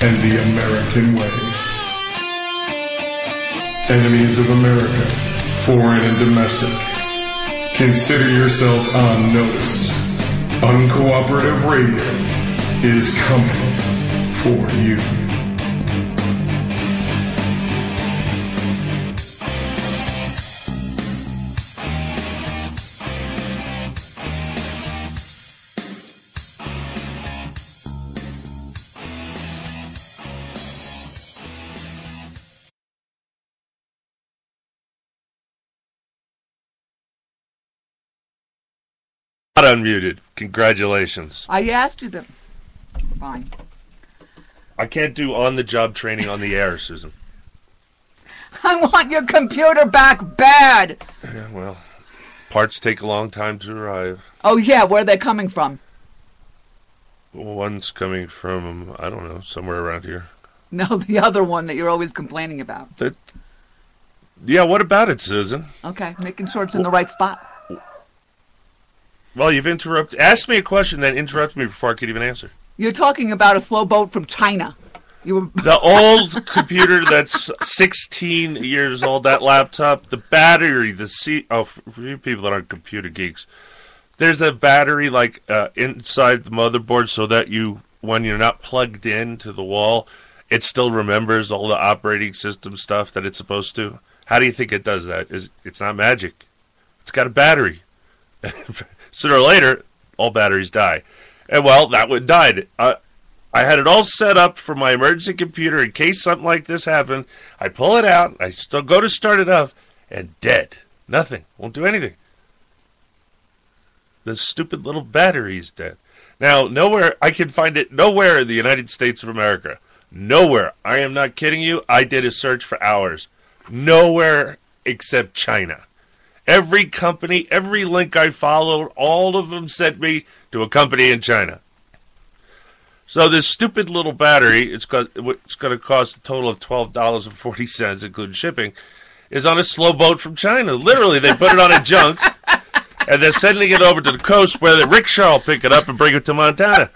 and the American way. Enemies of America, foreign and domestic, consider yourself on notice. Uncooperative radio is coming for you. Unmuted. Congratulations. I asked you them. Fine. I can't do on the job training on the air, Susan. I want your computer back bad. Yeah, well, parts take a long time to arrive. Oh yeah, where are they coming from? One's coming from, um, I don't know, somewhere around here. No, the other one that you're always complaining about. That, yeah, what about it, Susan? Okay, making sure it's in the right spot. Well, you've interrupted. Ask me a question, then interrupt me before I could even answer. You're talking about a slow boat from China. You were The old computer that's 16 years old, that laptop, the battery, the C. Oh, for for you people that aren't computer geeks, there's a battery like uh, inside the motherboard so that you, when you're not plugged in to the wall, it still remembers all the operating system stuff that it's supposed to. How do you think it does that? Is it's not magic. It's got a battery. Sooner or later, all batteries die. And well, that one died. Uh, I had it all set up for my emergency computer in case something like this happened. I pull it out, I still go to start it up, and dead. Nothing. Won't do anything. The stupid little battery is dead. Now, nowhere, I can find it nowhere in the United States of America. Nowhere. I am not kidding you. I did a search for hours. Nowhere except China. Every company, every link I followed, all of them sent me to a company in China. So this stupid little battery, it's got it's going to cost a total of twelve dollars and forty cents, including shipping, is on a slow boat from China. Literally, they put it on a junk, and they're sending it over to the coast where the rickshaw will pick it up and bring it to Montana.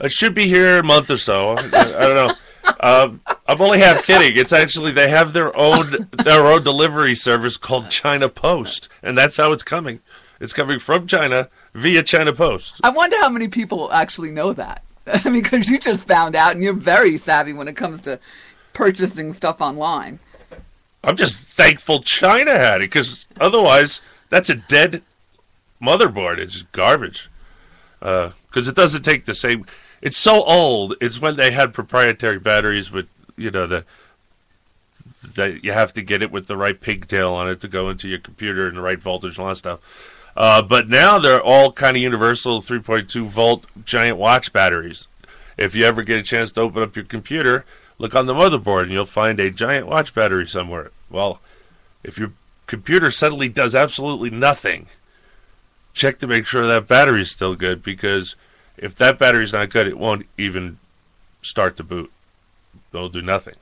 It should be here a month or so. I, I don't know. Um, I'm only half kidding. It's actually they have their own their own delivery service called China Post, and that's how it's coming. It's coming from China via China Post. I wonder how many people actually know that. I mean, because you just found out, and you're very savvy when it comes to purchasing stuff online. I'm just thankful China had it because otherwise, that's a dead motherboard. It's just garbage. Because it doesn't take the same. It's so old. It's when they had proprietary batteries with you know the that you have to get it with the right pigtail on it to go into your computer and the right voltage and all that stuff. Uh, but now they're all kind of universal 3.2 volt giant watch batteries. If you ever get a chance to open up your computer, look on the motherboard and you'll find a giant watch battery somewhere. Well, if your computer suddenly does absolutely nothing, check to make sure that battery's still good because if that battery's not good, it won't even start to boot. It'll do nothing.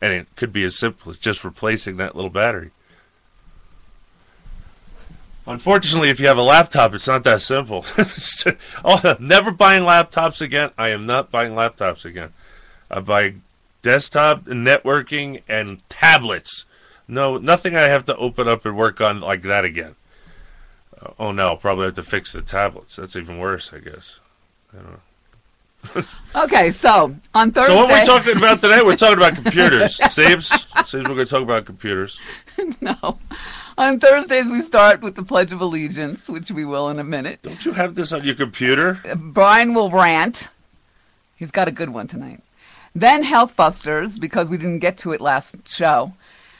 And it could be as simple as just replacing that little battery. Unfortunately, if you have a laptop, it's not that simple. oh, never buying laptops again. I am not buying laptops again. I buy desktop networking and tablets. No, nothing I have to open up and work on like that again. Uh, oh no, I'll probably have to fix the tablets. That's even worse, I guess. I don't know. Okay, so on Thursday. So what we're talking about today? We're talking about computers. Seems seems we're going to talk about computers. no. On Thursdays, we start with the Pledge of Allegiance, which we will in a minute. Don't you have this on your computer? Brian will rant. He's got a good one tonight. Then Health Busters, because we didn't get to it last show.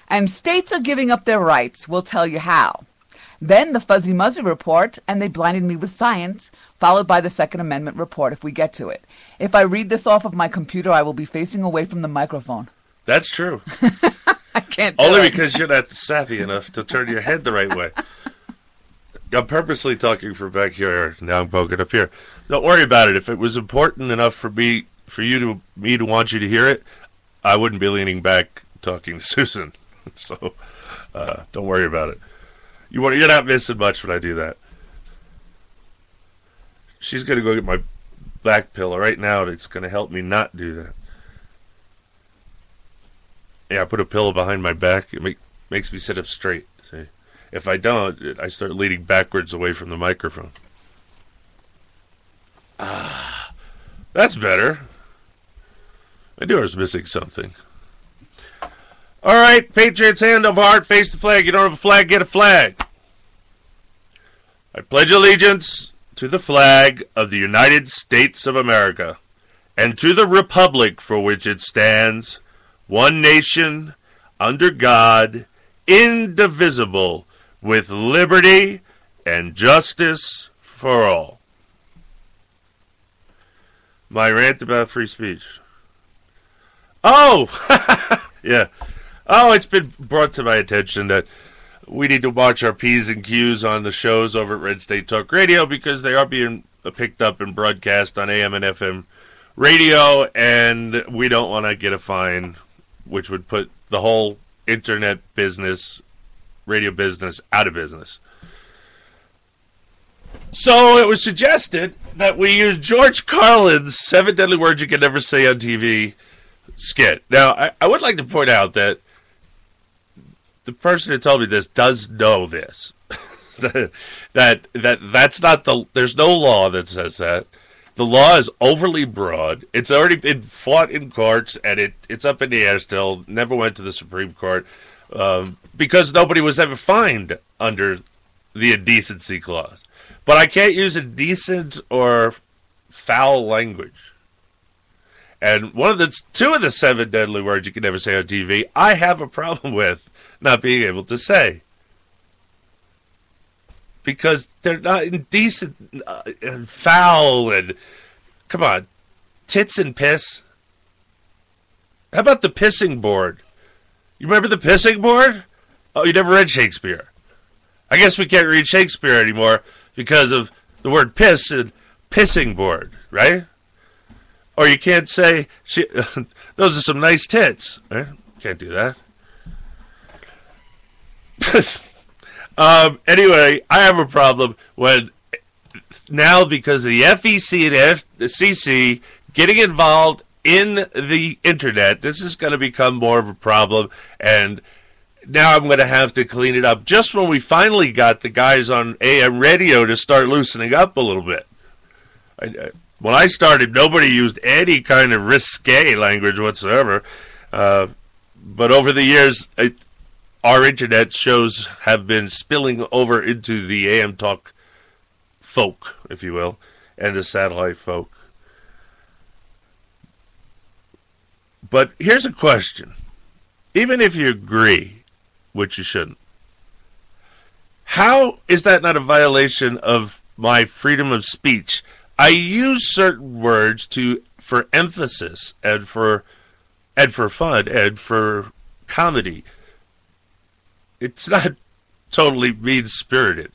And states are giving up their rights. We'll tell you how. Then the Fuzzy Muzzy report, and they blinded me with science, followed by the Second Amendment report if we get to it. If I read this off of my computer, I will be facing away from the microphone. That's true. I can't Only it. because you're not savvy enough to turn your head the right way. I'm purposely talking from back here. Now I'm poking up here. Don't worry about it. If it was important enough for me, for you to me to want you to hear it, I wouldn't be leaning back talking to Susan. So uh, don't worry about it. You want, you're not missing much when I do that. She's gonna go get my back pillow right now. It's gonna help me not do that. Yeah, I put a pillow behind my back. It make, makes me sit up straight. See, if I don't, it- I start leaning backwards away from the microphone. Ah, that's better. My door's missing something. All right, Patriots hand of heart, face the flag. You don't have a flag, get a flag. I pledge allegiance to the flag of the United States of America and to the republic for which it stands, one nation, under God, indivisible, with liberty and justice for all. My rant about free speech. Oh, yeah. Oh, it's been brought to my attention that we need to watch our P's and Q's on the shows over at Red State Talk Radio because they are being picked up and broadcast on AM and FM radio, and we don't want to get a fine, which would put the whole internet business, radio business, out of business. So it was suggested that we use George Carlin's Seven Deadly Words You Can Never Say on TV skit. Now, I, I would like to point out that the person who told me this does know this. that, that that that's not the there's no law that says that. The law is overly broad. It's already been fought in courts, and it it's up in the air still. Never went to the Supreme Court um, because nobody was ever fined under the indecency clause. But I can't use indecent or foul language. And one of the two of the seven deadly words you can never say on TV, I have a problem with not being able to say because they're not indecent uh, and foul and come on, tits and piss. How about the pissing board? You remember the pissing board? Oh, you never read Shakespeare. I guess we can't read Shakespeare anymore because of the word piss and pissing board, right? Or you can't say she, those are some nice tits. Right? Can't do that. um, anyway, I have a problem when now because the FEC and F- the CC getting involved in the internet, this is going to become more of a problem, and now I'm going to have to clean it up. Just when we finally got the guys on AM radio to start loosening up a little bit. I, when I started, nobody used any kind of risque language whatsoever. Uh, but over the years, our internet shows have been spilling over into the AM talk folk, if you will, and the satellite folk. But here's a question. Even if you agree, which you shouldn't, how is that not a violation of my freedom of speech? I use certain words to for emphasis and for and for fun and for comedy. It's not totally mean spirited.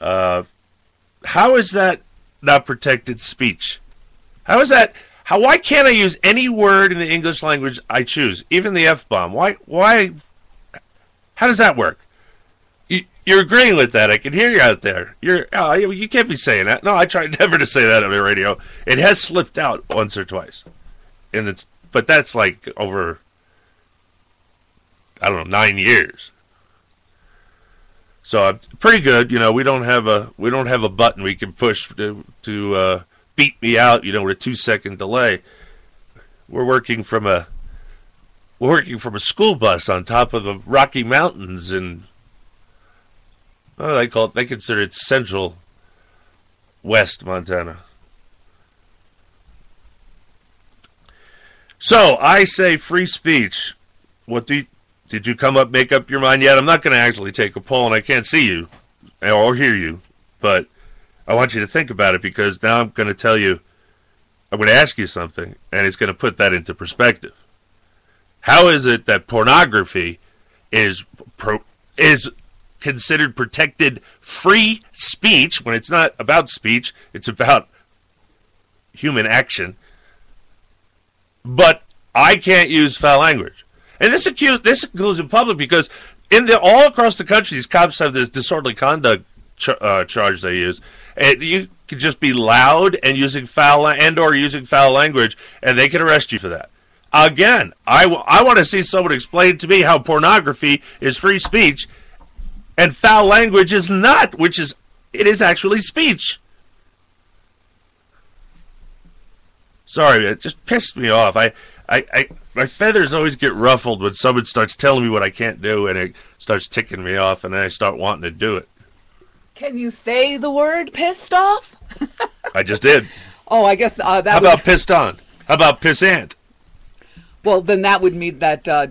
Uh, how is that not protected speech? How is that? How? Why can't I use any word in the English language I choose, even the f bomb? Why? Why? How does that work? You, you're agreeing with that. I can hear you out there. You're. Oh, you you can't be saying that. No, I try never to say that on the radio. It has slipped out once or twice, and it's. But that's like over. I don't know, nine years. So I'm pretty good. You know, we don't have a we don't have a button we can push to to uh, beat me out. You know, with a two second delay. We're working from a we're working from a school bus on top of the Rocky Mountains in. Oh, they call it. They consider it Central West Montana. So I say free speech. What do you, did you come up, make up your mind yet? I'm not going to actually take a poll, and I can't see you. or hear you, but I want you to think about it because now I'm going to tell you, I'm going to ask you something, and it's going to put that into perspective. How is it that pornography is pro, is considered protected free speech when it's not about speech, it's about human action. But I can't use foul language. And this accuse this includes in public because in the all across the country, these cops have this disorderly conduct ch- uh, charge they use, and you could just be loud and using foul and or using foul language, and they can arrest you for that. Again, I, w- I want to see someone explain to me how pornography is free speech and foul language is not, which is it is actually speech. Sorry, it just pissed me off. I, I, I, my feathers always get ruffled when someone starts telling me what I can't do, and it starts ticking me off, and then I start wanting to do it. Can you say the word pissed off? I just did. Oh, I guess uh, that How would, about pissed on? How about pissant? well, then that would mean that uh,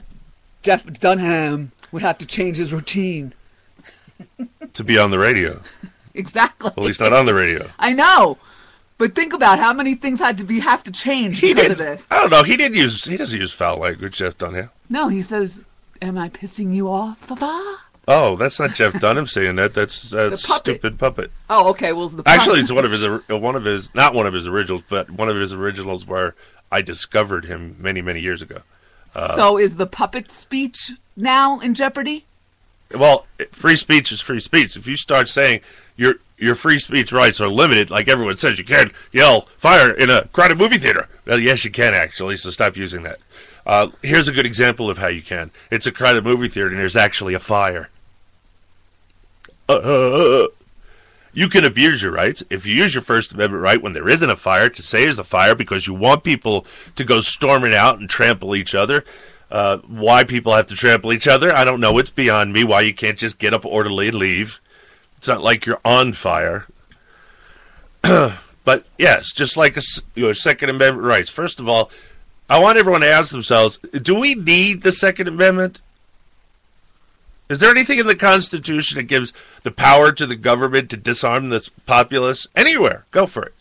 Jeff Dunham would have to change his routine. To be on the radio. Exactly. At least not on the radio. I know. But think about how many things had to be have to change He because of did. this. I don't know. He didn't use. He doesn't use foul language. Jeff Dunham. No, he says, "Am I pissing you off, Fafa?" Oh, that's not Jeff Dunham saying that. That's that stupid puppet. Oh, okay. Well, it's the Actually, it's one of his uh, one of his not one of his originals, but one of his originals where I discovered him many many years ago. Uh, so is the puppet speech now in jeopardy? Well, free speech is free speech. If you start saying your your free speech rights are limited, like everyone says, you can't yell fire in a crowded movie theater. Well, yes, you can actually. So stop using that. Uh, here's a good example of how you can. It's a crowded movie theater, and there's actually a fire. Uh, you can abuse your rights if you use your First Amendment right when there isn't a fire to say there's a fire because you want people to go storming out and trample each other. Uh, why people have to trample each other, I don't know. It's beyond me. Why you can't just get up orderly and leave? It's not like you're on fire. but yes, just like a, your Second Amendment rights. First of all, I want everyone to ask themselves: Do we need the Second Amendment? Is there anything in the Constitution that gives the power to the government to disarm the populace? Anywhere, go for it.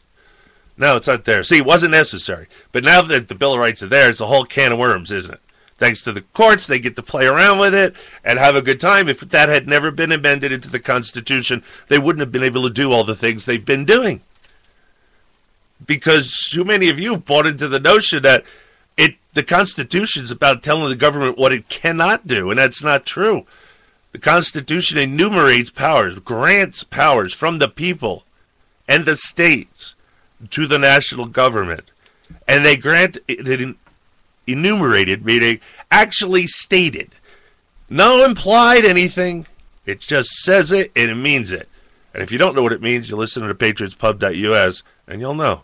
No, it's not there. See, it wasn't necessary. But now that the Bill of Rights are there, it's a whole can of worms, isn't it? Thanks to the courts, they get to play around with it and have a good time. If that had never been amended into the Constitution, they wouldn't have been able to do all the things they've been doing. Because too many of you have bought into the notion that it the Constitution is about telling the government what it cannot do, and that's not true. The Constitution enumerates powers, grants powers from the people and the states to the national government. And they grant it in, enumerated, meaning actually stated. No implied anything. It just says it and it means it. And if you don't know what it means, you listen to patriotspub.us and you'll know.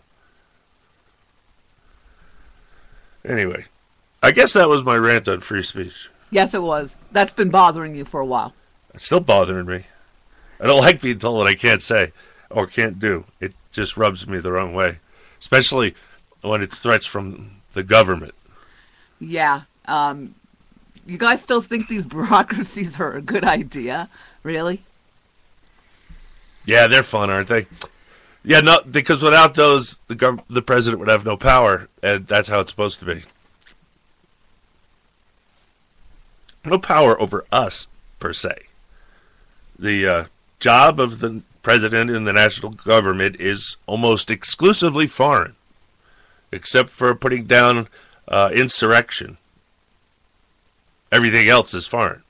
Anyway, I guess that was my rant on free speech. Yes, it was. That's been bothering you for a while. It's still bothering me. I don't like being told what I can't say or can't do. It just rubs me the wrong way, especially when it's threats from the government. Yeah. Um, you guys still think these bureaucracies are a good idea? Really? Yeah, they're fun, aren't they? Yeah, no, because without those, the gov- the president would have no power, and that's how it's supposed to be. No power over us per se. The uh, job of the president in the national government is almost exclusively foreign, except for putting down uh, insurrection. Everything else is foreign.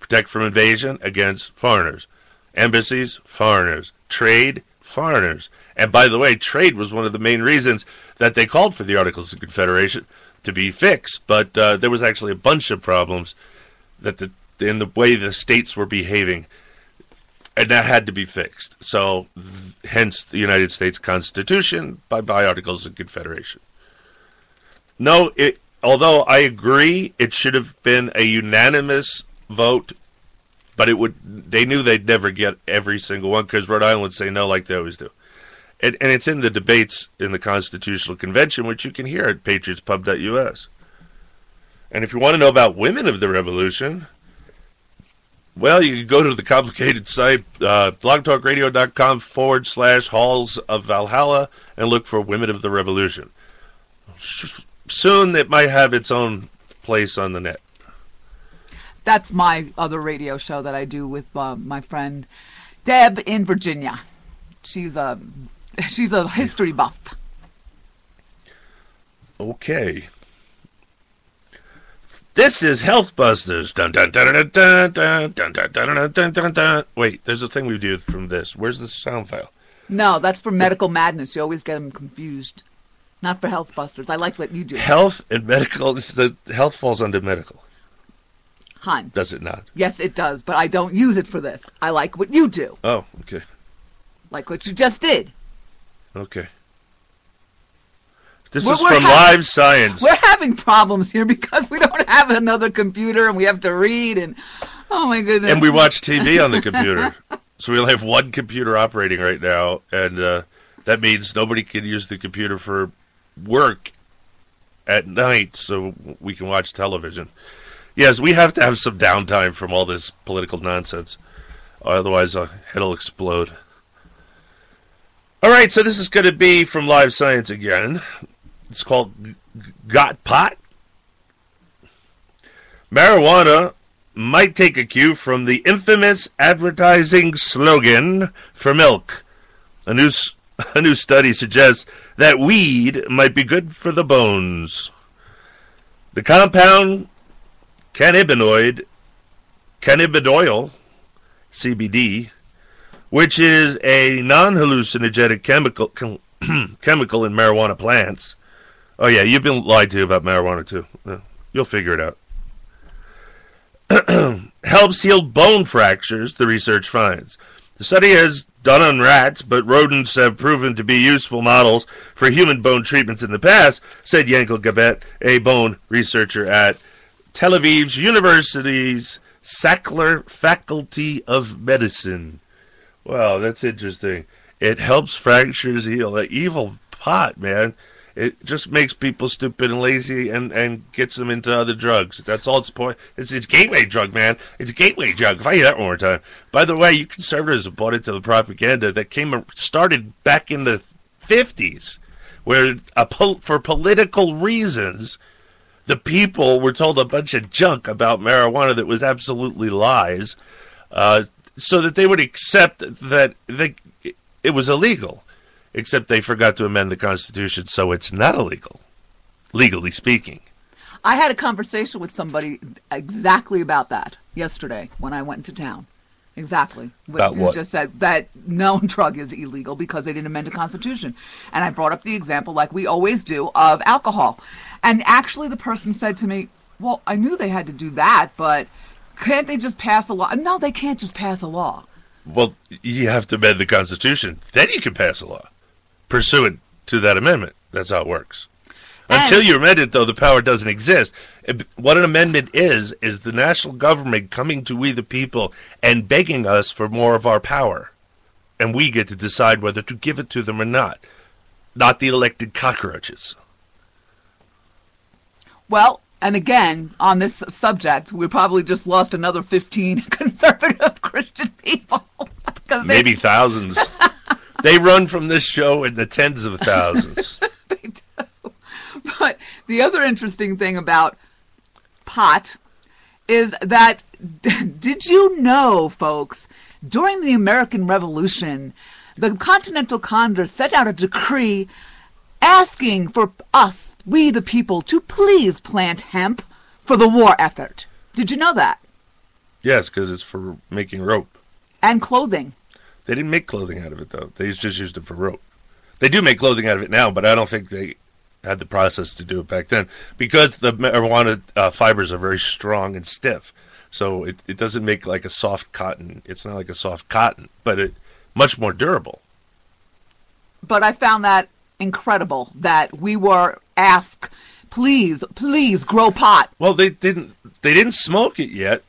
Protect from invasion against foreigners. Embassies, foreigners. Trade, foreigners. And by the way, trade was one of the main reasons that they called for the Articles of Confederation to be fixed. But uh, there was actually a bunch of problems that the in the way the states were behaving, and that had to be fixed. So, hence the United States Constitution by by Articles of Confederation. No, it. Although I agree, it should have been a unanimous vote but it would they knew they'd never get every single one because Rhode Island would say no like they always do. And, and it's in the debates in the Constitutional Convention, which you can hear at patriotspub.us. And if you want to know about women of the revolution, Well, you can go to the complicated site, uh, blogtalkradio.com forward slash halls of Valhalla, and look for Women of the Revolution. Soon it might have its own place on the net. That's my other radio show that I do with uh, my friend Deb in Virginia. She's a she's a history buff. Okay. This is Health Busters. Dun, dun, dun, dun, dun, dun, dun, dun, dun, dun, dun, dun. Wait, there's a thing we do from this. Where's the sound file? No, that's for medical madness. You always get them confused. Not for health busters. I like what you do. Health and medical. This, the health falls under medical, Hun. does it not? Yes, it does, but I don't use it for this. I like what you do. Oh, okay, Like what you just did. okay. This We're- is we're from Live Science. We're having problems here because we don't have another computer and we have to read and oh my goodness. and we watch TV on the computer. So we only have one computer operating right now, and uh, that means nobody can use the computer for work at night, so we can watch television. Yes, we have to have some downtime from all this political nonsense, otherwise our head'll explode. All right, so this is going to be from Live Science again. It's called Got Pot. Marijuana might take a cue from the infamous advertising slogan for milk. A new, s- a new study suggests that weed might be good for the bones. The compound cannabinoid, cannabidiol, CBD, which is a non hallucinogenic chemical, chem- chemical in marijuana plants. Oh, yeah, you've been lied to about marijuana, too. You'll figure it out helps heal bone fractures, the research finds. The study has done on rats, but rodents have proven to be useful models for human bone treatments in the past, said Yankel Gabet, a bone researcher at Tel Aviv's University's Sackler Faculty of Medicine. Wow, that's interesting. It helps fractures heal. That evil pot, man. It just makes people stupid and lazy and, and gets them into other drugs. That's all its point. It's it's gateway drug, man. It's a gateway drug. If I hear that one more time. By the way, you conservatives have bought into the propaganda that came started back in the fifties, where a pol- for political reasons, the people were told a bunch of junk about marijuana that was absolutely lies, uh, so that they would accept that they, it was illegal. Except they forgot to amend the Constitution so it's not illegal, legally speaking. I had a conversation with somebody exactly about that yesterday when I went to town. Exactly. About you what? just said that no drug is illegal because they didn't amend the Constitution. And I brought up the example, like we always do, of alcohol. And actually, the person said to me, Well, I knew they had to do that, but can't they just pass a law? No, they can't just pass a law. Well, you have to amend the Constitution. Then you can pass a law pursuant to that amendment. That's how it works. Until you amend it, though, the power doesn't exist. What an amendment is, is the national government coming to we the people and begging us for more of our power. And we get to decide whether to give it to them or not. Not the elected cockroaches. Well, and again, on this subject, we probably just lost another 15 conservative Christian people. Maybe thousands. they run from this show in the tens of thousands. they do. But the other interesting thing about pot is that did you know, folks, during the American Revolution, the Continental Congress set out a decree asking for us, we the people, to please plant hemp for the war effort. Did you know that? yes, because it's for making rope. And clothing. They didn't make clothing out of it though. They just used it for rope. They do make clothing out of it now, but I don't think they had the process to do it back then because the marijuana uh, fibers are very strong and stiff. So it, it doesn't make like a soft cotton. It's not like a soft cotton, but it much more durable. but I found that incredible that we were asked, please, please grow pot. Well, they didn't they didn't smoke it yet.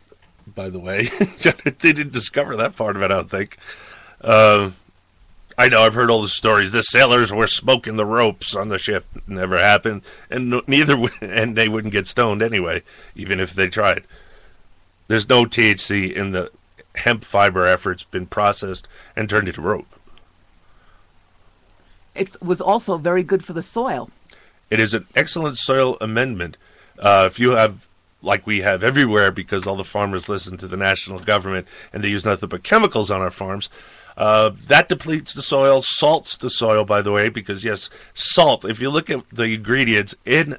By the way, they didn't discover that part of it. I don't think. Uh, I know I've heard all the stories. The sailors were smoking the ropes on the ship. Never happened, and neither and they wouldn't get stoned anyway, even if they tried. There's no THC in the hemp fiber after it's been processed and turned into rope. It was also very good for the soil. It is an excellent soil amendment. Uh, if you have, like we have everywhere, because all the farmers listen to the national government and they use nothing but chemicals on our farms, uh, that depletes the soil, salts the soil, by the way, because yes, salt, if you look at the ingredients in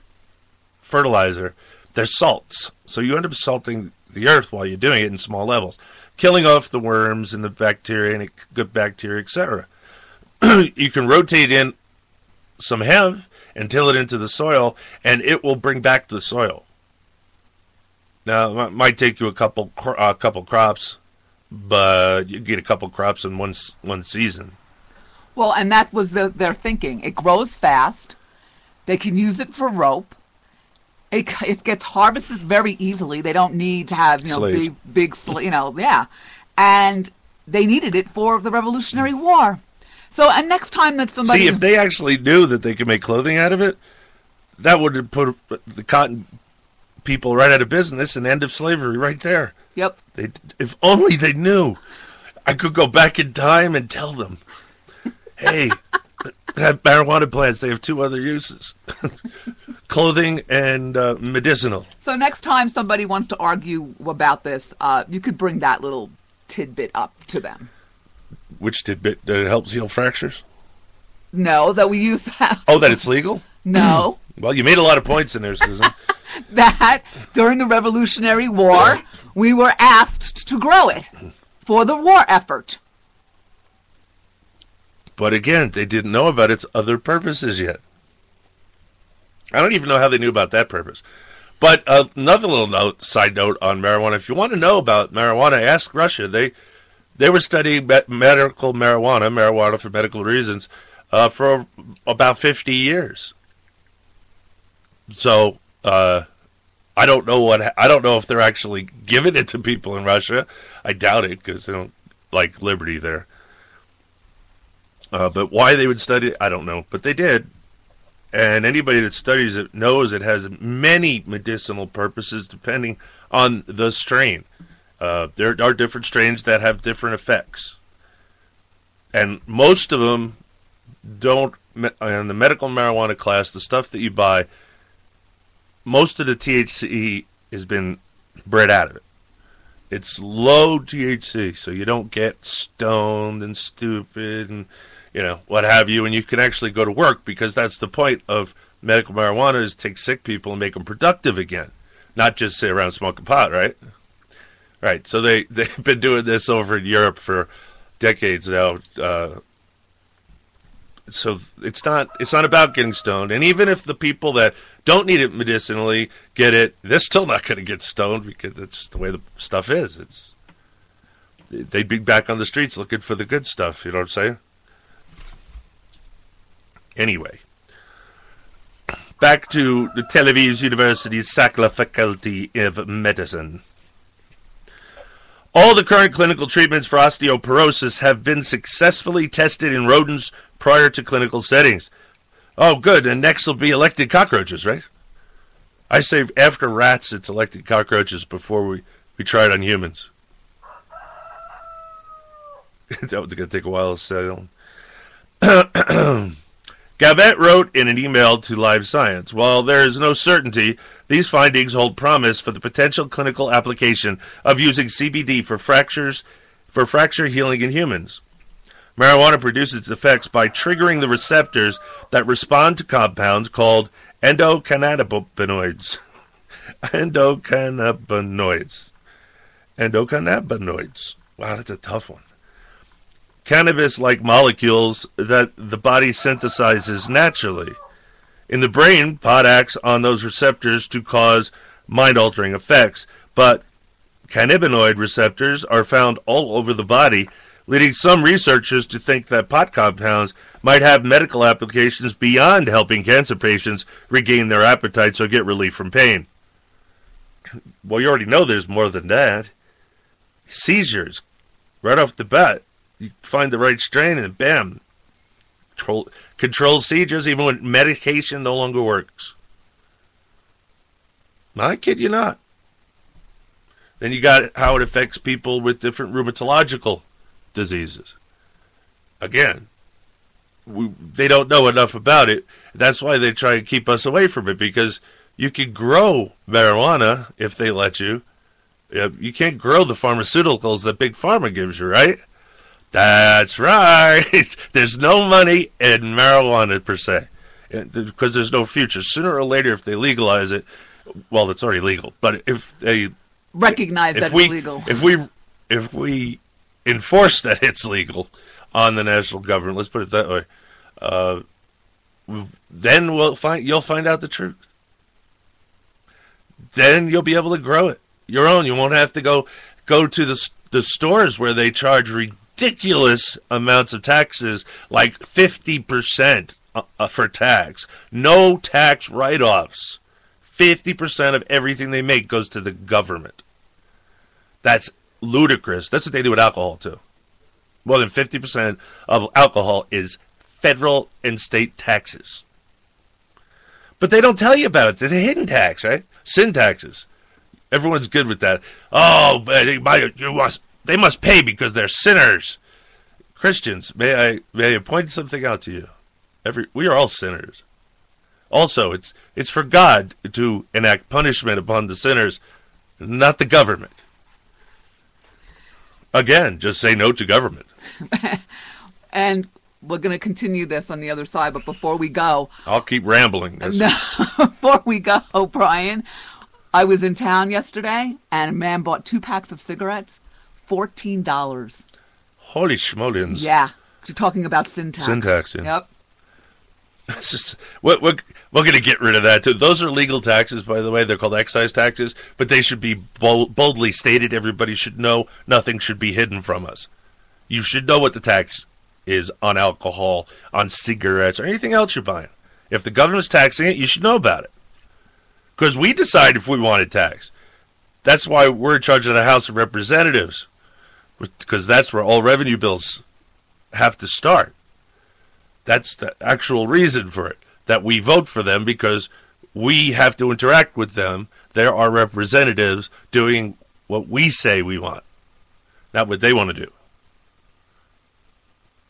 fertilizer, they're salts. So you end up salting the earth while you're doing it in small levels, killing off the worms and the bacteria and good bacteria, etc. you can rotate in some hemp and till it into the soil, and it will bring back the soil. Now, it might take you a couple a couple crops, but you get a couple crops in one one season. Well, and that was the, their thinking. It grows fast. They can use it for rope. It, it gets harvested very easily. They don't need to have you know Slaves. big big sl- you know yeah, and they needed it for the Revolutionary mm. War. So, and next time that somebody See, if they actually knew that they could make clothing out of it, that would have put the cotton people right out of business and end of slavery right there. Yep, They, if only they knew. I could go back in time and tell them, hey, that marijuana plants, they have two other uses clothing and uh, medicinal. So next time somebody wants to argue about this, uh, you could bring that little tidbit up to them. Which tidbit that it helps heal fractures? No, that we use Oh, that it's legal? no Well, you made a lot of points in there, Susan. that during the Revolutionary War we were asked to grow it for the war effort. But again, they didn't know about its other purposes yet. I don't even know how they knew about that purpose. But uh, another little note, side note on marijuana: if you want to know about marijuana, ask Russia. They they were studying me- medical marijuana, marijuana for medical reasons, uh, for about fifty years. So uh, I don't know what I don't know if they're actually giving it to people in Russia. I doubt it because they don't like liberty there. Uh, but why they would study it, I don't know. But they did. And anybody that studies it knows it has many medicinal purposes depending on the strain. Uh, there are different strains that have different effects. And most of them don't, in the medical marijuana class, the stuff that you buy, most of the THC has been bred out of it. It's low THC, so you don't get stoned and stupid and you know what have you, and you can actually go to work because that's the point of medical marijuana is take sick people and make them productive again, not just sit around smoking pot, right? Right. So they they've been doing this over in Europe for decades now. Uh, so it's not it's not about getting stoned, and even if the people that don't need it medicinally get it, they're still not going to get stoned because that's just the way the stuff is. It's they'd be back on the streets looking for the good stuff. You know what I'm saying? Anyway, back to the Tel Aviv University's Sackler Faculty of Medicine. All the current clinical treatments for osteoporosis have been successfully tested in rodents prior to clinical settings. Oh, good. And next will be elected cockroaches, right? I say after rats, it's elected cockroaches before we, we try it on humans. that was going to take a while to settle. Gabet wrote in an email to Live Science While there is no certainty, these findings hold promise for the potential clinical application of using CBD for fractures for fracture healing in humans. Marijuana produces its effects by triggering the receptors that respond to compounds called endocannabinoids. endocannabinoids. Endocannabinoids. Wow, that's a tough one cannabis like molecules that the body synthesizes naturally. In the brain, pot acts on those receptors to cause mind altering effects, but cannabinoid receptors are found all over the body, leading some researchers to think that pot compounds might have medical applications beyond helping cancer patients regain their appetites or get relief from pain. Well, you already know there's more than that. Seizures, right off the bat you find the right strain and bam control control seizures even when medication no longer works i kid you not Then you got how it affects people with different rheumatological diseases. Again, we, they don't know enough about it. That's why they try and keep us away from it because you can grow marijuana if they let you. You can't grow the pharmaceuticals that Big Pharma gives you, right? That's right. There's no money in marijuana per se because there's no future. Sooner or later, if they legalize it, well, it's already legal. But if they recognize if that we, it's legal, if we if we enforce that it's legal on the national government, let's put it that way, uh, then we'll find you'll find out the truth. Then you'll be able to grow it your own. You won't have to go go to the the stores where they charge ridiculous amounts of taxes, like fifty percent uh, uh, for tax. No tax write offs. 50% of everything they make goes to the government. That's ludicrous. That's what they do with alcohol, too. More than 50% of alcohol is federal and state taxes. But they don't tell you about it. There's a hidden tax, right? Sin taxes. Everyone's good with that. Oh, they must, they must pay because they're sinners. Christians, may I may I point something out to you? Every we are all sinners. Also, it's it's for God to enact punishment upon the sinners, not the government. Again, just say no to government. and we're going to continue this on the other side, but before we go, I'll keep rambling. No, before we go, Brian, I was in town yesterday, and a man bought two packs of cigarettes, fourteen dollars. Holy schmolins! Yeah, you're talking about syntax. Syntax. Yeah. Yep. It's just we're, we're, we're going to get rid of that too. Those are legal taxes, by the way. They're called excise taxes, but they should be bold, boldly stated. Everybody should know. Nothing should be hidden from us. You should know what the tax is on alcohol, on cigarettes, or anything else you're buying. If the government's taxing it, you should know about it. Because we decide if we want it tax. That's why we're in charge of the House of Representatives, because that's where all revenue bills have to start. That's the actual reason for it. That we vote for them because we have to interact with them. They're our representatives doing what we say we want, not what they want to do.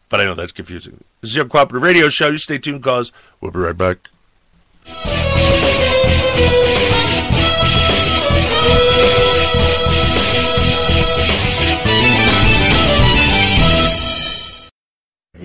But I know that's confusing. This is your cooperative radio show. You stay tuned, cause we'll be right back.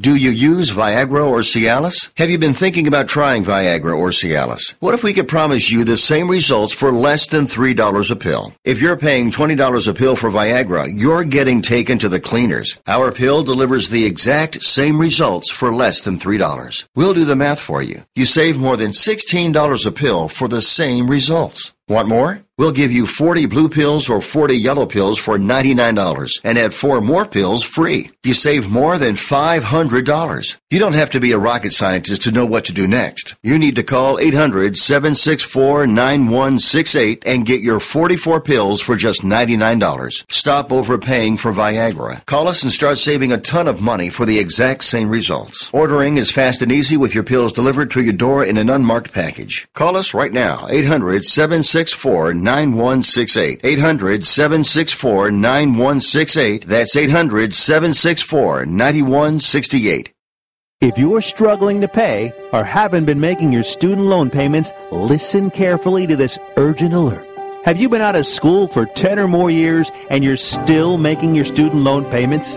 Do you use Viagra or Cialis? Have you been thinking about trying Viagra or Cialis? What if we could promise you the same results for less than $3 a pill? If you're paying $20 a pill for Viagra, you're getting taken to the cleaners. Our pill delivers the exact same results for less than $3. We'll do the math for you. You save more than $16 a pill for the same results. Want more? We'll give you 40 blue pills or 40 yellow pills for $99 and add four more pills free. You save more than $500. You don't have to be a rocket scientist to know what to do next. You need to call 800-764-9168 and get your 44 pills for just $99. Stop overpaying for Viagra. Call us and start saving a ton of money for the exact same results. Ordering is fast and easy with your pills delivered to your door in an unmarked package. Call us right now. 800 764 9168. 800 764 9168. That's 800 764 9168. If you're struggling to pay or haven't been making your student loan payments, listen carefully to this urgent alert. Have you been out of school for 10 or more years and you're still making your student loan payments?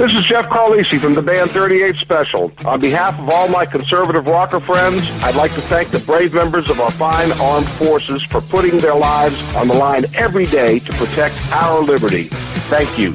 This is Jeff Carlisi from the band 38 Special. On behalf of all my conservative rocker friends, I'd like to thank the brave members of our fine armed forces for putting their lives on the line every day to protect our liberty. Thank you.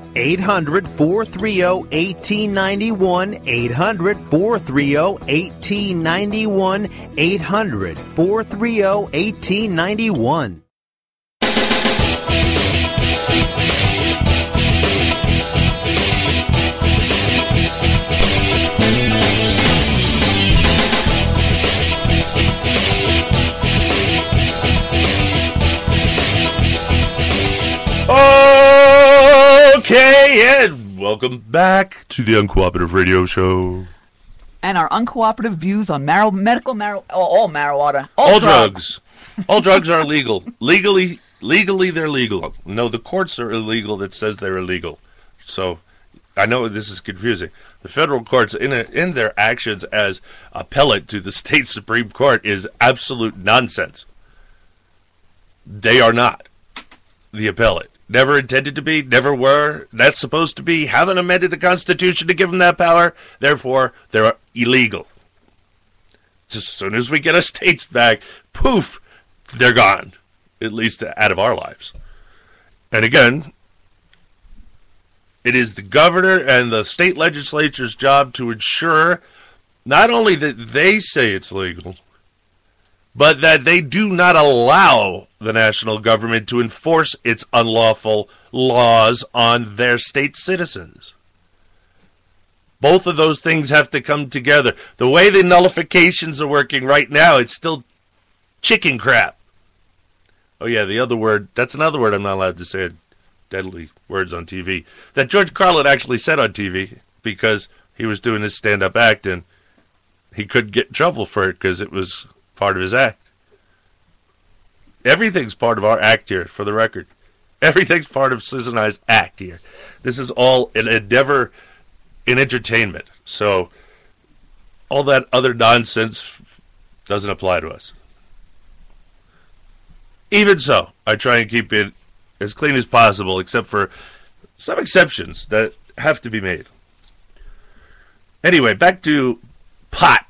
800 430 1891. 800 430 1891. 800 430 1891. Okay, and welcome back to the Uncooperative Radio Show. And our uncooperative views on mar- medical mar- all, marijuana, all, All drugs. All drugs are legal. Legally, legally, they're legal. No, the courts are illegal that says they're illegal. So, I know this is confusing. The federal courts, in a, in their actions as appellate to the state supreme court, is absolute nonsense. They are not the appellate. Never intended to be, never were. That's supposed to be. Haven't amended the Constitution to give them that power. Therefore, they're illegal. Just as soon as we get our states back, poof, they're gone. At least out of our lives. And again, it is the governor and the state legislature's job to ensure not only that they say it's legal, but that they do not allow the national government to enforce its unlawful laws on their state citizens. Both of those things have to come together. The way the nullifications are working right now, it's still chicken crap. Oh, yeah, the other word, that's another word I'm not allowed to say, deadly words on TV, that George Carlin actually said on TV because he was doing his stand up act and he couldn't get in trouble for it because it was part of his act. Everything's part of our act here, for the record. Everything's part of Susan I's act here. This is all an endeavor in entertainment. So all that other nonsense doesn't apply to us. Even so, I try and keep it as clean as possible, except for some exceptions that have to be made. Anyway, back to pot.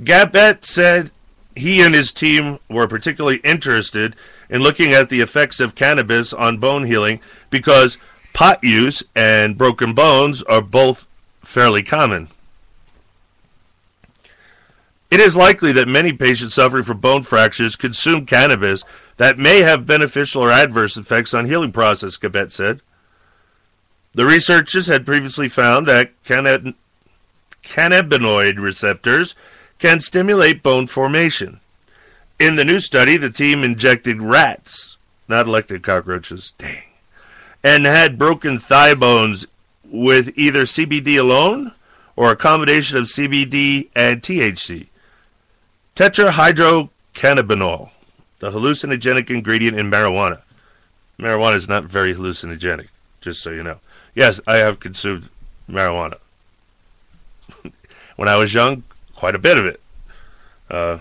Gabet said he and his team were particularly interested in looking at the effects of cannabis on bone healing because pot use and broken bones are both fairly common. It is likely that many patients suffering from bone fractures consume cannabis that may have beneficial or adverse effects on healing process, Gabet said. The researchers had previously found that cannab- cannabinoid receptors can stimulate bone formation. In the new study, the team injected rats, not elected cockroaches, dang, and had broken thigh bones with either CBD alone or a combination of CBD and THC. Tetrahydrocannabinol, the hallucinogenic ingredient in marijuana. Marijuana is not very hallucinogenic, just so you know. Yes, I have consumed marijuana. when I was young, quite a bit of it. Uh,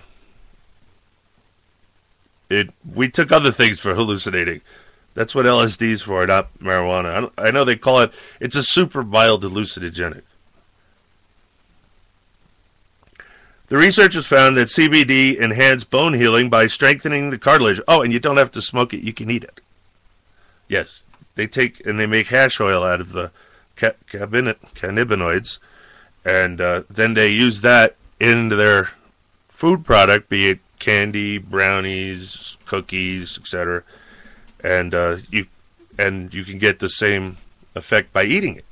It we took other things for hallucinating. That's what LSD is for, not marijuana. I, I know they call it. It's a super mild hallucinogenic. The researchers found that CBD enhanced bone healing by strengthening the cartilage. Oh, and you don't have to smoke it; you can eat it. Yes, they take and they make hash oil out of the ca- cannabinoids, and uh, then they use that into their food product, be it candy, brownies, cookies, etc. And uh, you and you can get the same effect by eating it.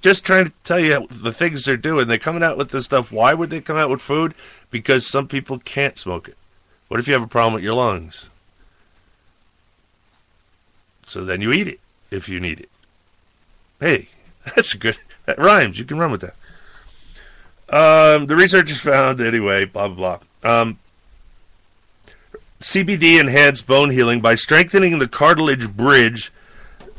Just trying to tell you the things they're doing. They're coming out with this stuff. Why would they come out with food? Because some people can't smoke it. What if you have a problem with your lungs? So then you eat it if you need it. Hey, that's a good. That rhymes. You can run with that. Um, the researchers found anyway. Blah blah blah. Um, CBD enhanced bone healing by strengthening the cartilage bridge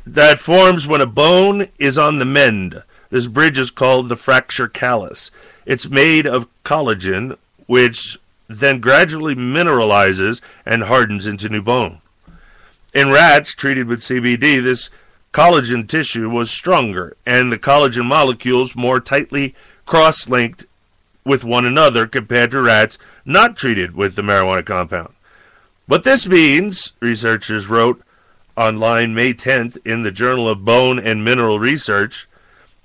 that forms when a bone is on the mend. This bridge is called the fracture callus. It's made of collagen, which then gradually mineralizes and hardens into new bone. In rats treated with CBD, this collagen tissue was stronger and the collagen molecules more tightly cross linked with one another compared to rats not treated with the marijuana compound. What this means, researchers wrote online May 10th in the Journal of Bone and Mineral Research,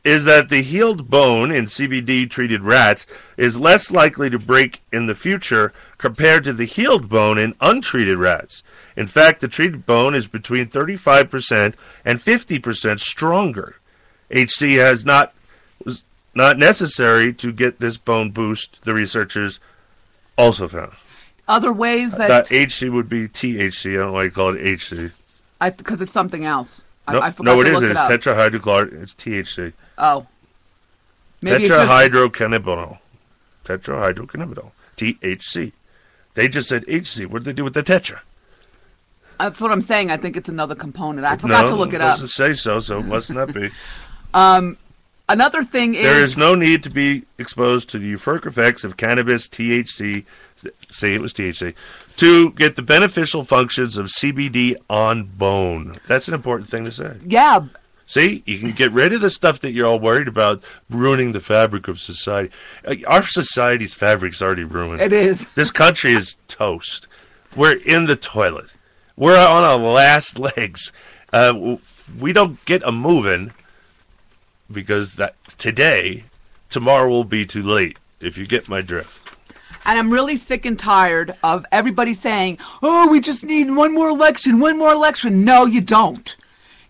is that the healed bone in CBD treated rats is less likely to break in the future compared to the healed bone in untreated rats. In fact, the treated bone is between 35% and 50% stronger. HC has not was not necessary to get this bone boost, the researchers also found. Other ways That that HC would be THC. I don't know why you call it HC. because it's something else. No, I forgot no, it isn't. It's it up. It's THC. oh, maybe Tetrahydrocannabinol. Tetrahydrocannabinol. THC. They just said HC. What did they do with the tetra? That's what I'm saying. I think it's another component. I forgot no, to look it up. doesn't say so, so it must not be. Another thing is There is no need to be exposed to the euphoric effects of cannabis, THC, say it was THC, to get the beneficial functions of CBD on bone. That's an important thing to say. yeah, See, you can get rid of the stuff that you're all worried about ruining the fabric of society. Uh, Our society's fabric's already ruined. it is. This country is toast. We're in the toilet. We're on our last legs. Uh, we don't get a moving because that today, tomorrow will be too late. If you get my drift. And I'm really sick and tired of everybody saying, "Oh, we just need one more election, one more election." No, you don't.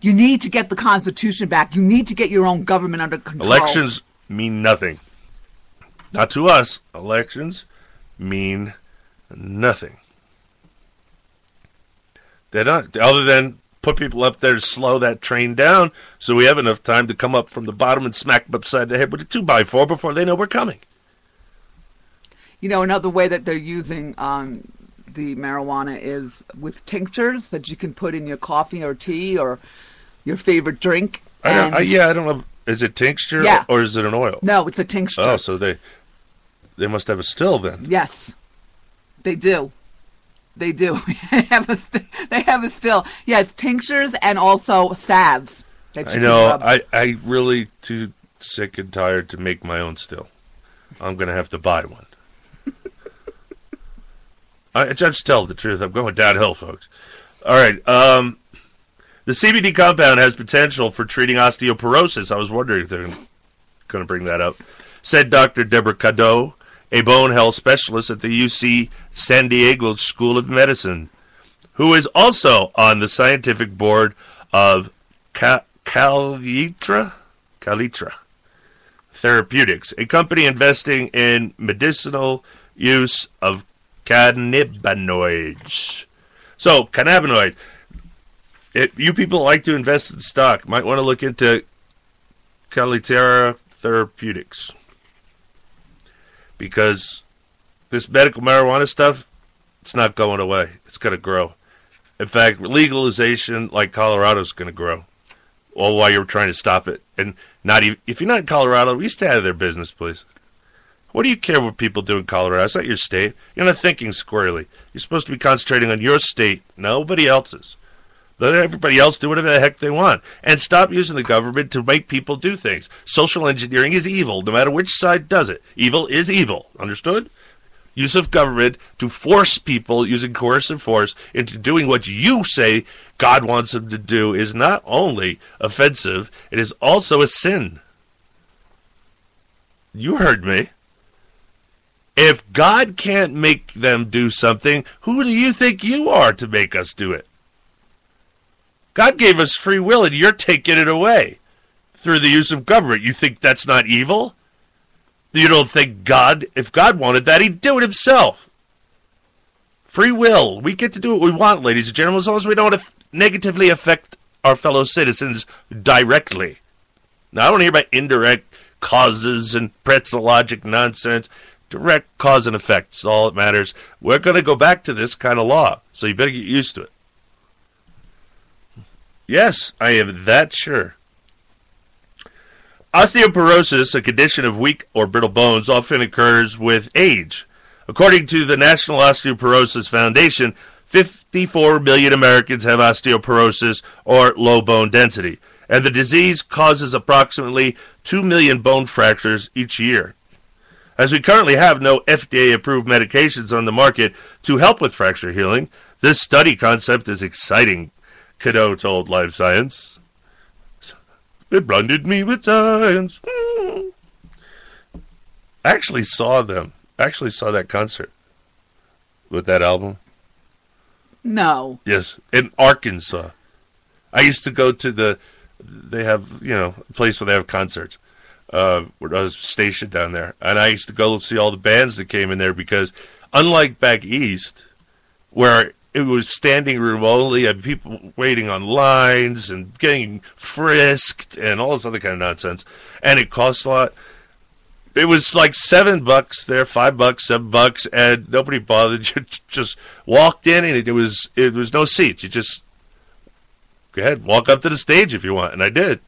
You need to get the Constitution back. You need to get your own government under control. Elections mean nothing. Not to us. Elections mean nothing. They're not, other than put people up there to slow that train down so we have enough time to come up from the bottom and smack them upside the head with a 2 by 4 before they know we're coming. You know, another way that they're using um, the marijuana is with tinctures that you can put in your coffee or tea or your favorite drink. I don't, I, yeah, I don't know. Is it tincture Yeah. or is it an oil? No, it's a tincture. Oh, so they they must have a still then. Yes, they do. They do. they have a st- they have a still. Yeah, it's tinctures and also salves. I know. I I really too sick and tired to make my own still. I'm gonna have to buy one. I I just tell the truth. I'm going downhill, folks. All right. Um, the CBD compound has potential for treating osteoporosis. I was wondering if they're going to bring that up. Said Dr. Deborah Kado, a bone health specialist at the UC San Diego School of Medicine, who is also on the scientific board of Ca- Kalytera, Kalytera Therapeutics, a company investing in medicinal use of cannabinoids. So, cannabinoids. If you people like to invest in stock, might want to look into Kalytera Therapeutics. Because this medical marijuana stuff, it's not going away. It's going to grow. In fact, legalization like Colorado's going to grow. All while you're trying to stop it. And not even, if you're not in Colorado, we stay out of their business, please. What do you care what people do in Colorado? It's not your state. You're not thinking squarely. You're supposed to be concentrating on your state, nobody else's. Let everybody else do whatever the heck they want. And stop using the government to make people do things. Social engineering is evil, no matter which side does it. Evil is evil. Understood? Use of government to force people using coercive force into doing what you say God wants them to do is not only offensive, it is also a sin. You heard me. If God can't make them do something, who do you think you are to make us do it? God gave us free will and you're taking it away through the use of government. You think that's not evil? You don't think God, if God wanted that, he'd do it himself. Free will. We get to do what we want, ladies and gentlemen, as long as we don't negatively affect our fellow citizens directly. Now, I don't hear about indirect causes and pretzel logic nonsense. Direct cause and effect is all that matters. We're going to go back to this kind of law, so you better get used to it. Yes, I am that sure. Osteoporosis, a condition of weak or brittle bones, often occurs with age. According to the National Osteoporosis Foundation, 54 million Americans have osteoporosis or low bone density, and the disease causes approximately 2 million bone fractures each year. As we currently have no FDA approved medications on the market to help with fracture healing, this study concept is exciting, Kado told Live Science. It blinded me with science. I actually saw them. I actually saw that concert with that album. No. Yes, in Arkansas. I used to go to the. They have you know a place where they have concerts. Uh, where I was stationed down there, and I used to go see all the bands that came in there because, unlike back east, where it was standing room only and people waiting on lines and getting frisked and all this other kind of nonsense, and it cost a lot. It was like seven bucks there, five bucks, seven bucks, and nobody bothered. You just walked in, and it was it was no seats. You just go ahead, walk up to the stage if you want, and I did.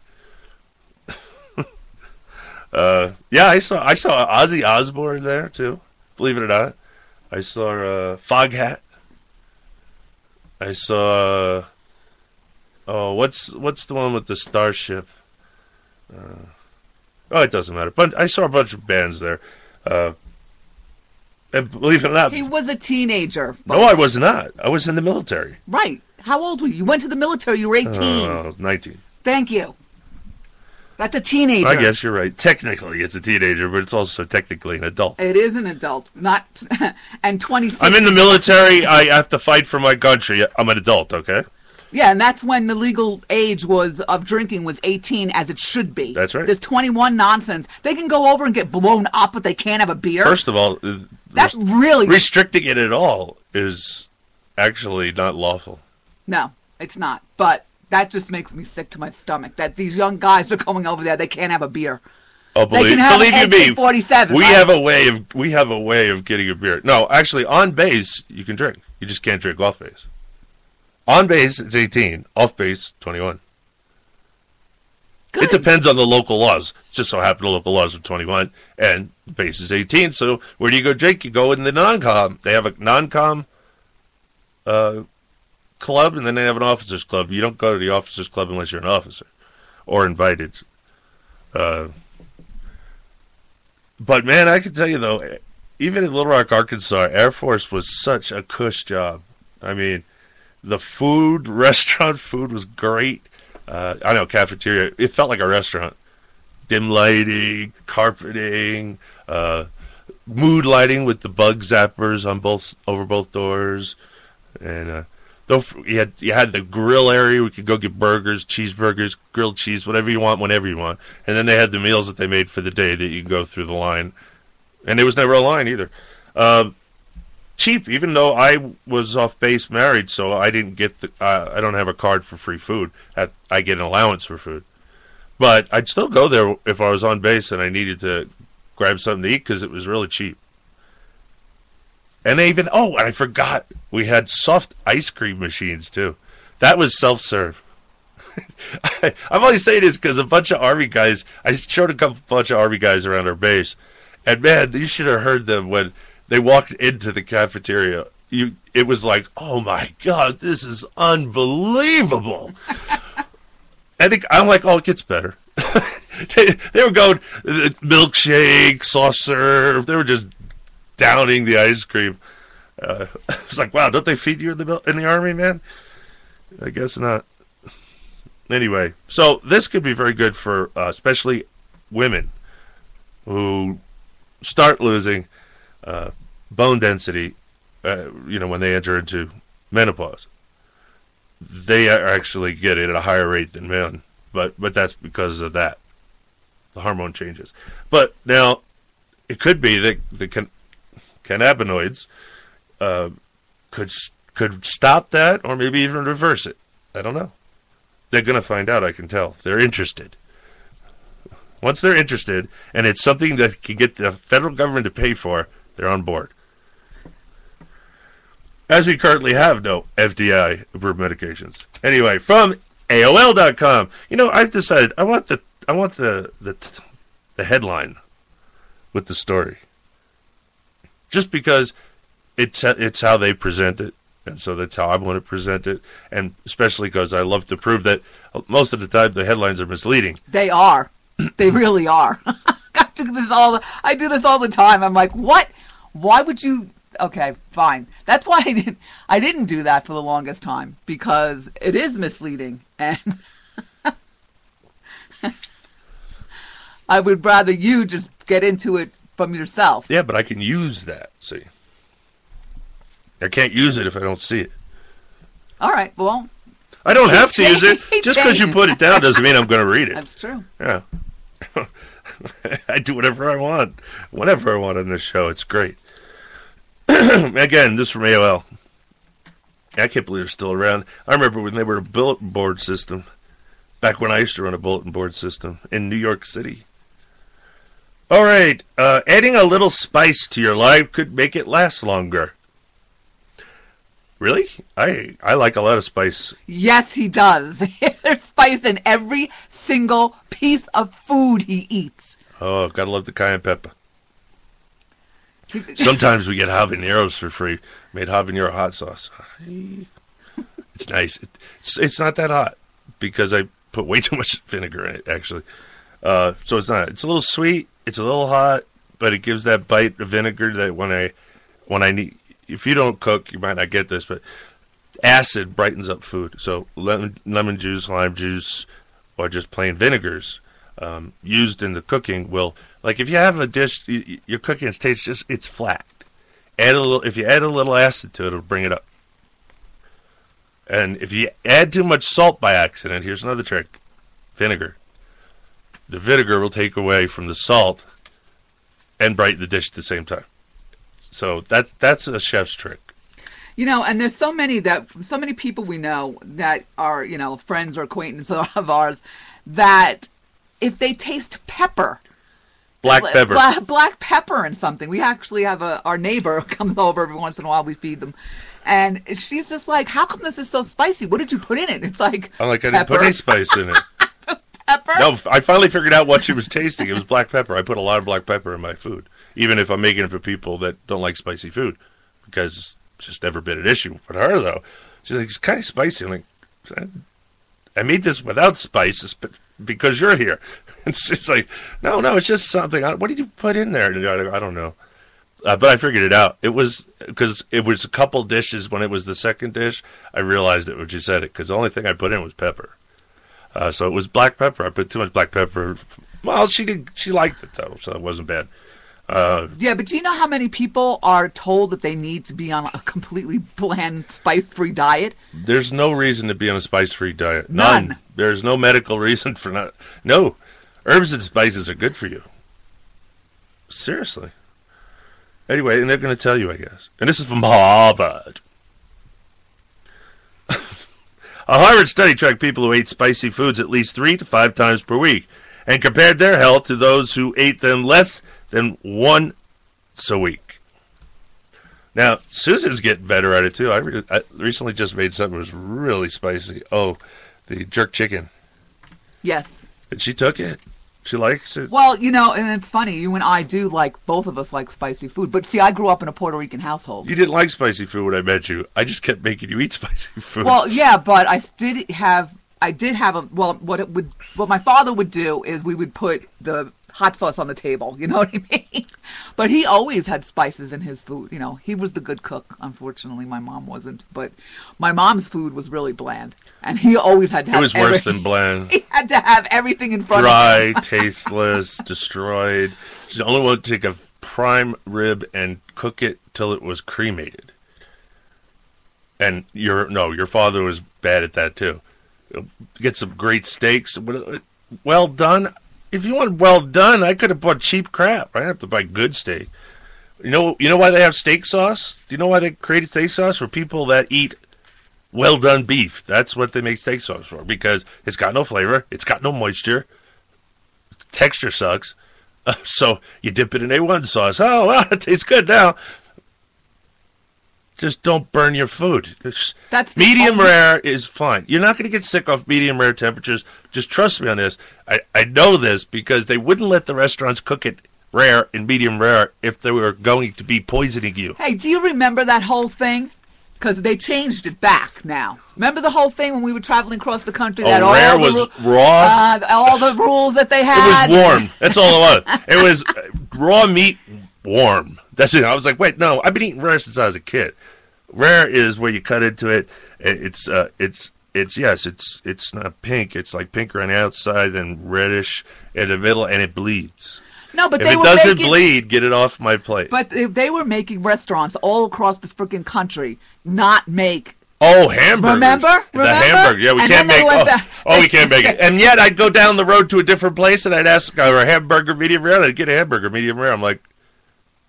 uh, yeah, I saw I saw Ozzy Osbourne there too. Believe it or not, I saw uh, Foghat. I saw. Oh, what's what's the one with the starship? Uh, oh, it doesn't matter. But I saw a bunch of bands there. Uh, and believe it or not, He was a teenager. no, I was not. I was in the military. Right. How old were you? You went to the military. You were 18. I was 19. Thank you. That's a teenager. I guess you're right. Technically, it's a teenager, but it's also technically an adult. It is an adult, not and 26. I'm in the military. I have to fight for my country. I'm an adult, okay? Yeah, and that's when the legal age was of drinking was 18, as it should be. That's right. This 21 nonsense. They can go over and get blown up, but they can't have a beer. First of all, uh, that really restricting it at all is actually not lawful. no, it's not. But that just makes me sick to my stomach. That these young guys are going over there. They can't have a beer. Oh, They believe, can have believe you me, AK-47, we right? have a way of we have a way of getting a beer. No, actually, on base you can drink. You just can't drink off base. On base it's 18. Off base 21. It depends on the local laws. It just so happened the local laws are 21 and base is 18. So where do you go drink? You go in the non-com. They have a non-com uh, club and then they have an officers club. You don't go to the officers club unless you're an officer or invited. Uh, but man, I can tell you though, even in Little Rock, Arkansas, Air Force was such a cush job. I mean, the food, restaurant food was great. Uh, I know cafeteria. It felt like a restaurant. Dim lighting, carpeting, uh, mood lighting with the bug zappers on both over both doors, and though you had you had the grill area. We could go get burgers, cheeseburgers, grilled cheese, whatever you want, whenever you want. And then they had the meals that they made for the day that you can go through the line, and there was never a line either. Uh, cheap, even though I was off base married, so I didn't get the. Uh, I don't have a card for free food. I, I get an allowance for food, but I'd still go there if I was on base and I needed to grab something to eat because it was really cheap. And they even oh, and I forgot we had soft ice cream machines too. That was self serve. I'm only saying this because a bunch of army guys. I showed a couple bunch of army guys around our base, And man, you should have heard them when they walked into the cafeteria. You, it was like, oh my god, this is unbelievable. and it, I'm like, oh, it gets better. they, they were going uh, milkshake, soft serve. They were just downing the ice cream. Uh, it's like, wow, don't they feed you in the in the army, man? I guess not. Anyway, so this could be very good for uh, especially women who start losing uh, bone density. Uh, you know, when they enter into menopause, they actually get it at a higher rate than men. But but that's because of that, the hormone changes. But now, it could be that the cannabinoids uh, could could stop that, or maybe even reverse it. I don't know. They're going to find out. I can tell. They're interested. Once they're interested, and it's something that can get the federal government to pay for, they're on board. As we currently have no FDI approved medications. Anyway, from AOL.com. You know, I've decided I want the I want the the the headline with the story. Just because it's it's how they present it, and so that's how I want to present it, and especially because I love to prove that uh, most of the time the headlines are misleading. They are. they really are. I do this all. The, I do this all the time. I'm like, what? Why would you? Okay, fine. That's why I didn't. I didn't do that for the longest time because it is misleading, and I would rather you just get into it from yourself. Yeah, but I can use that. See, I can't use it if I don't see it. All right. Well, I don't have to use it. Just because you put it down doesn't mean I'm going to read it. that's true. Yeah. I do whatever I want, whenever I want on this show. It's great. Again, this from AOL. I can't believe they're still around. I remember when they were a bulletin board system, back when I used to run a bulletin board system in New York City. All right, uh, adding a little spice to your life could make it last longer. Really? I I like a lot of spice. Yes, he does. There's spice in every single piece of food he eats. Oh, gotta love the cayenne pepper. Sometimes we get habaneros for free. Made habanero hot sauce. It's nice. It's it's not that hot because I put way too much vinegar in it. Actually, uh, so it's not. It's a little sweet. It's a little hot, but it gives that bite of vinegar that when I when I need. If you don't cook, you might not get this, but acid brightens up food. So lemon lemon juice, lime juice, or just plain vinegars um, used in the cooking will like if you have a dish you're cooking it tastes just it's flat add a little if you add a little acid to it it'll bring it up and if you add too much salt by accident here's another trick vinegar the vinegar will take away from the salt and brighten the dish at the same time so that's that's a chef's trick You know, and there's so many that so many people we know that are you know friends or acquaintances of ours that if they taste pepper, black pepper bla- black pepper and something, we actually have a our neighbor comes over every once in a while. We feed them, and she's just like, "How come this is so spicy? What did you put in it?" It's like i'm like i didn't put any spice in it pepper. No, I finally figured out what she was tasting. It was black pepper. I put a lot of black pepper in my food, even if I'm making it for people that don't like spicy food, because it's just never been an issue. For her, though, she's like, it's kind of spicy. I'm like, I made this without spices, but because you're here. It's just like, no, no, it's just something. What did you put in there? I I don't know. Uh, but I figured it out. It was because it was a couple dishes. When it was the second dish, I realized it when she said it because the only thing I put in was pepper. Uh, so it was black pepper. I put too much black pepper. Well, she did. She liked it though, so it wasn't bad. Uh, Yeah, but do you know how many people are told that they need to be on a completely bland, spice-free diet? there's no reason to be on a spice-free diet. None. There's no medical reason for not. No, herbs and spices are good for you. Seriously. Anyway, and they're going to tell you, I guess. And this is from Harvard. a Harvard study tracked people who ate spicy foods at least three to five times per week and compared their health to those who ate them less than once a week. Now, Susan's getting better at it too. I, re- I recently just made something that was really spicy. Oh, the jerk chicken. Yes. And she took it. She likes it. Well, you know, and it's funny. You and I do like both of us like spicy food. But see, I grew up in a Puerto Rican household. You didn't like spicy food when I met you. I just kept making you eat spicy food. Well, yeah, but I did have. I did have a well. What it would, what my father would do is we would put the hot sauce on the table. You know what I mean? But he always had spices in his food. You know, he was the good cook. Unfortunately, my mom wasn't. But my mom's food was really bland, and he always had to it have. was worse than bland. He had to have everything in front of Dry, tasteless, destroyed. She only one to take a prime rib and cook it till it was cremated. And your no, your father was bad at that too. Get some great steaks. Well done. If you want well done, I could have bought cheap crap. I have to buy good steak. You know, you know why they have steak sauce? Do you know why they created steak sauce for people that eat well done beef? That's what they make steak sauce for because it's got no flavor, it's got no moisture, texture sucks. Uh, so you dip it in A1 sauce. Oh, wow, it tastes good now. Just don't burn your food. Just- That's medium only- rare is fine. You're not going to get sick off medium rare temperatures. Just trust me on this. I, I know this because they wouldn't let the restaurants cook it rare and medium rare if they were going to be poisoning you. Hey, do you remember that whole thing? Because they changed it back now. Remember the whole thing when we were traveling across the country? Oh, that all rare the was ru- raw? Uh, all the rules that they had. It was warm. That's all it was. It was uh, raw meat warm. That's it. I was like, wait, no, I've been eating rare since I was a kid. Rare is where you cut into it. It- It's uh, it's it's yes, it's it's not pink. It's like pink on the outside and reddish in the middle, and it bleeds. No, but if they it were doesn't making, bleed, get it off my plate. But they, they were making restaurants all across the freaking country not make. Oh, hamburgers! Remember? Remember? the hamburger. Yeah, we And can't make. Oh, back- oh, we can't make it. And yet, I'd go down the road to a different place, and I'd ask uh, a hamburger medium rare. and I'd get a hamburger medium rare. I'm like,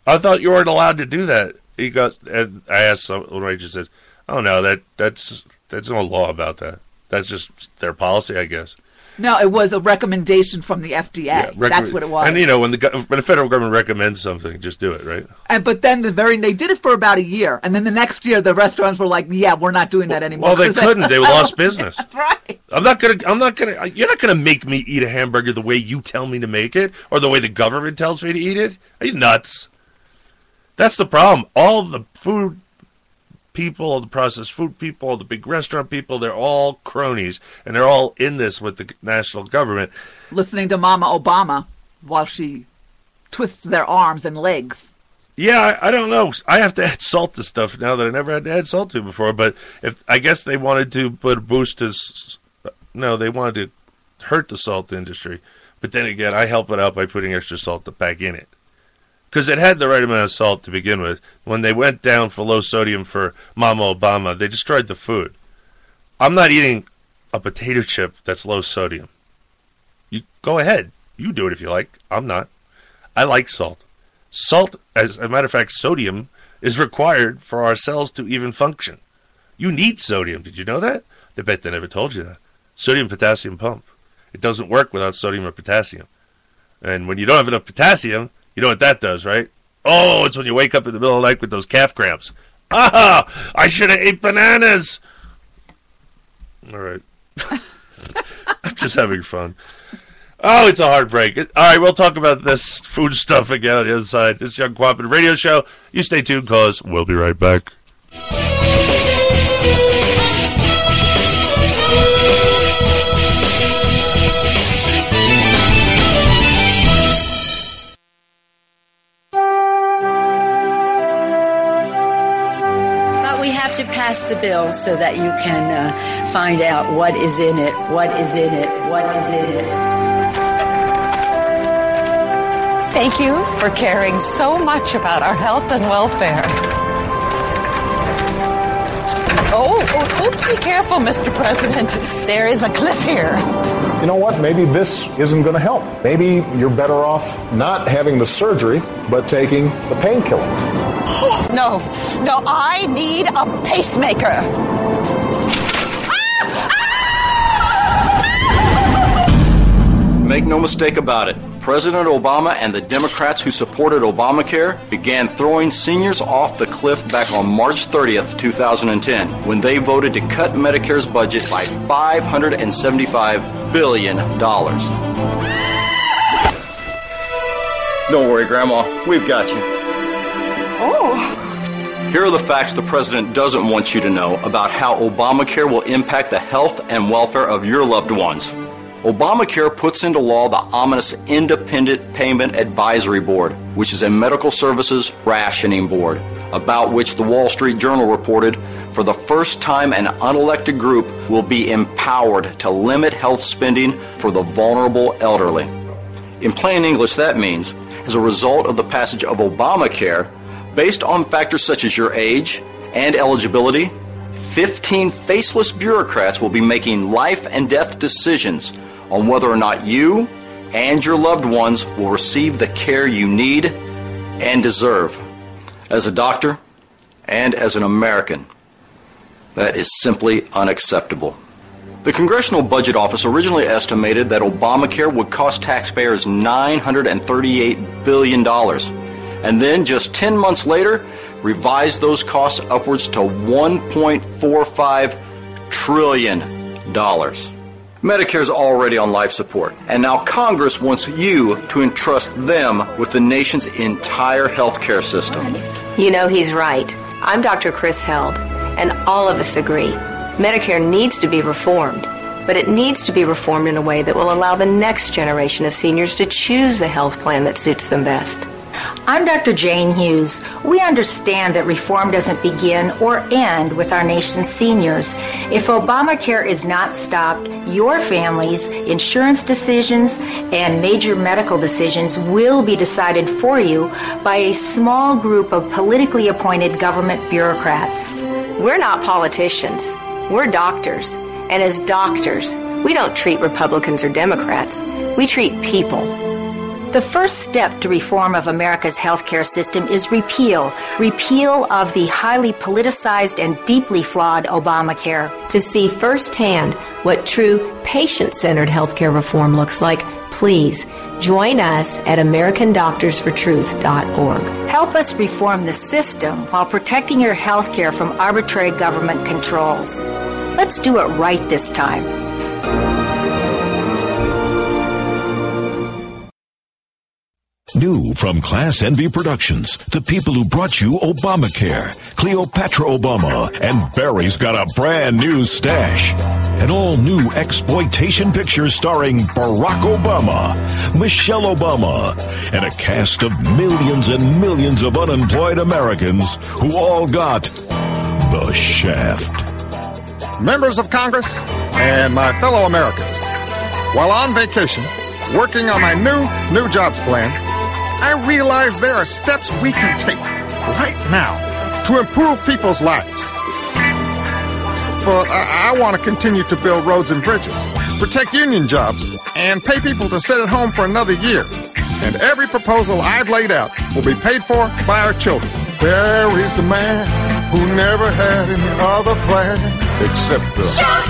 I thought you weren't allowed to do that. He goes, and I asked someone. He just says, "Oh no, that that's that's no law about that. That's just their policy, I guess." No, it was a recommendation from the FDA. Yeah, That's what it was. And you know, when the when the federal government recommends something, just do it, right? And, but then the very they did it for about a year, and then the next year the restaurants were like, "Yeah, we're not doing that anymore." Well, they couldn't. They lost business. That's right. I'm not gonna. I'm not gonna. Uh, you're not gonna make me eat a hamburger the way you tell me to make it, or the way the government tells me to eat it. Are you nuts? That's the problem. All the food people, all the processed food people, all the big restaurant people, they're all cronies, and they're all in this with the national government. Listening to Mama Obama while she twists their arms and legs. Yeah, I, I don't know. I have to add salt to stuff now that I never had to add salt to before. But if I guess they wanted to put a boost to, no, they wanted to hurt the salt industry. But then again, I help it out by putting extra salt back in it because it had the right amount of salt to begin with. When they went down for low sodium for Mama Obama, they destroyed the food. I'm not eating a potato chip that's low sodium. You go ahead, you do it if you like. I'm not. I like salt. Salt, as a matter of fact, sodium is required for our cells to even function. You need sodium. Did you know that? I bet they never told you that. Sodium potassium pump. It doesn't work without sodium or potassium. And when you don't have enough potassium, you know what that does, right? Oh, it's when you wake up in the middle of the night with those calf cramps. Ah, I should have ate bananas. All right. I'm just having fun. Oh, it's a heartbreak. All right, we'll talk about this food stuff again on the other side. This Uncooperative Radio Show. You stay tuned, cause we'll be right back. Pass the bill so that you can uh, find out what is in it, what is in it, what is in it. Thank you for caring so much about our health and welfare. Oh, oh, oh, be careful, Mr. President. There is a cliff here. you know what? Maybe this isn't going to help. Maybe you're better off not having the surgery, but taking the painkiller. No, no, I need a pacemaker. Make no mistake about it. President Obama and the Democrats who supported Obamacare began throwing seniors off the cliff back on March 30th, 2010, when they voted to cut Medicare's budget by $575 billion. Don't worry, Grandma. We've got you. Oh. Here are the facts the president doesn't want you to know about how Obamacare will impact the health and welfare of your loved ones. Obamacare puts into law the ominous Independent Payment Advisory Board, which is a medical services rationing board, about which the Wall Street Journal reported for the first time an unelected group will be empowered to limit health spending for the vulnerable elderly. In plain English, that means, as a result of the passage of Obamacare, based on factors such as your age and eligibility, 15 faceless bureaucrats will be making life and death decisions on whether or not you and your loved ones will receive the care you need and deserve. As a doctor and as an American, that is simply unacceptable. The Congressional Budget Office originally estimated that Obamacare would cost taxpayers $938 billion, and then just 10 months later, revised those costs upwards to $1.45 trillion. Medicare is already on life support, and now Congress wants you to entrust them with the nation's entire healthcare system. You know he's right. I'm Dr. Chris Held, and all of us agree. Medicare needs to be reformed, but it needs to be reformed in a way that will allow the next generation of seniors to choose the health plan that suits them best. I'm Dr. Jane Hughes. We understand that reform doesn't begin or end with our nation's seniors. If Obamacare is not stopped, your family's insurance decisions and major medical decisions will be decided for you by a small group of politically appointed government bureaucrats. We're not politicians, we're doctors. And as doctors, we don't treat Republicans or Democrats, we treat people. The first step to reform of America's healthcare system is repeal. Repeal of the highly politicized and deeply flawed Obamacare. To see firsthand what true patient centered healthcare reform looks like, please join us at AmericanDoctorsForTruth.org. Help us reform the system while protecting your healthcare from arbitrary government controls. Let's do it right this time. New from Class Envy Productions, the people who brought you Obamacare, Cleopatra Obama, and Barry's got a brand new stash. An all new exploitation picture starring Barack Obama, Michelle Obama, and a cast of millions and millions of unemployed Americans who all got the shaft. Members of Congress and my fellow Americans, while on vacation, working on my new, new jobs plan, I realize there are steps we can take right now to improve people's lives. But I, I want to continue to build roads and bridges, protect union jobs, and pay people to sit at home for another year. And every proposal I've laid out will be paid for by our children. There is the man who never had any other plan except the. Shut!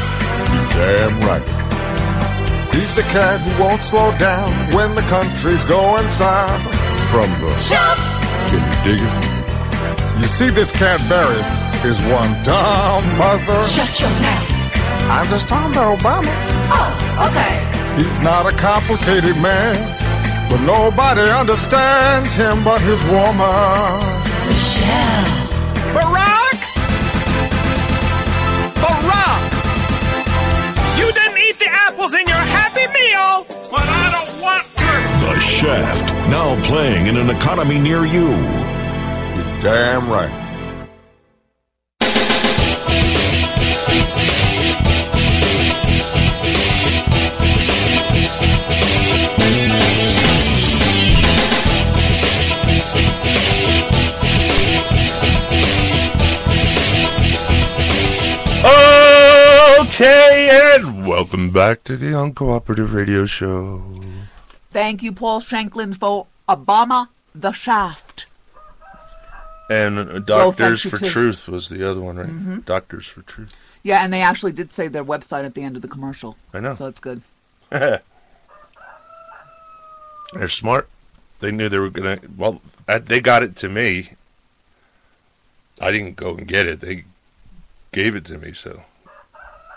You damn right. He's the cat who won't slow down when the country's going south. From the Shut! Can you dig it? You see, this cat Barry is one dumb mother. Shut your mouth. I'm just talking about Obama. Oh, okay. He's not a complicated man, but nobody understands him but his woman. Michelle. Barack! Barack! You didn't eat the apples in your Happy Meal, The Shaft, now playing in an economy near you. You're damn right. Okay, and welcome back to the Uncooperative Radio Show. Thank you, Paul Shanklin, for Obama the Shaft. And uh, Well, Doctors for too. Truth was the other one, right? Mhm. Doctors for Truth. Yeah, and they actually did say their website at the end of the commercial. I know. So it's good. They're smart. They knew they were gonna. Well, uh, they got it to me. I didn't go and get it. They gave it to me, so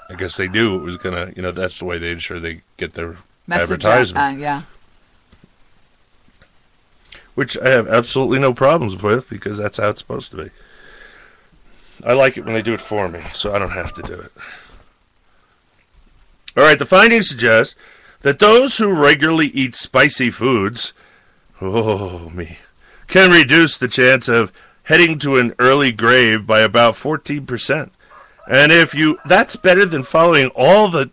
I guess they knew it was gonna. You know, that's the way they ensure they get their Message advertisement. Uh, yeah. Which I have absolutely no problems with because that's how it's supposed to be. I like it when they do it for me, so I don't have to do it. All right, the findings suggest that those who regularly eat spicy foods, oh me, can reduce the chance of heading to an early grave by about 14%. And if you that's better than following all the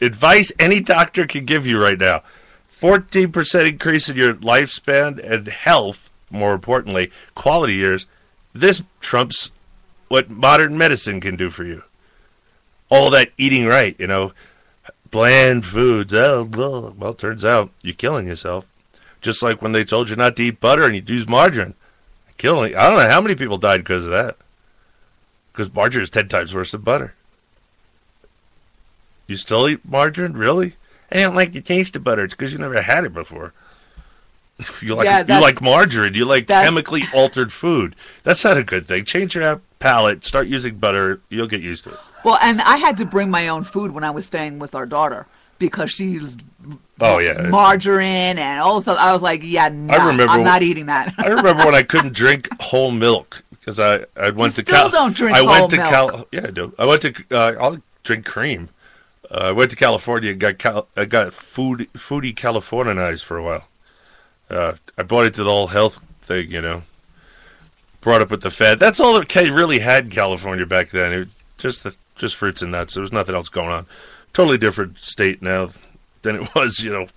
advice any doctor can give you right now. 14% increase in your lifespan and health, more importantly, quality years. This trumps what modern medicine can do for you. All that eating right, you know, bland foods. Oh, well, well, turns out you're killing yourself. Just like when they told you not to eat butter and you use margarine. Killing. I don't know how many people died because of that. Because margarine is 10 times worse than butter. You still eat margarine? Really? I don't like the taste of butter. It's because you never had it before. you like Yeah, you like margarine. You like chemically altered food. That's not a good thing. Change your palate. Start using butter. You'll get used to it. Well, and I had to bring my own food when I was staying with our daughter because she used Oh yeah. margarine and all this. I was like, yeah, no, I remember I'm not eating that. I remember when I couldn't drink whole milk because I I went to still Cal. don't drink I went to milk. Cal. Yeah, I do. I went to. Uh, I'll drink cream. Uh, I went to California and got Cal- I got food foodie Californianized for a while. Uh, I bought into the whole health thing, you know. Brought up with the fat. That's all that K really had in California back then. It just the just fruits and nuts. There was nothing else going on. Totally different state now than it was, you know,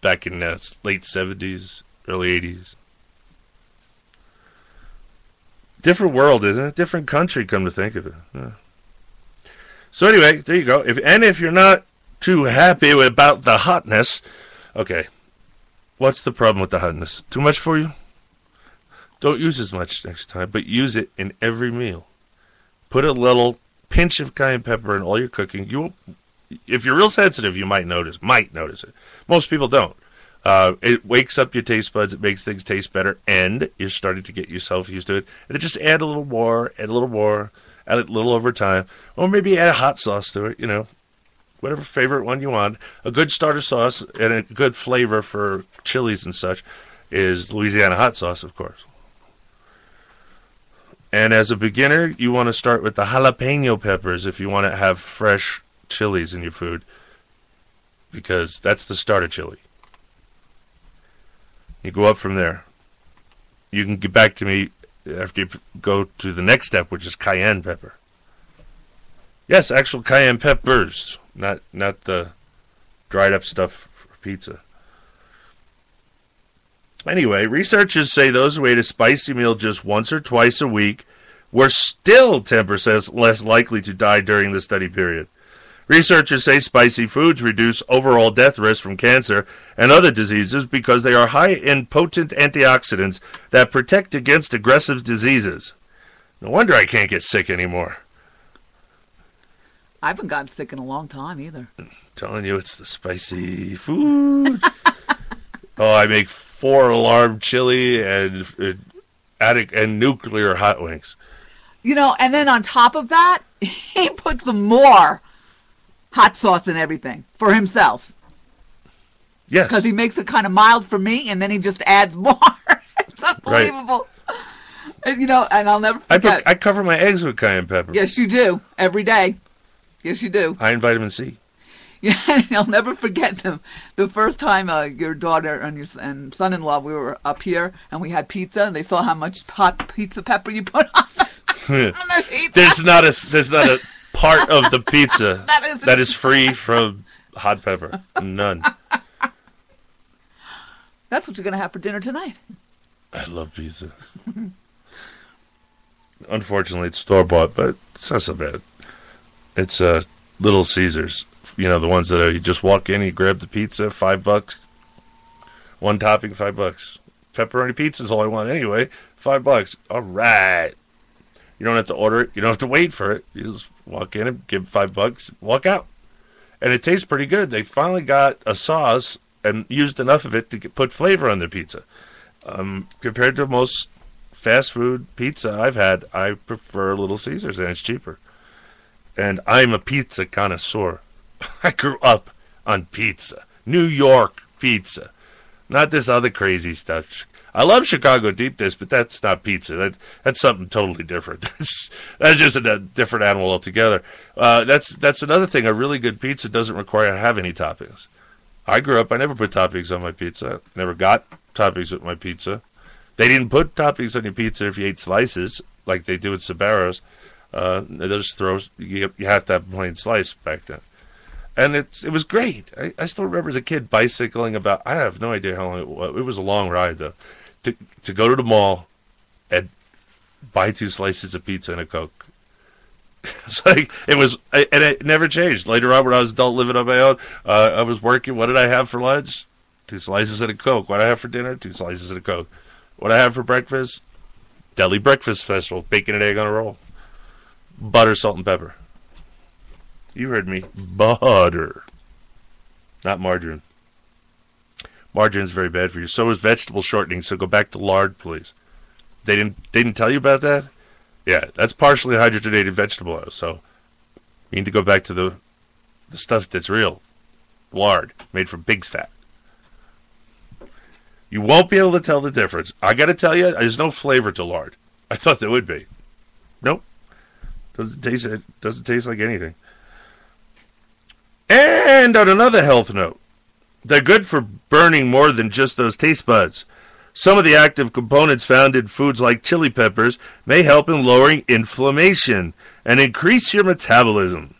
back in uh, late seventies, early eighties. Different world, isn't it? Different country. Come to think of it. Yeah. So anyway, there you go. If and if you're not too happy about the hotness, okay. What's the problem with the hotness? Too much for you? Don't use as much next time, but use it in every meal. Put a little pinch of cayenne pepper in all your cooking. You, if you're real sensitive, you might notice. Might notice it. Most people don't. Uh, it wakes up your taste buds. It makes things taste better, and you're starting to get yourself used to it. And then just add a little more, add a little more, add a little over time, or maybe add a hot sauce to it. You know, whatever favorite one you want. A good starter sauce and a good flavor for chilies and such is Louisiana hot sauce, of course. And as a beginner, you want to start with the jalapeno peppers if you want to have fresh chilies in your food, because that's the starter chili. You go up from there. You can get back to me after you go to the next step, which is cayenne pepper. Yes, actual cayenne peppers, not not the dried up stuff for pizza. Anyway, researchers say those who ate a spicy meal just once or twice a week were still 10% less likely to die during the study period. Researchers say spicy foods reduce overall death risk from cancer and other diseases because they are high in potent antioxidants that protect against aggressive diseases. No wonder I can't get sick anymore. I haven't gotten sick in a long time either. I'm telling you it's the spicy food. oh, I make four alarm chili and uh, attic and nuclear hot wings. You know, and then on top of that, he put some more hot sauce and everything for himself. Yes. Because he makes it kind of mild for me, and then he just adds more. it's unbelievable. And, you know, and I'll never I forget. put, I cover my eggs with cayenne pepper. yes, you do every day. Yes, you do. High in vitamin C. Yeah, I'll never forget them. The first time uh, your daughter and your and son-in-law, we were up here and we had pizza, and they saw how much hot pizza pepper you put on. there's not a there's not a part of the pizza That is- that is free from hot pepper. None. That's what you're gonna have for dinner tonight. I love pizza. Unfortunately, it's store bought, but it's not so bad. It's uh, Little Caesars. You know the ones that are, you just walk in, you grab the pizza, five bucks, one topping, five bucks. Pepperoni pizza is all I want anyway. Five bucks. All right. You don't have to order it. You don't have to wait for it. You just walk in and give five bucks, walk out, and it tastes pretty good. They finally got a sauce and used enough of it to get, put flavor on their pizza. Um, compared to most fast food pizza I've had, I prefer Little Caesars, and it's cheaper. And I'm a pizza connoisseur. I grew up on pizza, New York pizza. Not this other crazy stuff. I love Chicago deep dish, but that's not pizza. That that's something totally different. That's that's just a, different animal altogether. Uh, that's that's another thing. A really good pizza doesn't require to have any toppings. I grew up. I never put toppings on my pizza. Never got toppings with my pizza. They didn't put toppings on your pizza if you ate slices like they do at Sbarros. Uh, they just throw you, you have to have plain slice back then and it's it was great. I, I still remember as a kid bicycling about. I have no idea how long it was. It was a long ride though. To to go to the mall and buy two slices of pizza and a coke. it's like it was, and it never changed. Later on, when I was adult living on my own, uh, I was working. What did I have for lunch? Two slices and a coke. What did I have for dinner? Two slices and a coke. What I have for breakfast? Deli breakfast special: bacon and egg on a roll, butter, salt, and pepper. You heard me. Butter. Not margarine. Margarine's very bad for you. So is vegetable shortening, so go back to lard, please. They didn't they didn't tell you about that? Yeah, that's partially hydrogenated vegetable oil, so you need to go back to the the stuff that's real. Lard, made from pig's fat. You won't be able to tell the difference. I gotta tell you, there's no flavor to lard. I thought there would be. Nope. Doesn't taste it doesn't taste like anything. And on another health note, they're good for burning more than just those taste buds. Some of the active components found in foods like chili peppers may help in lowering inflammation and increase your metabolism.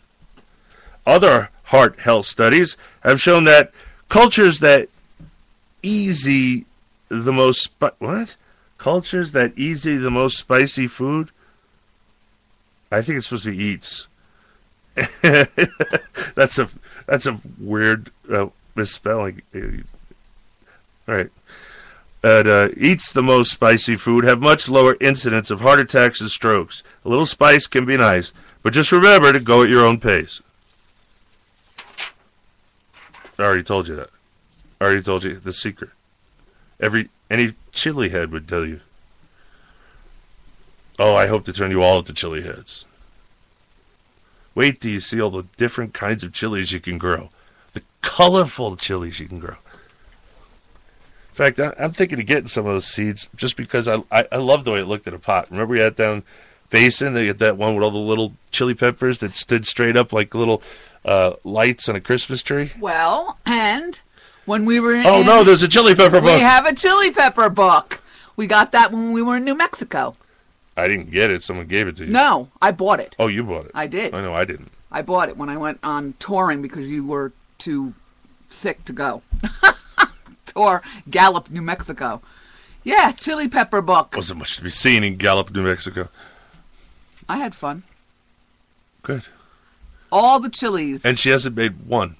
Other heart health studies have shown that cultures that easy the most spi- what? Cultures that easy the most spicy food? I think it's supposed to be eats. that's a that's a weird uh, misspelling. All right. That uh, eats the most spicy food have much lower incidence of heart attacks and strokes. A little spice can be nice, but just remember to go at your own pace. I already told you that. I already told you the secret. Every any chili head would tell you. Oh, I hope to turn you all into chili heads. Wait till you see all the different kinds of chilies you can grow. The colorful chilies you can grow. In fact, I'm thinking of getting some of those seeds just because I, I, I love the way it looked in a pot. Remember we had down Basin, they had that one with all the little chili peppers that stood straight up like little uh, lights on a Christmas tree? Well, and when we were in, Oh, no, there's a chili pepper book. we have a chili pepper book. We got that when we were in New Mexico. I didn't get it. Someone gave it to you. No, I bought it. Oh, you bought it. I did. I know I didn't. I bought it when I went on touring because you were too sick to go. Tour Gallup, New Mexico. Yeah, chili pepper book. Wasn't much to be seen in Gallup, New Mexico. I had fun. Good. All the chilies. And she hasn't made one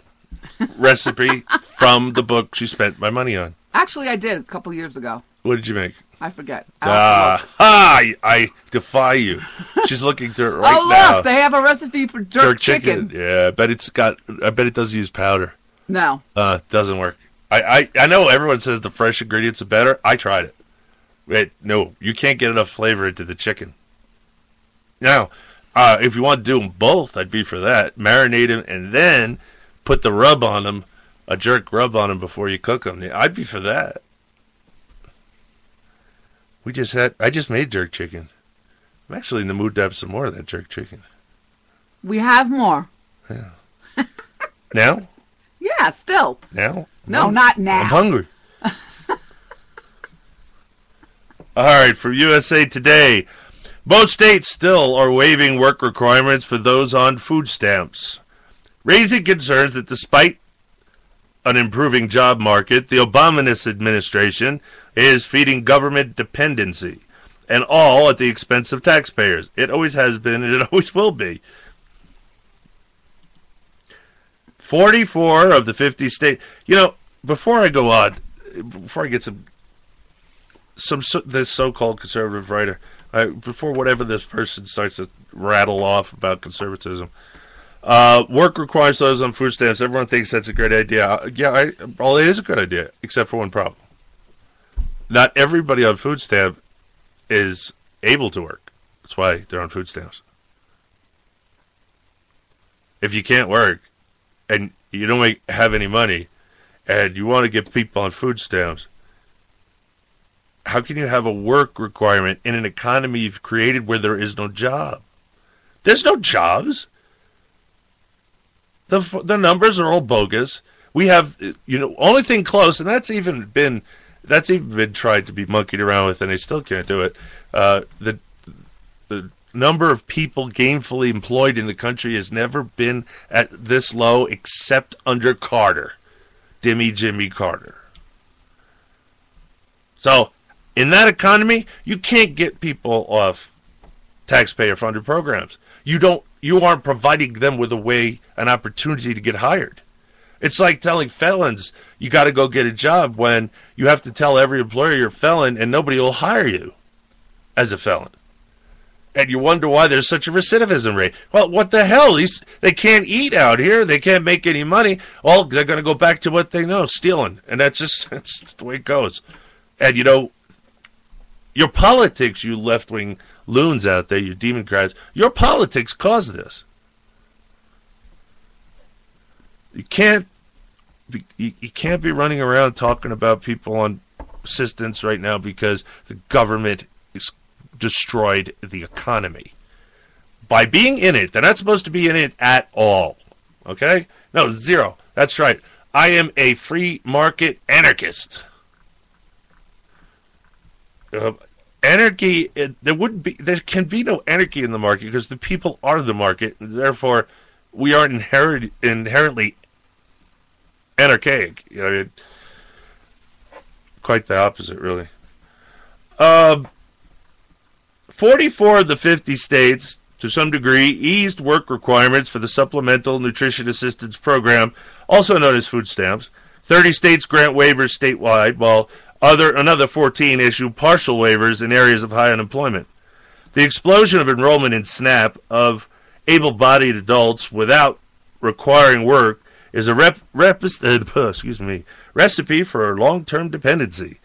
recipe from the book she spent my money on. Actually, I did a couple years ago. What did you make? I forget. Ah, I, I defy you. She's looking through it right oh, now. look, they have a recipe for jerk, chicken. Yeah, I bet it's got. I bet it does use powder. No. Uh, doesn't work. I, I, I know everyone says the fresh ingredients are better. I tried it. Wait, no, you can't get enough flavor into the chicken. Now, uh, if you want to do them both, I'd be for that. Marinate them and then put the rub on them, a jerk rub on them before you cook them. I'd be for that. We just had. I just made jerk chicken. I'm actually in the mood to have some more of that jerk chicken. We have more. Yeah. now, Yeah, still. now. No, I'm- not now. I'm hungry. All right, from USA Today. Most states still are waiving work requirements for those on food stamps, raising concerns that despite an improving job market, the Obama administration is feeding government dependency, and all at the expense of taxpayers. It always has been, and it always will be. 44 of the 50 states. You know, before I go on, before I get some some so, this so-called conservative writer, I, before whatever this person starts to rattle off about conservatism, uh, work requires those on food stamps. Everyone thinks that's a great idea. Uh, Yeah, I, well, it is a good idea, except for one problem. Not everybody on food stamp is able to work. That's why they're on food stamps. If you can't work and you don't make, have any money, and you want to get people on food stamps, how can you have a work requirement in an economy you've created where there is no job? There's no jobs. The the numbers are all bogus. We have you know only thing close, and that's even been that's even been tried to be monkeyed around with, and they still can't do it. Uh, the the number of people gainfully employed in the country has never been at this low, except under Carter, Dimmy Jimmy Carter. So, in that economy, you can't get people off taxpayer funded programs. You don't you aren't providing them with a way an opportunity to get hired. It's like telling felons you got to go get a job when you have to tell every employer you're a felon and nobody will hire you as a felon. And you wonder why there's such a recidivism rate. Well, what the hell? These they can't eat out here. They can't make any money. Well, they're going to go back to what they know, stealing, and that's just that's just the way it goes. And you know, your politics, you left wing loons out there, you Democrats, your politics caused this. You can't be, you, you can't be running around talking about people on assistance right now because the government is destroyed the economy. By being in it, they're not supposed to be in it at all. Okay? No, zero. That's right. I am a free market anarchist. Uh, anarchy, it, there would be, there can be no anarchy in the market because the people are the market, and therefore we are inherent, inherently anarchic. You know, it, quite the opposite, really. Um, 44 of the 50 states, to some degree, eased work requirements for the Supplemental Nutrition Assistance Program, also known as food stamps. 30 states grant waivers statewide, while other another 14 issue partial waivers in areas of high unemployment. The explosion of enrollment in SNAP of able-bodied adults without requiring work is a rep, rep, uh, excuse me, recipe for long-term dependency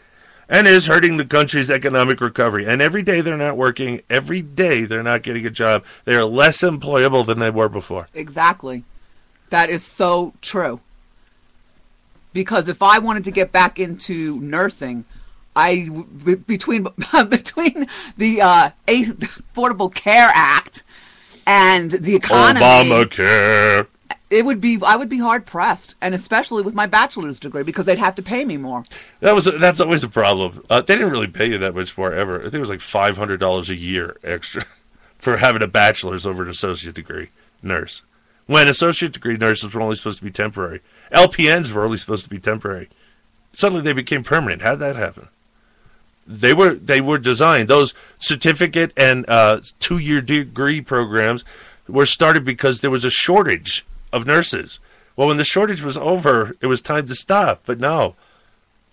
and is hurting the country's economic recovery. And every day they're not working, every day they're not getting a job, they are less employable than they were before. Exactly. That is so true. Because if I wanted to get back into nursing, I between between the uh, Affordable Care Act and the economy, Obamacare. it would be I would be hard pressed, and especially with my bachelor's degree because they'd have to pay me more. That was that's always a problem. Uh, they didn't really pay you that much more ever. I think it was like five hundred dollars a year extra for having a bachelor's over an associate degree nurse. When associate degree nurses were only supposed to be temporary, LPNs were only supposed to be temporary. Suddenly they became permanent. How did that happen? They were they were designed. Those certificate and uh, two year degree programs were started because there was a shortage of nurses. Well, when the shortage was over, it was time to stop. But no,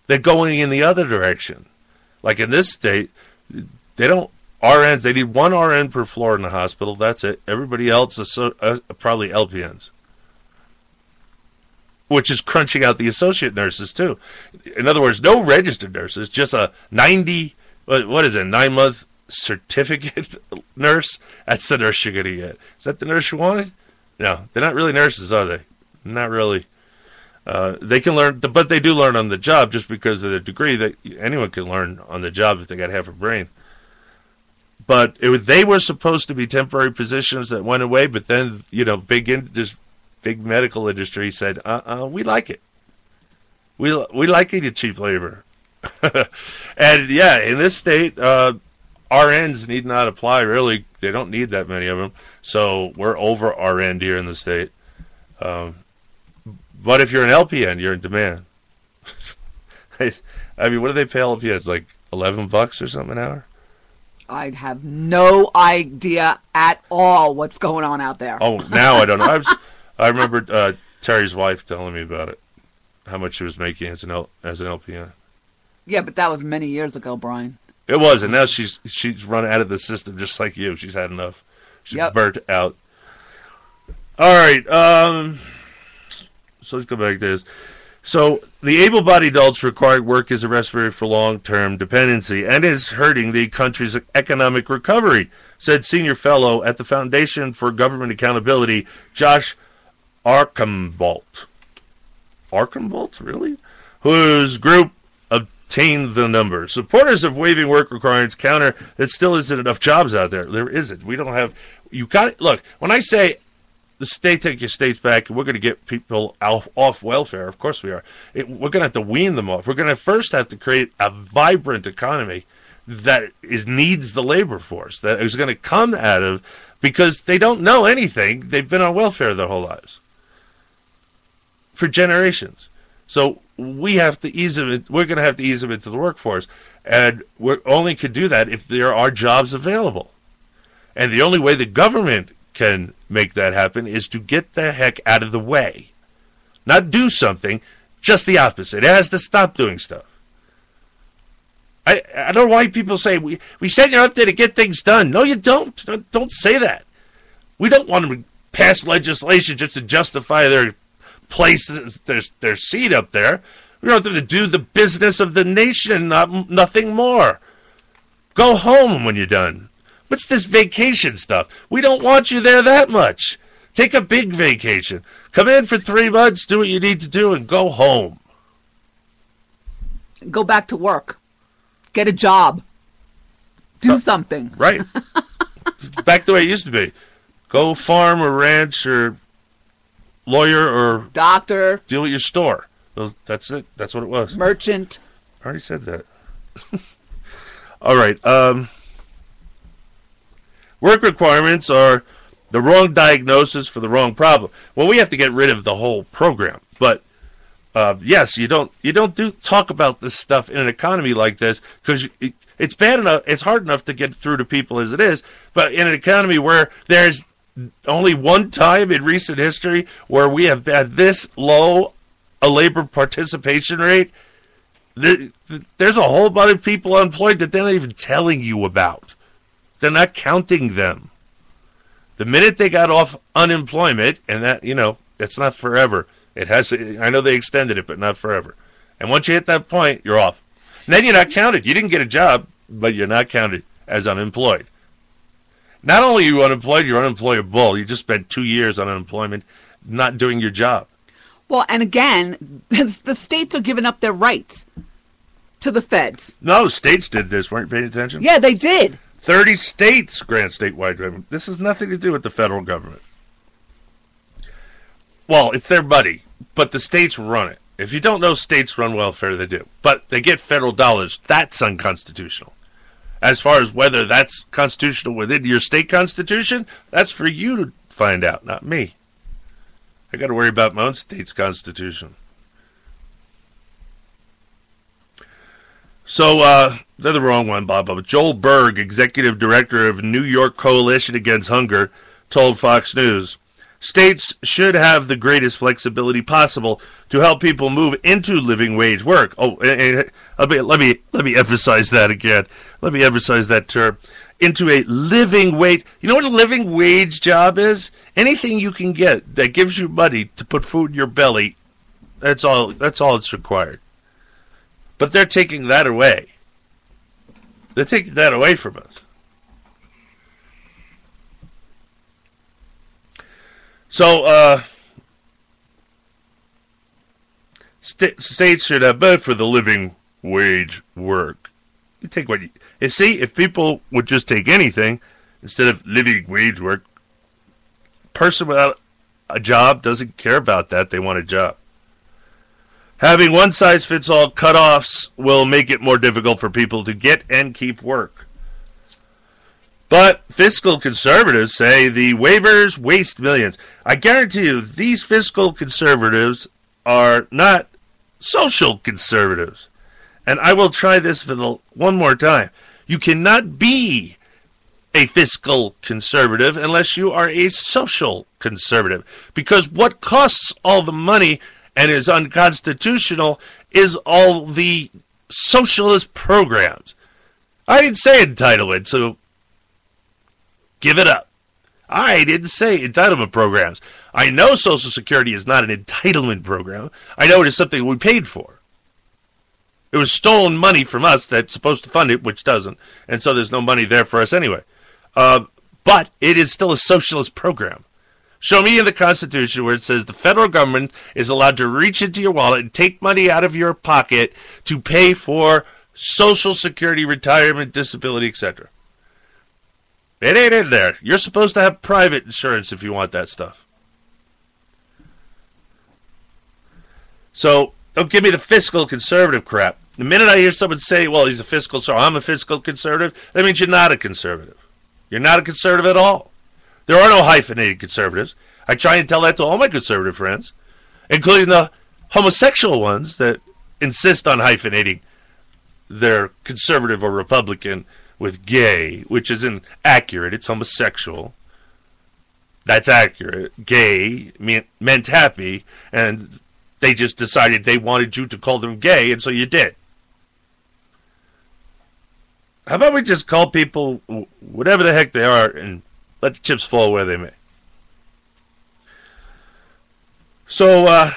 they're going in the other direction. Like in this state, they don't RNs. They need one RN per floor in the hospital. That's it. Everybody else is so, uh, probably LPNs, which is crunching out the associate nurses too. In other words, no registered nurses, just a ninety. What what is it? Nine month certificate nurse. That's the nurse you're gonna get. Is that the nurse you wanted? No, they're not really nurses, are they? Not really. Uh, they can learn, but they do learn on the job just because of their degree. That anyone can learn on the job if they got half a brain. But it was, they were supposed to be temporary positions that went away. But then you know, big in, this big medical industry said, "Uh, uh we like it. We we like it, cheap labor." and yeah, in this state, uh, RNs need not apply. Really, they don't need that many of them. So we're over RN here in the state. Um, but if you're an LPN, you're in demand. I mean, what do they pay LPNs? Like eleven bucks or something an hour? I have no idea at all what's going on out there. Oh, now I don't know. I was, I remember uh, Terry's wife telling me about it, how much she was making as an L, as an LPN. Yeah, but that was many years ago, Brian. It was, and now she's she's run out of the system just like you. She's had enough. She's Yep. burnt out. All right. Um, so let's go back to this. So the able-bodied adults required work is a recipe for long-term dependency and is hurting the country's economic recovery, said senior fellow at the Foundation for Government Accountability, Josh Archambault. Archambault, really? Whose group obtained the number. Supporters of waiving work requirements counter that still isn't enough jobs out there. There isn't. We don't have. You got it. look. When I say the state take your states back, we're going to get people off, off welfare. Of course we are. It, we're going to have to wean them off. We're going to first have to create a vibrant economy that is needs the labor force that is going to come out of because they don't know anything. They've been on welfare their whole lives for generations. So we have to ease them. We're going to have to ease them into the workforce, and we only could do that if there are jobs available. And the only way the government can make that happen is to get the heck out of the way, not do something. Just the opposite. It has to stop doing stuff. I I don't know why people say we we send you out there to get things done. No, you don't. Don't, don't say that. We don't want to pass legislation just to justify their place, their their seat up there. We want them to do the business of the nation, not nothing more. Go home when you're done. What's this vacation stuff? We don't want you there that much. Take a big vacation. Come in for three months, do what you need to do, and go home. Go back to work. Get a job. Do uh, something. Right. Back the way it used to be. Go farm or ranch or lawyer or Doctor, deal with your store. Those, that's it. That's what it was. merchant. I already said that. All right. Um, work requirements are the wrong diagnosis for the wrong problem. Well, we have to get rid of the whole program. But uh, yes, you don't you don't do talk about this stuff in an economy like this because it, it's bad enough. It's hard enough to get through to people as it is. But in an economy where there's only one time in recent history where we have had this low a labor participation rate, the, the- there's a whole bunch of people unemployed that they're not even telling you about. They're not counting them. The minute they got off unemployment, and that you know, it's not forever. It has. I know they extended it, but not forever. And once you hit that point, you're off. And then you're not counted. You didn't get a job, but you're not counted as unemployed. Not only are you unemployed, you're unemployable. You just spent two years on unemployment, not doing your job. Well, and again, the states are giving up their rights to the feds. No, states did this. Weren't you paying attention? Yeah, they did. 30 states grant statewide government. This has nothing to do with the federal government. Well, it's their money, but the states run it. If you don't know states run welfare, they do. But they get federal dollars. That's unconstitutional. As far as whether that's constitutional within your state constitution, that's for you to find out, not me. I got to worry about my own state's constitution. So uh, they're the wrong one, Bob. But Joel Berg, executive director of New York Coalition Against Hunger, told Fox News, states should have the greatest flexibility possible to help people move into living wage work. Oh, and, and, let me let me let me emphasize that again. Let me emphasize that term into a living wage. You know what a living wage job is? Anything you can get that gives you money to put food in your belly. That's all. That's all it's required. But they're taking that away. They're taking that away from us. So, uh, sta states should have better for the living wage work. You take what you, you see. If people would just take anything instead of living wage work, person without a job doesn't care about that. They want a job. Having one size fits all cutoffs will make it more difficult for people to get and keep work. But fiscal conservatives say the waivers waste millions. I guarantee you, these fiscal conservatives are not social conservatives. And I will try this for the one more time. You cannot be a fiscal conservative unless you are a social conservative. Because what costs all the money and is unconstitutional is all the socialist programs. I didn't say entitlement, so give it up. I didn't say entitlement programs. I know Social Security is not an entitlement program. I know it is something we paid for. It was stolen money from us that's supposed to fund it, which doesn't, and so there's no money there for us anyway. Uh, but it is still a socialist program. Show me in the Constitution where it says the federal government is allowed to reach into your wallet and take money out of your pocket to pay for Social Security, retirement, disability, etc. It ain't in there. You're supposed to have private insurance if you want that stuff. So don't give me the fiscal conservative crap. The minute I hear someone say, well, he's a fiscal, so I'm a fiscal conservative, that means you're not a conservative. You're not a conservative at all. There are no hyphenated conservatives. I try and tell that to all my conservative friends, including the homosexual ones that insist on hyphenating their conservative or Republican with gay, which isn't accurate. It's homosexual. That's accurate. Gay mean, meant happy, and they just decided they wanted you to call them gay, and so you did. How about we just call people whatever the heck they are and let the chips fall where they may? So, uh,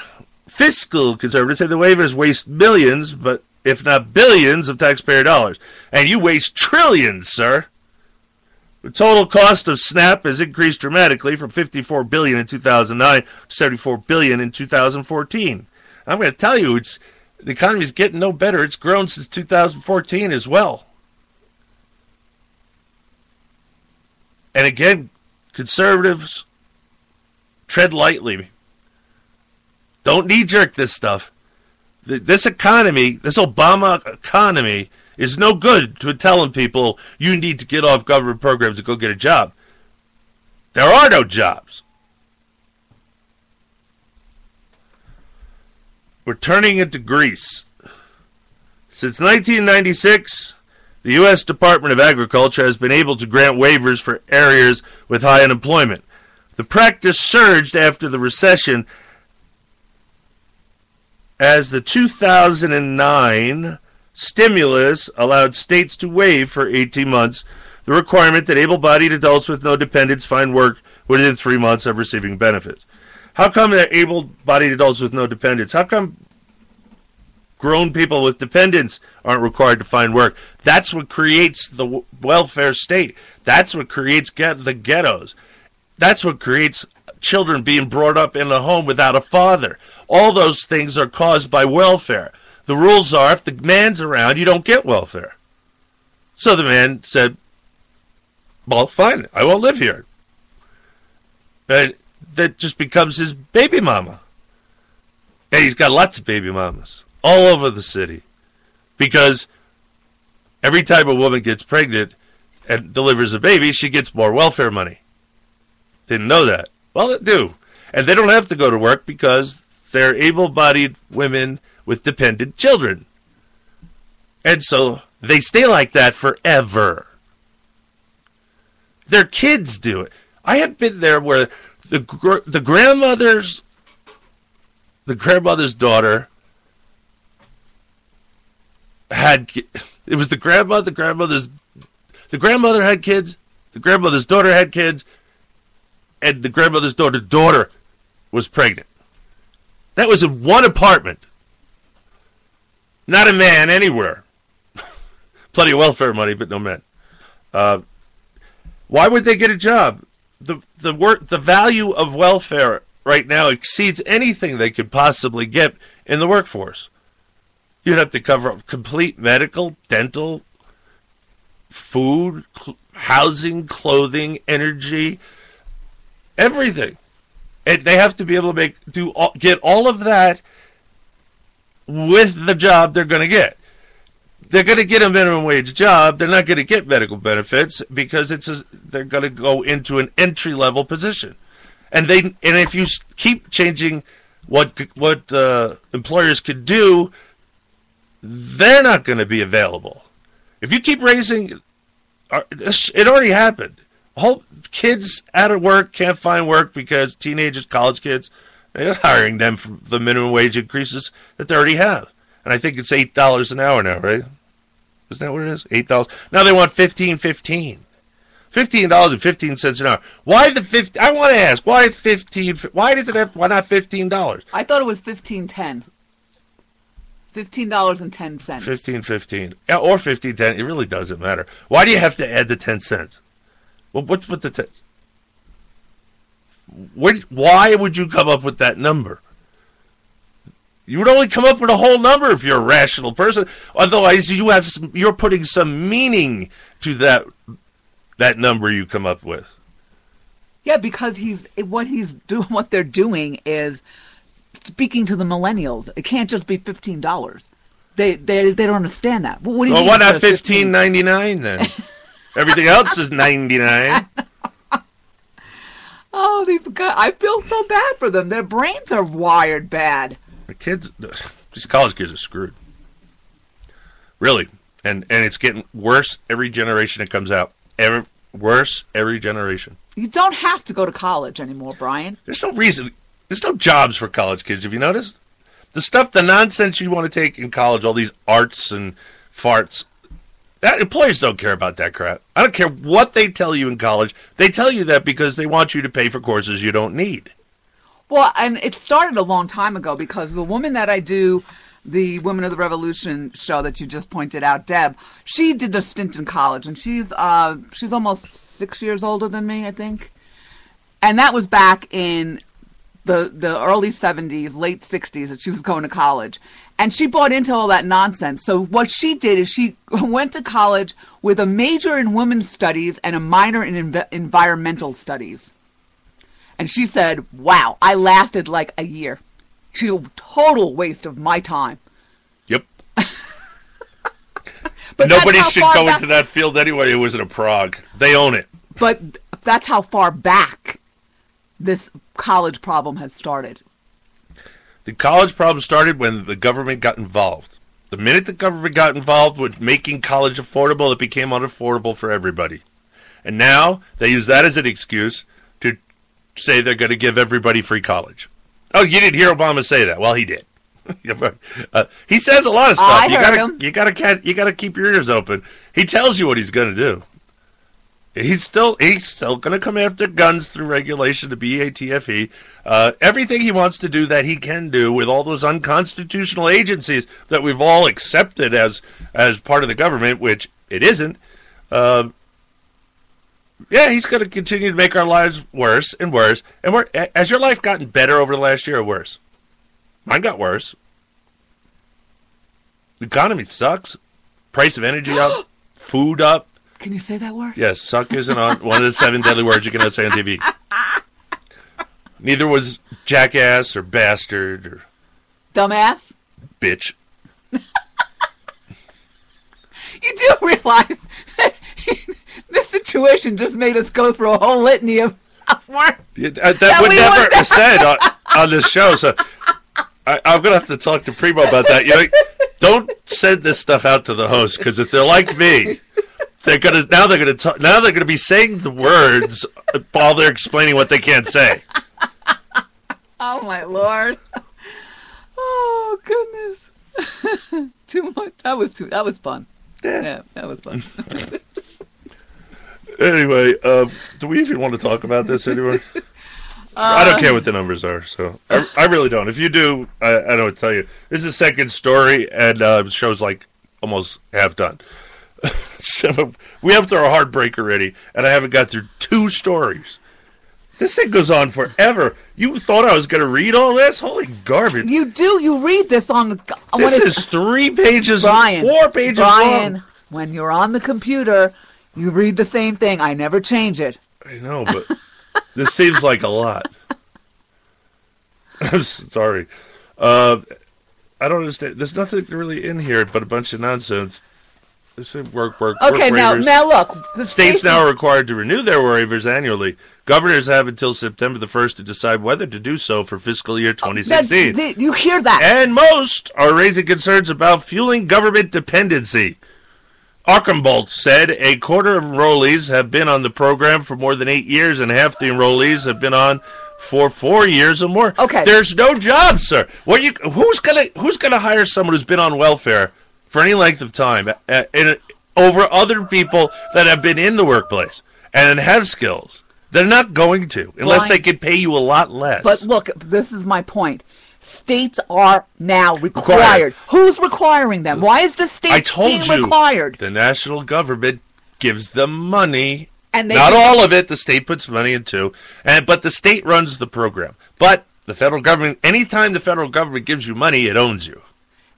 fiscal conservatives say the waivers waste millions, but if not billions, of taxpayer dollars. And you waste trillions, sir. The total cost of SNAP has increased dramatically from 54 billion in 2009 to 74 billion in 2014. I'm going to tell you, it's the economy's getting no better. It's grown since 2014 as well. And again, conservatives tread lightly. Don't knee jerk this stuff. Th- This economy, this Obama economy, is no good to telling people you need to get off government programs and go get a job. There are no jobs. We're turning into Greece. Since 1996, the U.S. Department of Agriculture has been able to grant waivers for areas with high unemployment. The practice surged after the recession as the 2009 stimulus allowed states to waive for 18 months the requirement that able bodied adults with no dependents find work within three months of receiving benefits. How come that able bodied adults with no dependents? How come grown people with dependents aren't required to find work? That's what creates the welfare state. That's what creates get- the ghettos. That's what creates children being brought up in a home without a father. All those things are caused by welfare. The rules are if the man's around, you don't get welfare. So the man said, Well, fine, I won't live here. And that just becomes his baby mama. And he's got lots of baby mamas all over the city. Because every time a woman gets pregnant and delivers a baby, she gets more welfare money. Didn't know that. Well, they do. And they don't have to go to work because they're able bodied women with dependent children. And so they stay like that forever. Their kids do it. I have been there where the gr- the grandmother's the grandmother's daughter had it was the grandmother the grandmother's the grandmother had kids the grandmother's daughter had kids and the grandmother's daughter's daughter was pregnant. That was in one apartment. Not a man anywhere. Plenty of welfare money but no men uh, why would they get a job? The the work the value of welfare right now exceeds anything they could possibly get in the workforce. You'd have to cover up complete medical, dental, food, cl- housing, clothing, energy, everything. And they have to be able to make do all, get all of that with the job they're going to get. They're going to get a minimum wage job. They're not going to get medical benefits because it's a, they're going to go into an entry level position. And they and if you keep changing what what uh, employers could do they're not going to be available. If you keep raising, uh, it already happened. Whole kids out of work can't find work because teenagers, college kids, they're hiring them for the minimum wage increases that they already have. And I think it's eight dollars an hour now, right? Isn't that what it is? Eight dollars. Now they want fifteen, fifteen. Fifteen dollars and fifteen cents an hour. Why the fifty? I want to ask why fifteen? Why does it have? Why not fifteen dollars? I thought it was fifteen ten. Fifteen dollars and ten cents. Fifteen fifteen, yeah, or fifteen ten. It really doesn't matter. Why do you have to add the ten cents? Well, what's with the ten? What, why would you come up with that number? You would only come up with a whole number if you're a rational person. Otherwise, you have some, you're putting some meaning to that that number you come up with. Yeah, because he's what he's doing. What they're doing is speaking to the millennials. It can't just be fifteen dollars. They they they don't understand that. Well, what do you Well, mean? why not fifteen ninety nine then? Everything else is ninety nine. Oh, these guys! I feel so bad for them. Their brains are wired bad. The kids, these college kids are screwed. Really, and and it's getting worse every generation that comes out. Every worse every generation. You don't have to go to college anymore, Brian. There's no reason. There's no jobs for college kids. Have you noticed? The stuff, the nonsense you want to take in college, all these arts and farts. That, employers don't care about that crap. I don't care what they tell you in college. They tell you that because they want you to pay for courses you don't need. Well, and it started a long time ago because the woman that I do the Women of the Revolution show that you just pointed out, Deb, she did the stint in college, and she's uh, she's almost six years older than me, I think. And that was back in the the early seventies, late sixties that she was going to college, and she bought into all that nonsense. So what she did is she went to college with a major in women's studies and a minor in env- environmental studies. And she said, "Wow, I lasted like a year. She a total waste of my time." Yep. But Nobody should go back- into that field anyway who isn't a Prague. They own it. But that's how far back this college problem has started. The college problem started when the government got involved. The minute the government got involved with making college affordable, it became unaffordable for everybody. And now they use that as an excuse to say they're going to give everybody free college. Oh, you didn't hear Obama say that? Well, he did. uh, he says a lot of stuff. I you heard gotta, him. You gotta, you gotta keep your ears open. He tells you what he's going to do. He's still he's still going to come after guns through regulation, to BATFE, uh, everything he wants to do that he can do with all those unconstitutional agencies that we've all accepted as as part of the government, which it isn't. Uh, yeah, he's going to continue to make our lives worse and worse. And we're, has your life gotten better over the last year or worse? Mine got worse. The economy sucks. Price of energy up. Food up. Can you say that word? Yes, suck isn't on one of the seven deadly words you cannot say on TV. Neither was jackass or bastard or Dumbass. bitch. You do realize this situation just made us go through a whole litany of, of words. Yeah, that, that That would we never would- be said on, on this show. So I, I'm gonna have to talk to Primo about that. You know, don't send this stuff out to the host because if they're like me, they're gonna now they're gonna talk, now they're gonna be saying the words while they're explaining what they can't say. Oh my lord. Oh goodness. too much. That was too. That was fun. Yeah, that was fun. Anyway, uh, do we even want to talk about this anymore? I don't care what the numbers are, so I, I really don't. If you do, I, I don't know what to tell you. This is the second story, and uh, show's like almost half done. so we have through a heartbreak already, and I haven't got through two stories. This thing goes on forever. You thought I was going to read all this? Holy garbage! You do. You read this on the. This is three pages, Brian, four pages Brian, long. when you're on the computer, you read the same thing. I never change it. I know, but this seems like a lot. I'm sorry. Uh, I don't understand. There's nothing really in here but a bunch of nonsense. This is work, work, Okay, work now, waivers. now look. The States now are required to renew their waivers annually. Governors have until September the 1st to decide whether to do so for fiscal year oh, That's, 2016. the- you hear that? And most are raising concerns about fueling government dependency. Archambault said a quarter of enrollees have been on the program for more than eight years, and half the enrollees have been on for four years or more. Okay. there's no jobs, sir. What you? Who's gonna Who's gonna hire someone who's been on welfare for any length of time uh, and over other people that have been in the workplace and have skills? They're not going to unless Brian- they can pay you a lot less. But look, this is my point. States are now required. Required. Who's requiring them? Why is the state I told being you required? the national government gives them money And they Not give- all of it. The state puts money into, and but the state runs the program. But the federal government, anytime the federal government gives you money, it owns you.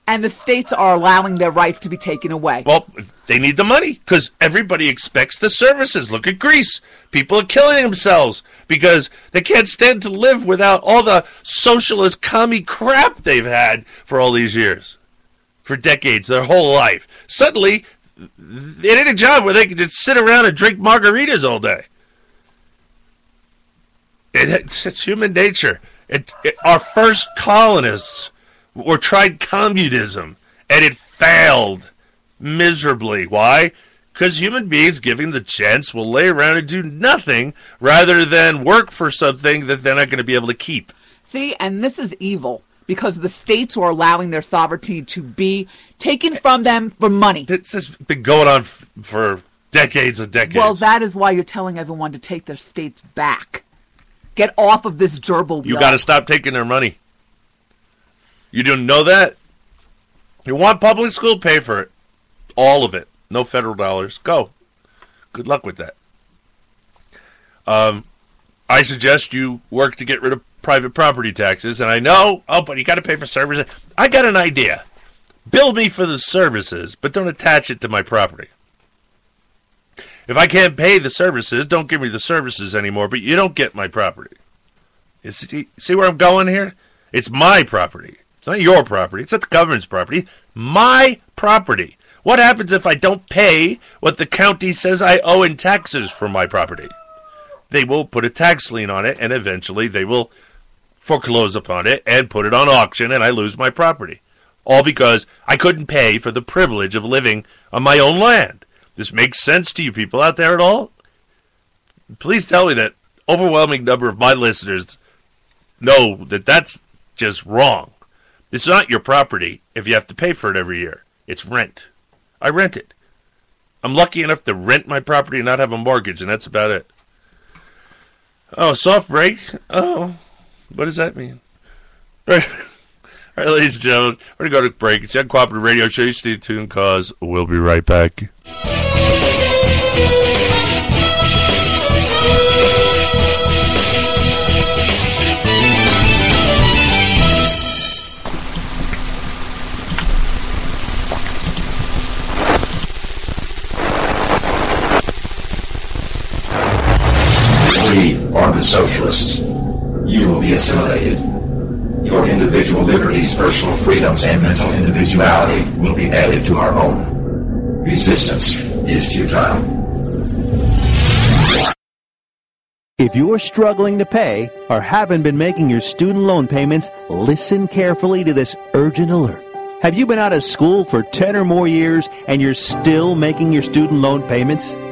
And the states are allowing their rights to be taken away. Well, they need the money because everybody expects the services. Look at Greece. People are killing themselves because they can't stand to live without all the socialist commie crap they've had for all these years, for decades, their whole life. Suddenly, they need a job where they can just sit around and drink margaritas all day. It, it's, it's human nature. It, it, our first colonists were tried communism, and it failed miserably. Why? Because human beings, given the chance, will lay around and do nothing rather than work for something that they're not going to be able to keep. See, and this is evil because the states are allowing their sovereignty to be taken from them for money. This has been going on f- for decades and decades. Well, that is why you're telling everyone to take their states back. Get off of this gerbil you got to stop taking their money. You didn't know that? You want public school? Pay for it. All of it. No federal dollars. Go. Good luck with that. Um, I suggest you work to get rid of private property taxes. And I know, oh, but you got to pay for services. I got an idea. Bill me for the services, but don't attach it to my property. If I can't pay the services, don't give me the services anymore, but you don't get my property. You see, see where I'm going here? It's my property. It's not your property. It's not the government's property. My property. What happens if I don't pay what the county says I owe in taxes for my property? They will put a tax lien on it, and eventually they will foreclose upon it and put it on auction, and I lose my property. All because I couldn't pay for the privilege of living on my own land. This makes sense to you people out there at all? Please tell me that overwhelming number of my listeners know that that's just wrong. It's not your property if you have to pay for it every year. It's rent. I rent it. I'm lucky enough to rent my property and not have a mortgage, and that's about it. Oh, soft break? Oh, what does that mean? All right, ladies and gentlemen, we're going to go to break. It's the Uncooperative Radio Show. You stay tuned, cause we'll be right back. Are the socialists. You will be assimilated. Your individual liberties, personal freedoms, and mental individuality will be added to our own. Resistance is futile. If you're struggling to pay or haven't been making your student loan payments, listen carefully to this urgent alert. Have you been out of school for 10 or more years and you're still making your student loan payments?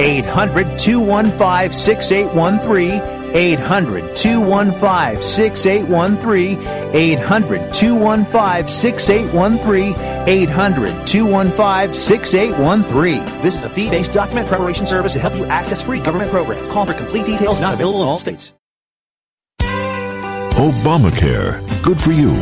800 215 6813. 800 215 6813. 800 215 6813. 800 215 6813. This is a fee based document preparation service to help you access free government programs. Call for complete details, not available in all states. Obamacare. Good for you.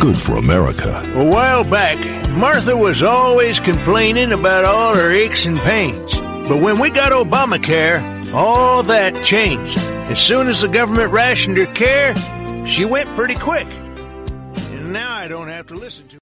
Good for America. A while back, Martha was always complaining about all her aches and pains. But when we got Obamacare, all that changed. As soon as the government rationed her care, she went pretty quick. And now I don't have to listen to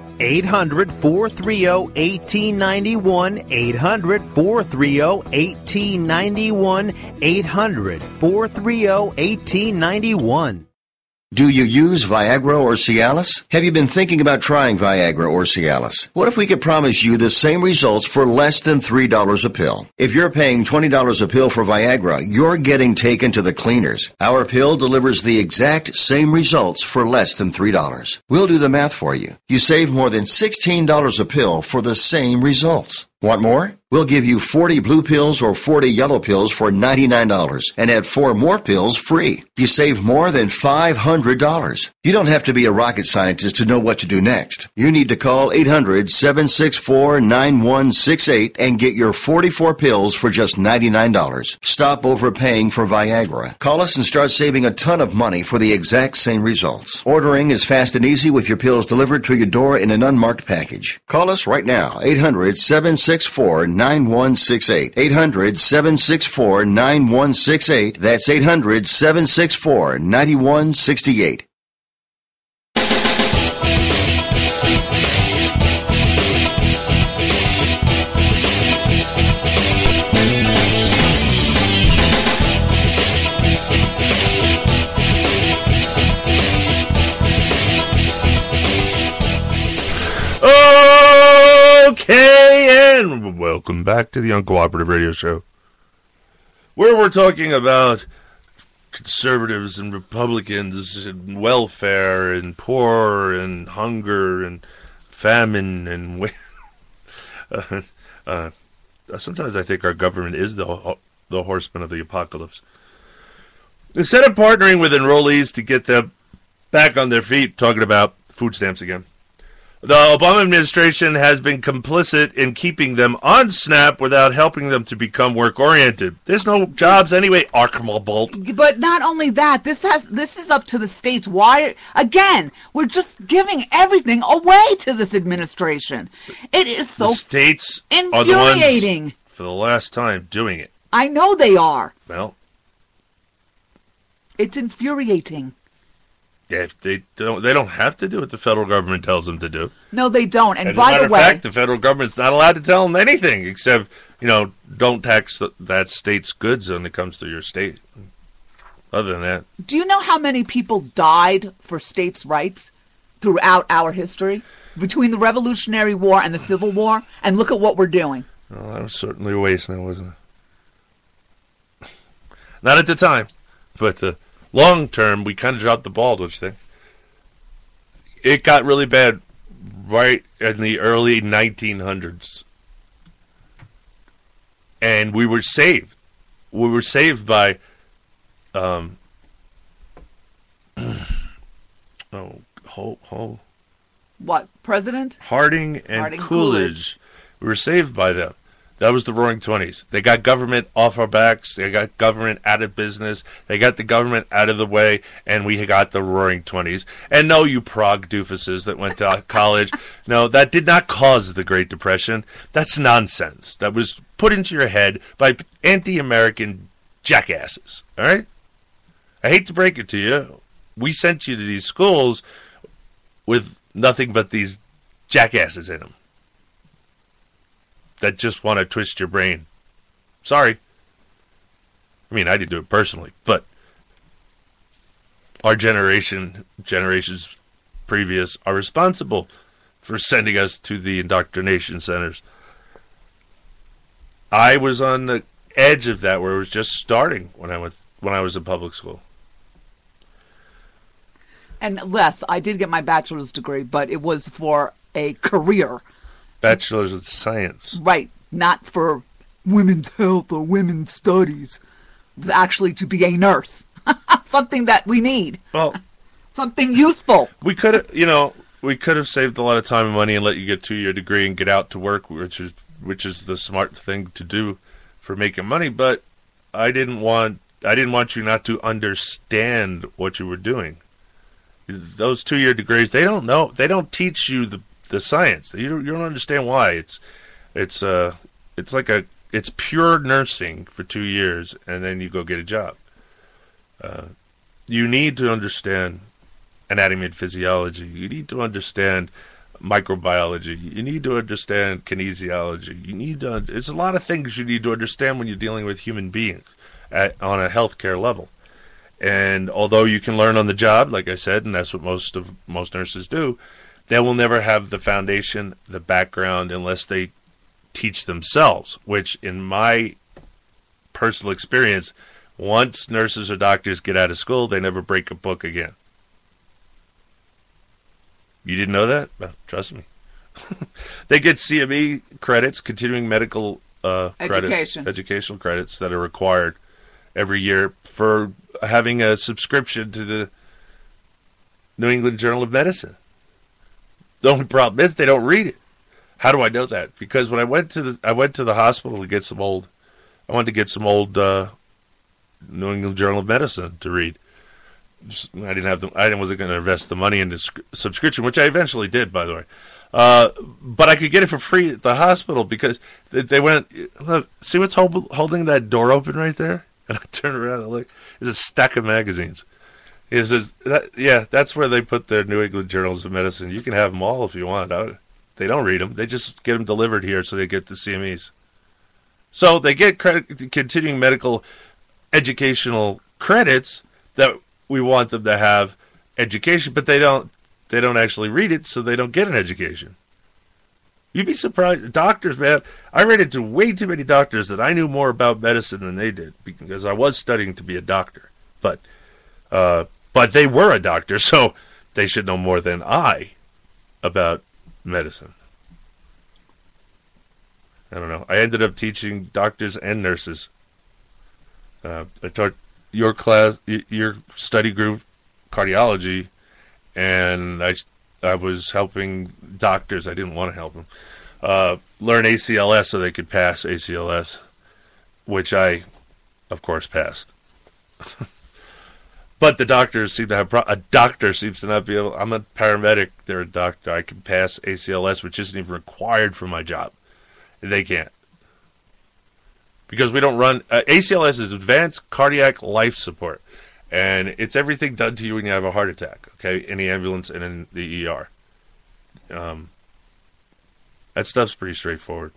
800 430 1891. 800 430 1891. 800 430 1891. Do you use Viagra or Cialis? Have you been thinking about trying Viagra or Cialis? What if we could promise you the same results for less than $3 a pill? If you're paying $20 a pill for Viagra, you're getting taken to the cleaners. Our pill delivers the exact same results for less than $3. We'll do the math for you. You save more than $16 a pill for the same results. Want more? We'll give you 40 blue pills or 40 yellow pills for $99 and add four more pills free. You save more than $500. You don't have to be a rocket scientist to know what to do next. You need to call 800-764-9168 and get your 44 pills for just $99. Stop overpaying for Viagra. Call us and start saving a ton of money for the exact same results. Ordering is fast and easy with your pills delivered to your door in an unmarked package. Call us right now. 800-764-9168. 800-764-9168. That's 800-764-9168. Okay, and welcome back to the Uncooperative Radio Show, where we're talking about conservatives and Republicans and welfare and poor and hunger and famine and wa- uh, uh, sometimes I think our government is the ho- the horseman of the apocalypse. Instead of partnering with enrollees to get them back on their feet, talking about food stamps again. The Obama administration has been complicit in keeping them on SNAP without helping them to become work oriented. There's no jobs anyway, Bolt. But not only that, this has this is up to the states. Why again? We're just giving everything away to this administration. It is so the states are the infuriating. ones for the last time doing it. I know they are. Well, It's infuriating. Yeah, they don't they don't have to do what the federal government tells them to do. No, they don't. And, And by as a matter the way, fact, the federal government's not allowed to tell them anything except, you know, don't tax th- that state's goods when it comes to your state. Other than that, do you know how many people died for states' rights throughout our history? Between the Revolutionary War and the Civil War, and look at what we're doing. well, that was certainly a waste now, wasn't it? Not at the time, but uh, long term, we kind of dropped the ball, don't you think? It got really bad right in the early 1900s. And we were saved. We were saved by, um, oh, ho, ho, What president? Harding and Harding Coolidge. Coolidge. We were saved by them. That was the Roaring Twenties. They got government off our backs. They got government out of business. They got the government out of the way, and we got the Roaring Twenties. And no, you prog doofuses that went to college, no, that did not cause the Great Depression. That's nonsense. That was put into your head by anti-American jackasses. All right. I hate to break it to you. We sent you to these schools with nothing but these jackasses in them that just want to twist your brain. Sorry. I mean, I didn't do it personally, but our generation, generations previous, are responsible for sending us to the indoctrination centers. I was on the edge of that where it was just starting when I went when I was in public school. And Les, I did get my bachelor's degree, but it was for a career, Bachelor's of Science. right? Not for women's health or women's studies. It was actually to be a nurse, something that we need, Well, something useful. we could have, you know, we could have saved a lot of time and money and let you get to your degree and get out to work, which is which is the smart thing to do for making money. But I didn't want I didn't want you not to understand what you were doing. Those two year degrees, they don't know. They don't teach you the the science. You don't, you don't understand why. It's it's uh it's like a it's pure nursing for two years, and then you go get a job. Uh, you need to understand anatomy and physiology. You need to understand microbiology. You need to understand kinesiology. You need to. There's a lot of things you need to understand when you're dealing with human beings at, on a healthcare level. And although you can learn on the job, like I said, and that's what most of most nurses do, they will never have the foundation, the background, unless they teach themselves. Which, in my personal experience, once nurses or doctors get out of school, they never break a book again. You didn't know that? Well, trust me. they get CME credits, continuing medical uh, credits, Education. educational credits that are required every year for having a subscription to the New England Journal of Medicine. The only problem is they don't read it. How do I know that? Because when I went to the I went to the hospital to get some old I wanted to get some old uh, New England Journal of Medicine to read. I didn't have the I wasn't going to invest the money into sc- subscription, which I eventually did, by the way. Uh, but I could get it for free at the hospital because they, they went. Look, see what's hold, holding that door open right there? And I turn around and look. There's a stack of magazines. Says, that, "Yeah, that's where they put their New England Journals of Medicine. You can have them all if you want. I, they don't read them. They just get them delivered here, so they get the CMEs. So they get credit, continuing medical educational credits that we want them to have education, but they don't. They don't actually read it, so they don't get an education. You'd be surprised. Doctors, man, I ran into way too many doctors that I knew more about medicine than they did because I was studying to be a doctor. But, uh, but they were a doctor, so they should know more than I about medicine. I don't know. I ended up teaching doctors and nurses. Uh, I taught your class, your study group, cardiology, and I, I was helping doctors. I didn't want to help them uh, learn ACLS so they could pass ACLS, which I, of course, passed. but the doctors seem to have pro- a doctor seems to not be able. I'm a paramedic. They're a doctor. I can pass ACLS, which isn't even required for my job. They can't because we don't run uh, ACLS is Advanced Cardiac Life Support, and it's everything done to you when you have a heart attack. Okay, in the ambulance and in the ER. Um, that stuff's pretty straightforward.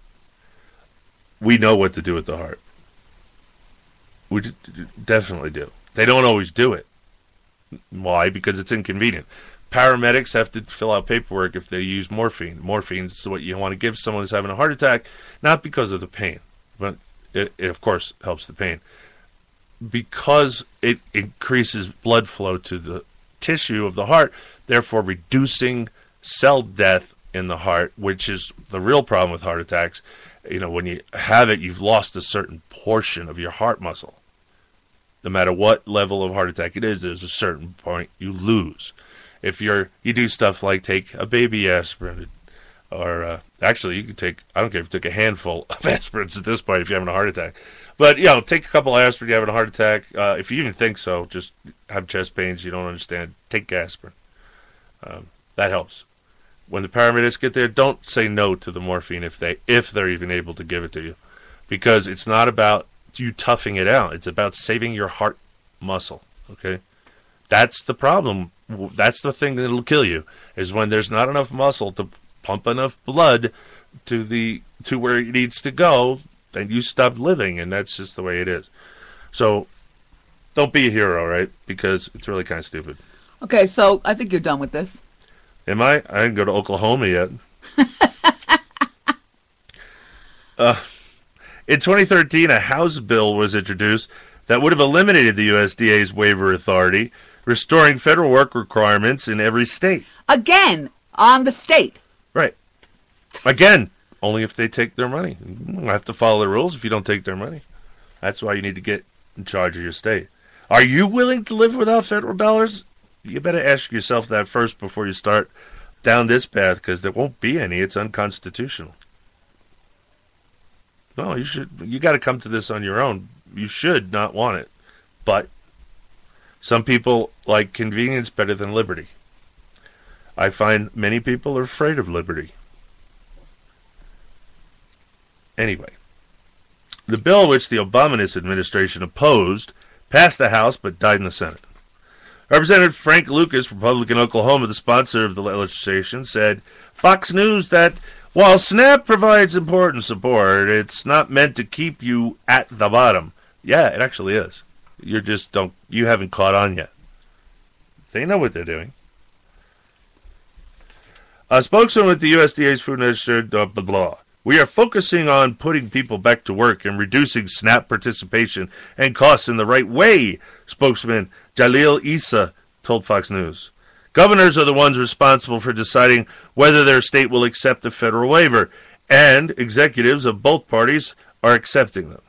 We know what to do with the heart. We d- d- definitely do. They don't always do it. Why? Because it's inconvenient. Paramedics have to fill out paperwork if they use morphine. Morphine is what you want to give someone who's having a heart attack, not because of the pain, but it, it of course helps the pain. Because it increases blood flow to the tissue of the heart, therefore reducing cell death in the heart, which is the real problem with heart attacks. You know, when you have it, you've lost a certain portion of your heart muscle. No matter what level of heart attack it is, there's a certain point you lose. If you're you do stuff like take a baby aspirin, or uh, actually you could take I don't care if you take a handful of aspirins at this point if you're having a heart attack, but you know take a couple aspirin you're having a heart attack. Uh, if you even think so, just have chest pains you don't understand, take aspirin. Um, that helps when the paramedics get there, don't say no to the morphine if they if they're even able to give it to you, because it's not about you toughing it out. It's about saving your heart muscle. Okay, that's the problem. That's the thing that'll kill you is when there's not enough muscle to pump enough blood to the to where it needs to go, then you stop living, and that's just the way it is. So, don't be a hero, right? Because it's really kind of stupid. Okay, so I think you're done with this. Am I? I didn't go to Oklahoma yet. uh, in 2013, a House bill was introduced that would have eliminated the USDA's waiver authority, restoring federal work requirements in every state. Again, on the state. Right. Again, only if they take their money. You have to follow the rules if you don't take their money. That's why you need to get in charge of your state. Are you willing to live without federal dollars? You better ask yourself that first before you start down this path because there won't be any. It's unconstitutional. No, you should. You got to come to this on your own. You should not want it. But some people like convenience better than liberty. I find many people are afraid of liberty. Anyway, the bill which the Obama administration opposed passed the House but died in the Senate. Representative Frank Lucas, Republican Oklahoma, the sponsor of the legislation, said Fox News that while SNAP provides important support, it's not meant to keep you at the bottom. Yeah, it actually is. You just don't you haven't caught on yet. They know what they're doing. A spokesman with the USDA's Food Administration, blah, blah, blah. We are focusing on putting people back to work and reducing SNAP participation and costs in the right way, spokesman Jalil Issa told Fox News. Governors are the ones responsible for deciding whether their state will accept a federal waiver, and executives of both parties are accepting them.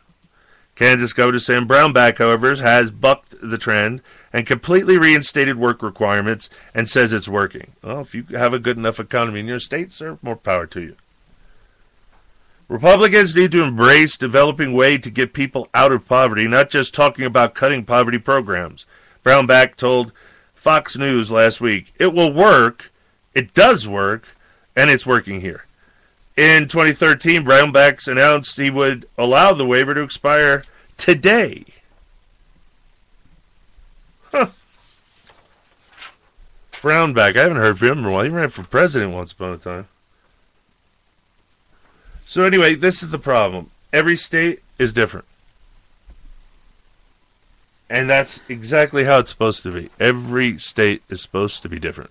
Kansas Governor Sam Brownback, however, has bucked the trend and completely reinstated work requirements and says it's working. Well, if you have a good enough economy in your state, sir, more power to you. Republicans need to embrace developing way to get people out of poverty, not just talking about cutting poverty programs. Brownback told Fox News last week, "It will work. It does work, and it's working here." In 2013, Brownbacks announced he would allow the waiver to expire today. Huh. Brownback, I haven't heard from him in a while. He ran for president once upon a time. So anyway, this is the problem. Every state is different. And that's exactly how it's supposed to be. Every state is supposed to be different.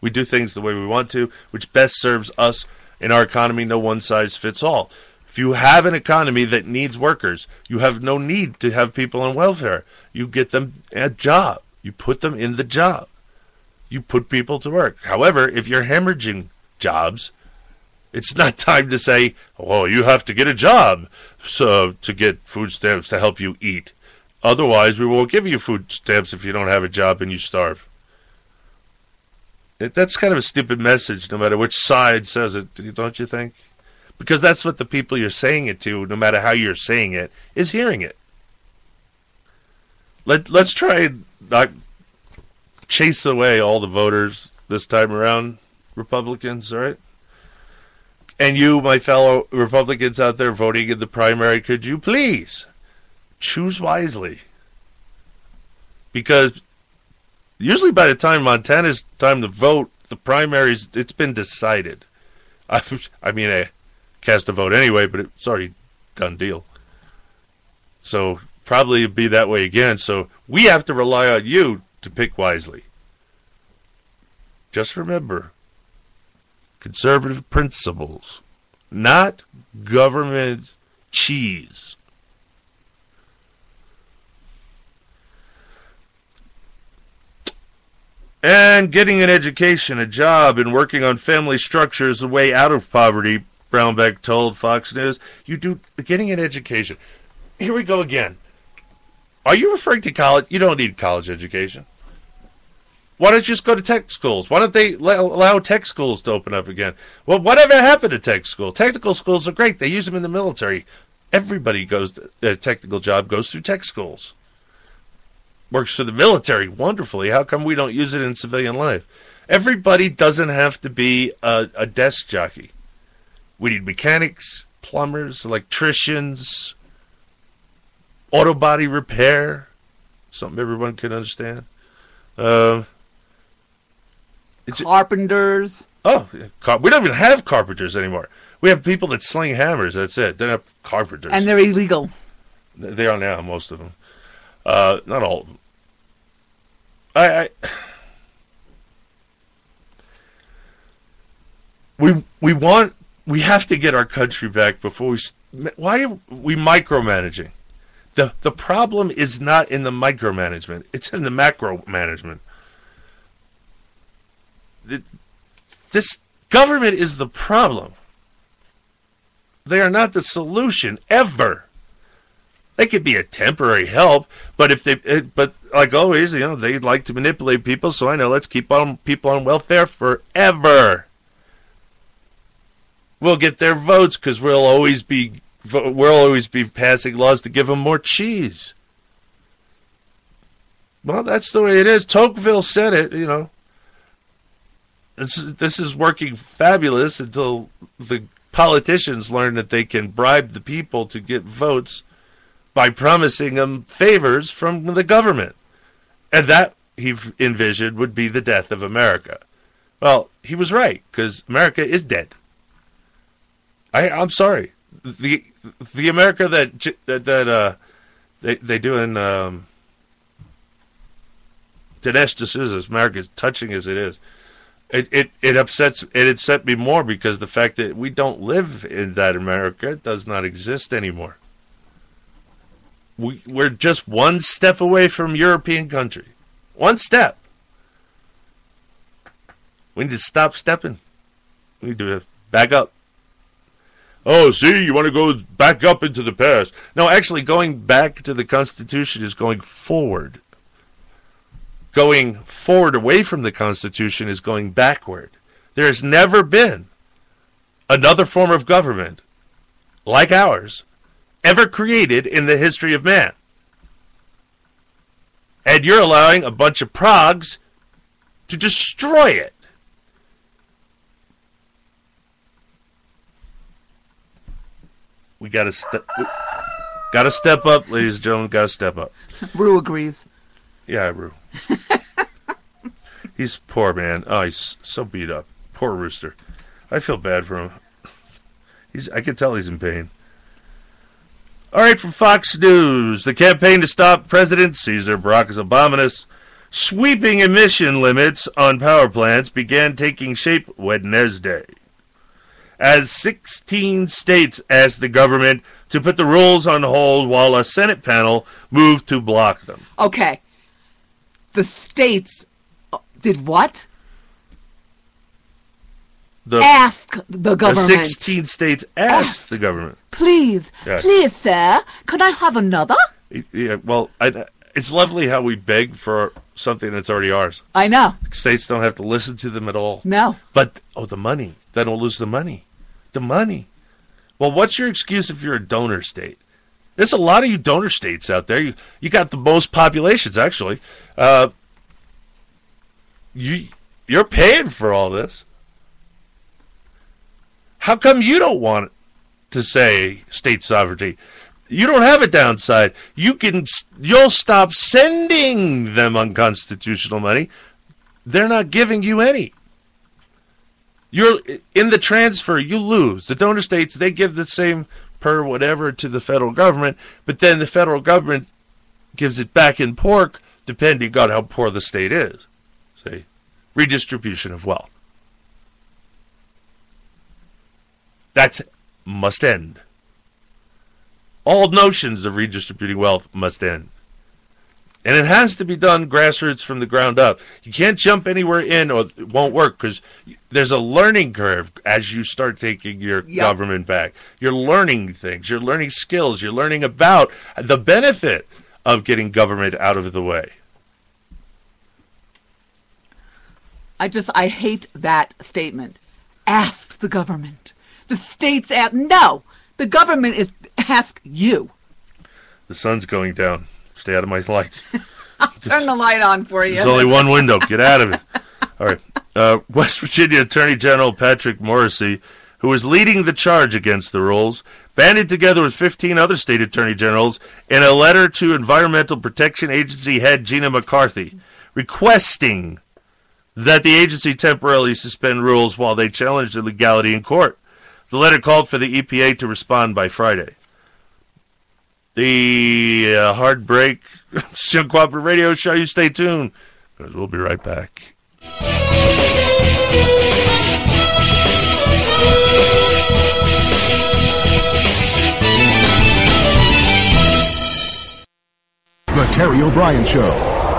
We do things the way we want to, which best serves us in our economy. No one size fits all. If you have an economy that needs workers, you have no need to have people on welfare. You get them a job. You put them in the job. You put people to work. However, if you're hemorrhaging jobs, it's not time to say, "Oh, you have to get a job so to get food stamps to help you eat." Otherwise, we won't give you food stamps if you don't have a job and you starve. It, that's kind of a stupid message, no matter which side says it, don't you think? Because that's what the people you're saying it to, no matter how you're saying it, is hearing it. Let Let's try and not chase away all the voters this time around, Republicans, all right? And you, my fellow Republicans out there voting in the primary, could you please choose wisely? Because usually by the time Montana's time to vote, the primaries, it's been decided. I, I mean, I cast a vote anyway, but it's already done deal. So probably be that way again. So we have to rely on you to pick wisely. Just remember, conservative principles, not government cheese. And getting an education, a job, and working on family structure is the way out of poverty, Brownback told Fox News. You do getting an education. Here we go again. Are you referring to college? You don't need college education. Why don't you just go to tech schools? Why don't they allow tech schools to open up again? Well, whatever happened to tech schools? Technical schools are great. They use them in the military. Everybody goes to a technical job goes through tech schools. Works for the military wonderfully. How come we don't use it in civilian life? Everybody doesn't have to be a, a desk jockey. We need mechanics, plumbers, electricians, auto body repair, something everyone can understand. Uh, Carpenters. Oh, car- we don't even have carpenters anymore. We have people that sling hammers. That's it. They're not carpenters. And they're illegal. They are now, most of them. Uh, not all. I, I we we want we have to get our country back before we. Why are we micromanaging? the The problem is not in the micromanagement; it's in the macro management. The, This government is the problem. They are not the solution ever. They could be a temporary help, but if they, eh, but like always, you know, they like to manipulate people. So I know let's keep on people on welfare forever. We'll get their votes because we'll always be we'll always be passing laws to give them more cheese. Well, that's the way it is. Tocqueville said it, you know. This, this is working fabulous until the politicians learn that they can bribe the people to get votes by promising them favors from the government. And that, he envisioned, would be the death of America. Well, he was right, because America is dead. I, I'm sorry. The the America that that, uh, they they do in um, Dinesh D'Souza, America, as touching as it is, it, it it upsets it upset me more because the fact that we don't live in that America does not exist anymore. We we're just one step away from European country, one step. We need to stop stepping. We need to back up. Oh, see, you want to go back up into the past. No, actually, going back to the Constitution is going forward. Going forward away from the Constitution is going backward. There has never been another form of government like ours ever created in the history of man. And you're allowing a bunch of progs to destroy it. We got to step. Got to step up, ladies and gentlemen. Got to step up. Rue agrees. Yeah, Rue. he's poor man. Oh, he's so beat up. Poor rooster. I feel bad for him. He's. I can tell he's in pain. All right, from Fox News, the campaign to stop President Caesar Barack Obama's sweeping emission limits on power plants began taking shape Wednesday as 16 states asked the government to put the rules on hold while a Senate panel moved to block them. Okay. The states uh, did what? The, Ask the government. the 16 states asked the government. Please, Yes. please, sir, could I have another? Yeah, well, I, it's lovely how we beg for something that's already ours. I know. States don't have to listen to them at all. No. But, oh, the money. Then we'll lose the money. The money. Well, what's your excuse if you're a donor state? There's a lot of you donor states out there. You you got the most populations actually. Uh, you you're paying for all this. How come you don't want to say state sovereignty? You don't have a downside. You can you'll stop sending them unconstitutional money. They're not giving you any. You're in the transfer, you lose. The donor states they give the same per whatever to the federal government, but then the federal government gives it back in pork, depending on how poor the state is. See, redistribution of wealth. That's must end. All notions of redistributing wealth must end. And it has to be done grassroots from the ground up. You can't jump anywhere in or it won't work because there's a learning curve as you start taking your Yep. government back. You're learning things, you're learning skills, you're learning about the benefit of getting government out of the way. I just I hate that statement. Asks the government. The states at no. The government is ask you. The sun's going down. Stay out of my light. I'll turn the light on for you. There's only one window. Get out of it. All right. Uh, West Virginia Attorney General Patrick Morrisey, who is leading the charge against the rules, banded together with 15 other state attorney generals in a letter to Environmental Protection Agency head Gina McCarthy, requesting that the agency temporarily suspend rules while they challenge the legality in court. The letter called for the EPA to respond by Friday. The uh, hard break, Silk Cooperative Radio Show. You stay tuned because we'll be right back. The Terry O'Brien Show.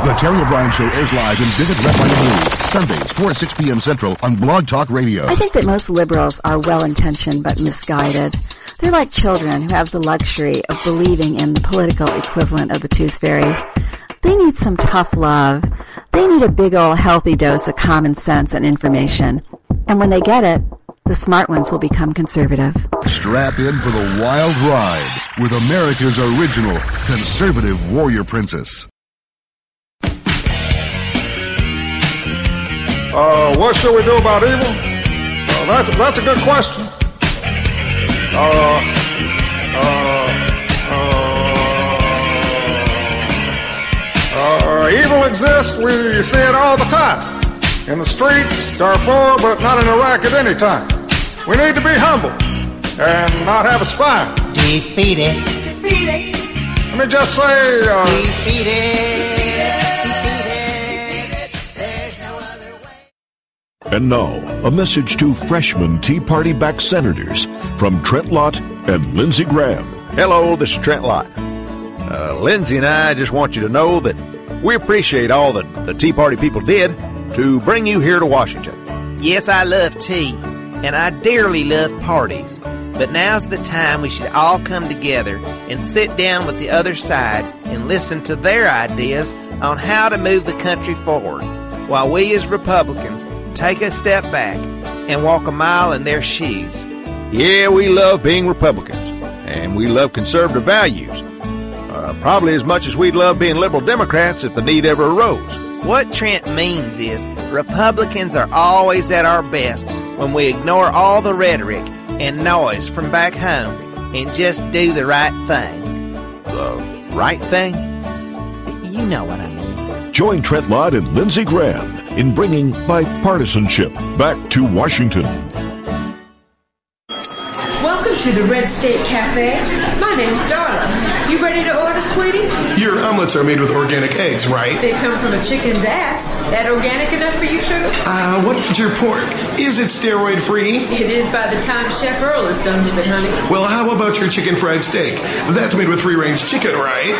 The Terry O'Brien Show airs live in vivid red light news, Sundays, 4 to 6 p.m. Central on Blog Talk Radio. I think that most liberals are well intentioned but misguided. They're like children who have the luxury of believing in the political equivalent of the tooth fairy. They need some tough love. They need a big old healthy dose of common sense and information. And when they get it, the smart ones will become conservative. Strap in for the wild ride with America's original conservative warrior princess. Uh, what should we do about evil? Uh, that's, that's a good question. Uh, uh, uh, uh, evil exists. We see it all the time. In the streets, Darfur, but not in Iraq at any time. We need to be humble and not have a spine. Defeat it. Defeat it. Let me just say, uh, And now, a message to freshman Tea Party back senators from Trent Lott and Lindsey Graham. Hello, this is Trent Lott. Uh, Lindsey and I just want you to know that we appreciate all that the Tea Party people did to bring you here to Washington. Yes, I love tea, and I dearly love parties. But now's the time we should all come together and sit down with the other side and listen to their ideas on how to move the country forward, while we as Republicans take a step back and walk a mile in their shoes. Yeah, we love being Republicans, and we love conservative values. Uh, probably as much as we'd love being liberal Democrats if the need ever arose. What Trent means is Republicans are always at our best when we ignore all the rhetoric and noise from back home and just do the right thing. The right thing? You know what I mean. Join Trent Lott and Lindsey Graham in bringing bipartisanship back to Washington. Welcome to the Red State Cafe. My name is Darla. You ready to order, sweetie? Your omelets are made with organic eggs, right? They come from a chicken's ass. That organic enough for you, sugar? Uh, what's your pork? Is it steroid free? It is by the time Chef Earl is done with it, honey. Well, how about your chicken fried steak? That's made with free range chicken, right?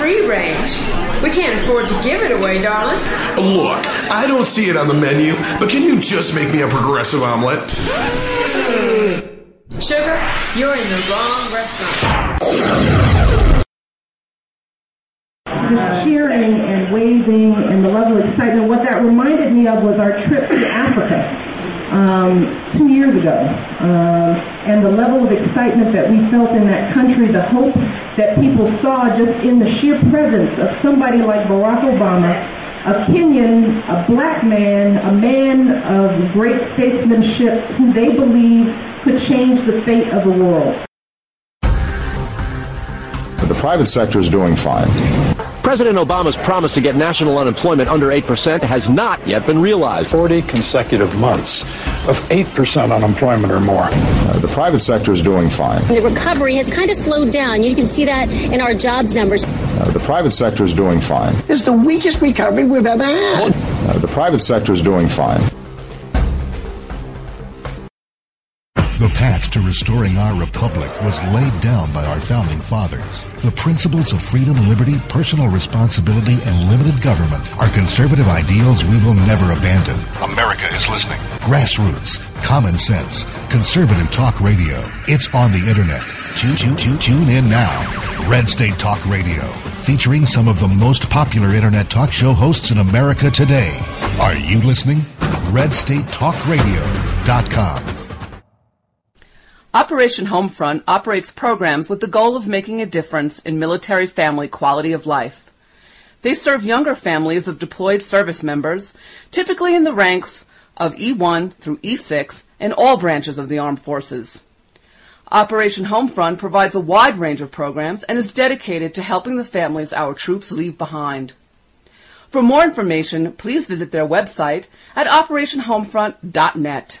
Free range. We can't afford to give it away, darling. Look, I don't see it on the menu, but can you just make me a progressive omelet? Sugar, you're in the wrong restaurant. The cheering and waving and the level of excitement, what that reminded me of was our trip to Africa um, two years ago. Um, and the level of excitement that we felt in that country, the hope that people saw just in the sheer presence of somebody like Barack Obama, a Kenyan, a black man, a man of great statesmanship who they believe could change the fate of the world. The private sector is doing fine. President Obama's promise to get national unemployment under 8% has not yet been realized. 40 consecutive months of 8% unemployment or more. Uh, the private sector is doing fine. The recovery has kind of slowed down. You can see that in our jobs numbers. Uh, the private sector is doing fine. This is the weakest recovery we've ever had. Uh, the private sector is doing fine. The path to restoring our republic was laid down by our founding fathers. The principles of freedom, liberty, personal responsibility, and limited government are conservative ideals we will never abandon. America is listening. Grassroots, common sense, conservative talk radio. It's on the internet. Tune, tune, tune, in now. Red State Talk Radio, featuring some of the most popular internet talk show hosts in America today. Are you listening? RedStateTalkRadio.com. Operation Homefront operates programs with the goal of making a difference in military family quality of life. They serve younger families of deployed service members, typically in the ranks of E1 through E6 in all branches of the armed forces. Operation Homefront provides a wide range of programs and is dedicated to helping the families our troops leave behind. For more information, please visit their website at operationhomefront.net.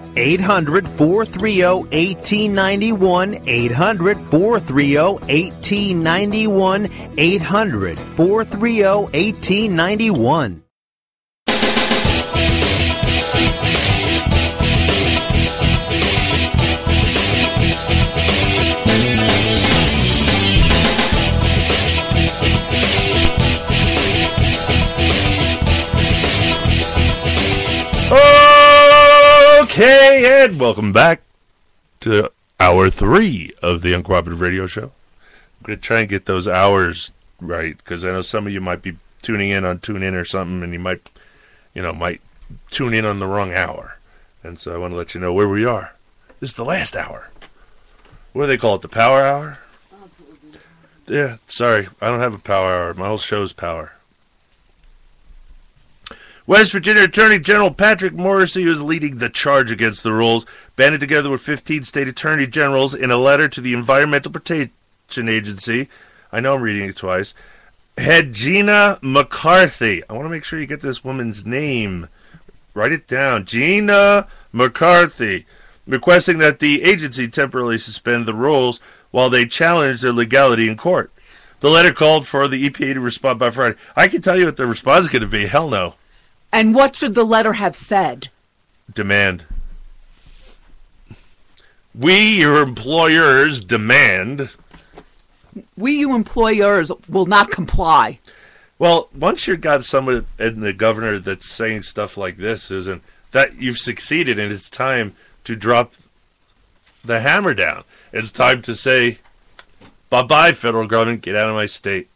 800 430 1891. 800 430 1891. 800 430 1891. Okay, and welcome back to hour three of the Uncooperative Radio Show. I'm going to try and get those hours right because I know some of you might be tuning in on Tune In or something, and you might, you know, might tune in on the wrong hour. And so I want to let you know where we are. This is the last hour. What do they call it? The Power Hour? Yeah, sorry, I don't have a Power Hour. My whole show's Power. West Virginia Attorney General Patrick Morrisey, who is leading the charge against the rules, banded together with 15 state attorney generals in a letter to the Environmental Protection Agency. I know I'm reading it twice. Head Gina McCarthy. I want to make sure you get this woman's name. Write it down. Gina McCarthy. Requesting that the agency temporarily suspend the rules while they challenge their legality in court. The letter called for the EPA to respond by Friday. I can tell you what the response is going to be. Hell no. And what should the letter have said? Demand. We, your employers, demand. We, you employers, will not comply. Well, once you've got someone in the governor that's saying stuff like this, Susan, that you've succeeded, and it's time to drop the hammer down. It's time to say, bye bye, federal government, get out of my state.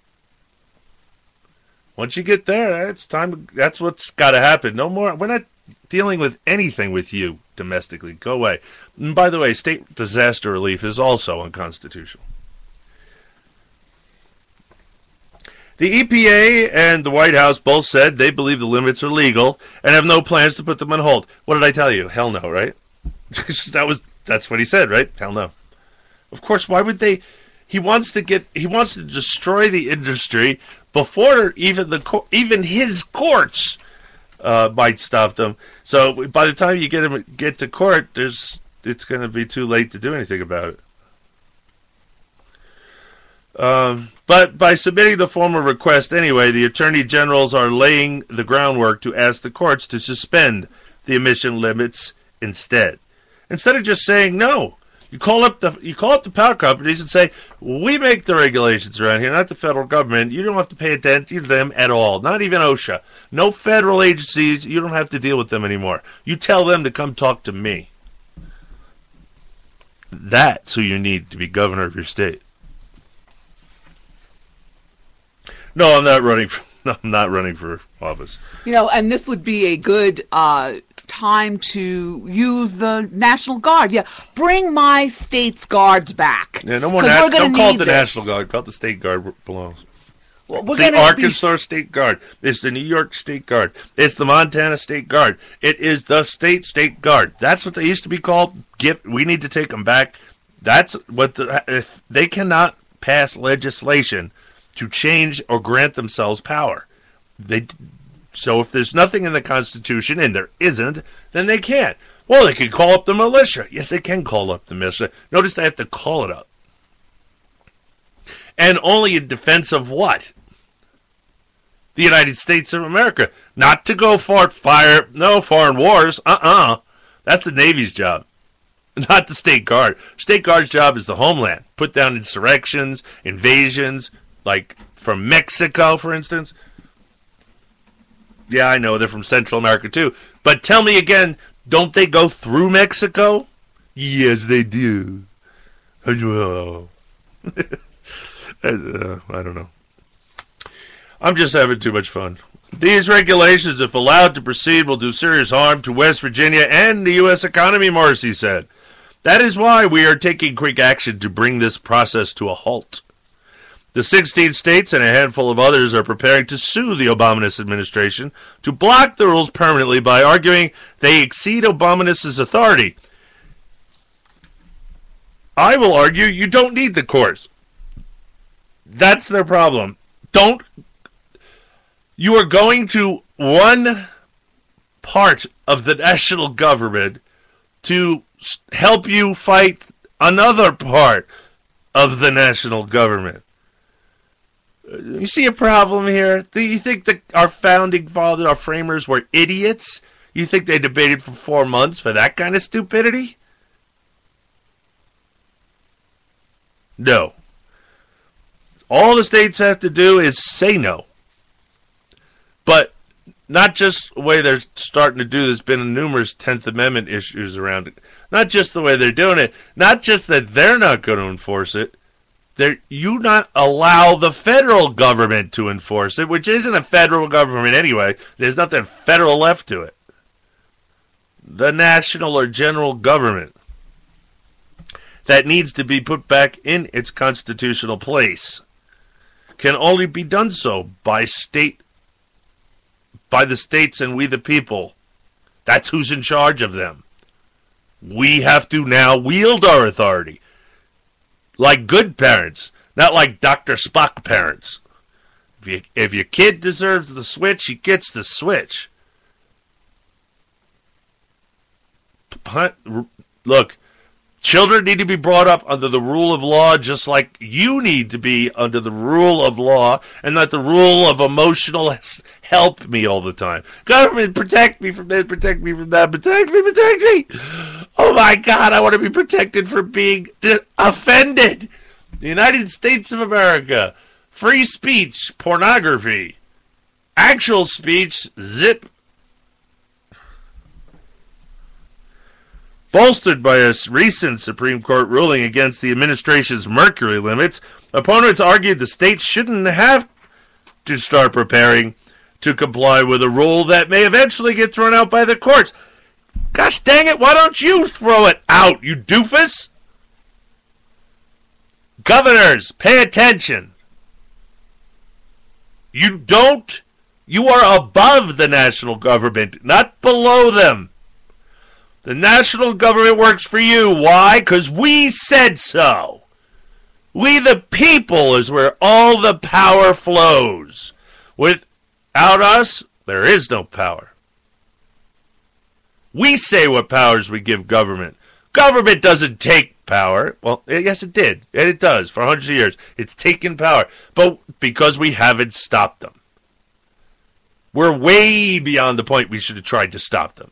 Once you get there, it's time. That's what's got to happen. No more. We're not dealing with anything with you domestically. Go away. And by the way, state disaster relief is also unconstitutional. The EPA and the White House both said they believe the limits are legal and have no plans to put them on hold. What did I tell you? Hell no, right? that was that's what he said, right? Hell no. Of course, why would they? He wants to get he wants to destroy the industry before even the even his courts uh, might stop them. So by the time you get him get to court, there's it's going to be too late to do anything about it. Um, but by submitting the formal request anyway, the attorney generals are laying the groundwork to ask the courts to suspend the emission limits instead, instead of just saying no. You call up the you call up the power companies and say, "We make the regulations around here, not the federal government. You don't have to pay attention to them at all. Not even OSHA. No federal agencies. You don't have to deal with them anymore. You tell them to come talk to me." That's who you need to be governor of your state. No, I'm not running for. I'm not running for office. You know, and this would be a good uh, time to use the National Guard. Yeah, bring my state's guards back. Yeah, no more. Gonna don't call it the this. National Guard. Call it the State Guard belongs. Well, it's the gonna be- Arkansas State Guard. It's the New York State Guard. It's the Montana State Guard. It is the state State Guard. That's what they used to be called. Get. We need to take them back. That's what the. If they cannot pass legislation to change or grant themselves power, they. So if there's nothing in the Constitution, and there isn't, then they can't. Well, they can call up the militia. Yes, they can call up the militia. Notice they have to call it up. And only in defense of what? The United States of America. Not to go fart fire, no foreign wars. Uh uh That's the Navy's job, not the State Guard. State Guard's job is the homeland. Put down insurrections, invasions, like from Mexico, for instance. Yeah, I know they're from Central America too. But tell me again, don't they go through Mexico? Yes, they do. Uh, I don't know. I'm just having too much fun. These regulations, if allowed to proceed, will do serious harm to West Virginia and the U.S. economy, Morrisey said. That is why we are taking quick action to bring this process to a halt. The 16 states and a handful of others are preparing to sue the Obama administration to block the rules permanently by arguing they exceed Obama's authority. I will argue you don't need the courts. That's their problem. Don't. You are going to one part of the national government to help you fight another part of the national government. You see a problem here? Do you think that our founding fathers, our framers, were idiots? You think they debated for four months for that kind of stupidity? No. All the states have to do is say no. But not just the way they're starting to do. There's been numerous Tenth Amendment issues around it. Not just the way they're doing it. Not just that they're not going to enforce it. They're, you not allow the federal government to enforce it, which isn't a federal government anyway. There's nothing federal left to it. The national or general government that needs to be put back in its constitutional place can only be done so by state by the states and we the people. That's who's in charge of them. We have to now wield our authority. Like good parents, not like Dr. Spock parents. If, you, if your kid deserves the switch, he gets the switch. Look, children need to be brought up under the rule of law just like you need to be under the rule of law and not the rule of emotional help me all the time. Government, protect me from this, protect me from that, protect me, protect me. Oh my God, I want to be protected from being offended. The United States of America, free speech, pornography, actual speech, zip. Bolstered by a recent Supreme Court ruling against the administration's mercury limits, opponents argued the states shouldn't have to start preparing to comply with a rule that may eventually get thrown out by the courts. Gosh dang it, why don't you throw it out, you doofus? Governors, pay attention. You don't, you are above the national government, not below them. The national government works for you. Why? Because we said so. We, the people, is where all the power flows. Without us, there is no power. We say what powers we give government. Government doesn't take power. Well, yes, it did. And it does for hundreds of years. It's taken power. But because we haven't stopped them. We're way beyond the point we should have tried to stop them.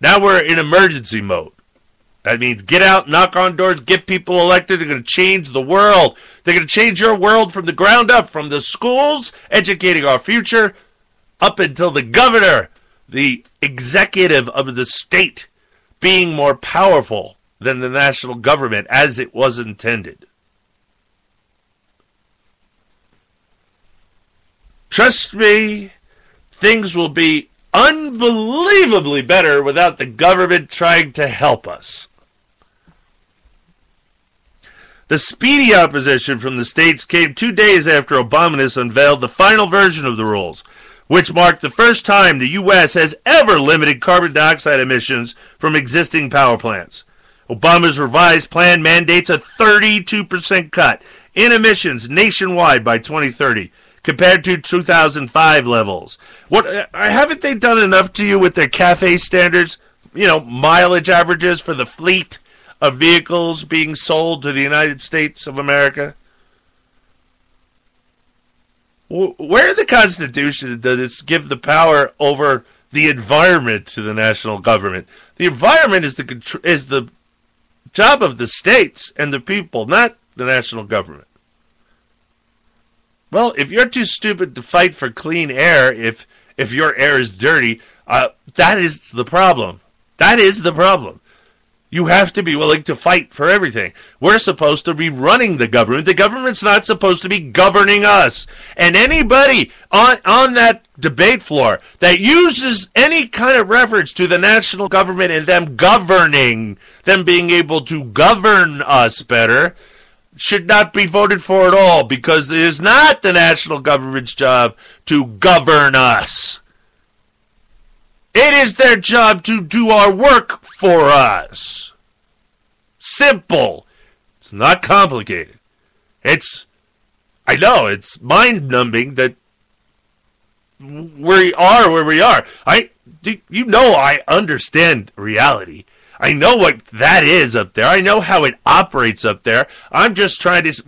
Now we're in emergency mode. That means get out, knock on doors, get people elected. They're going to change the world. They're going to change your world from the ground up, from the schools, educating our future, up until the governor, the executive of the state, being more powerful than the national government as it was intended. Trust me, things will be unbelievably better without the government trying to help us. The speedy opposition from the states came two days after Obama unveiled the final version of the rules, which marked the first time the U.S. has ever limited carbon dioxide emissions from existing power plants. Obama's revised plan mandates a 32% cut in emissions nationwide by 2030 compared to 2005 levels. What uh, haven't they done enough to you with their cafe standards? You know, mileage averages for the fleet of vehicles being sold to the United States of America. Wh- Where in the Constitution does it give the power over the environment to the national government? The environment is the is the job of the states and the people, not the national government. Well, if you're too stupid to fight for clean air, if if your air is dirty, uh, that is the problem. That is the problem. You have to be willing to fight for everything. We're supposed to be running the government. The government's not supposed to be governing us. And anybody on on that debate floor that uses any kind of reference to the national government and them governing, them being able to govern us better, should not be voted for at all because it is not the national government's job to govern us. It is their job to do our work for us. Simple. It's not complicated. It's, I know, it's mind numbing that we are where we are. I, you know, I understand reality. I know what that is up there. I know how it operates up there. I'm just trying to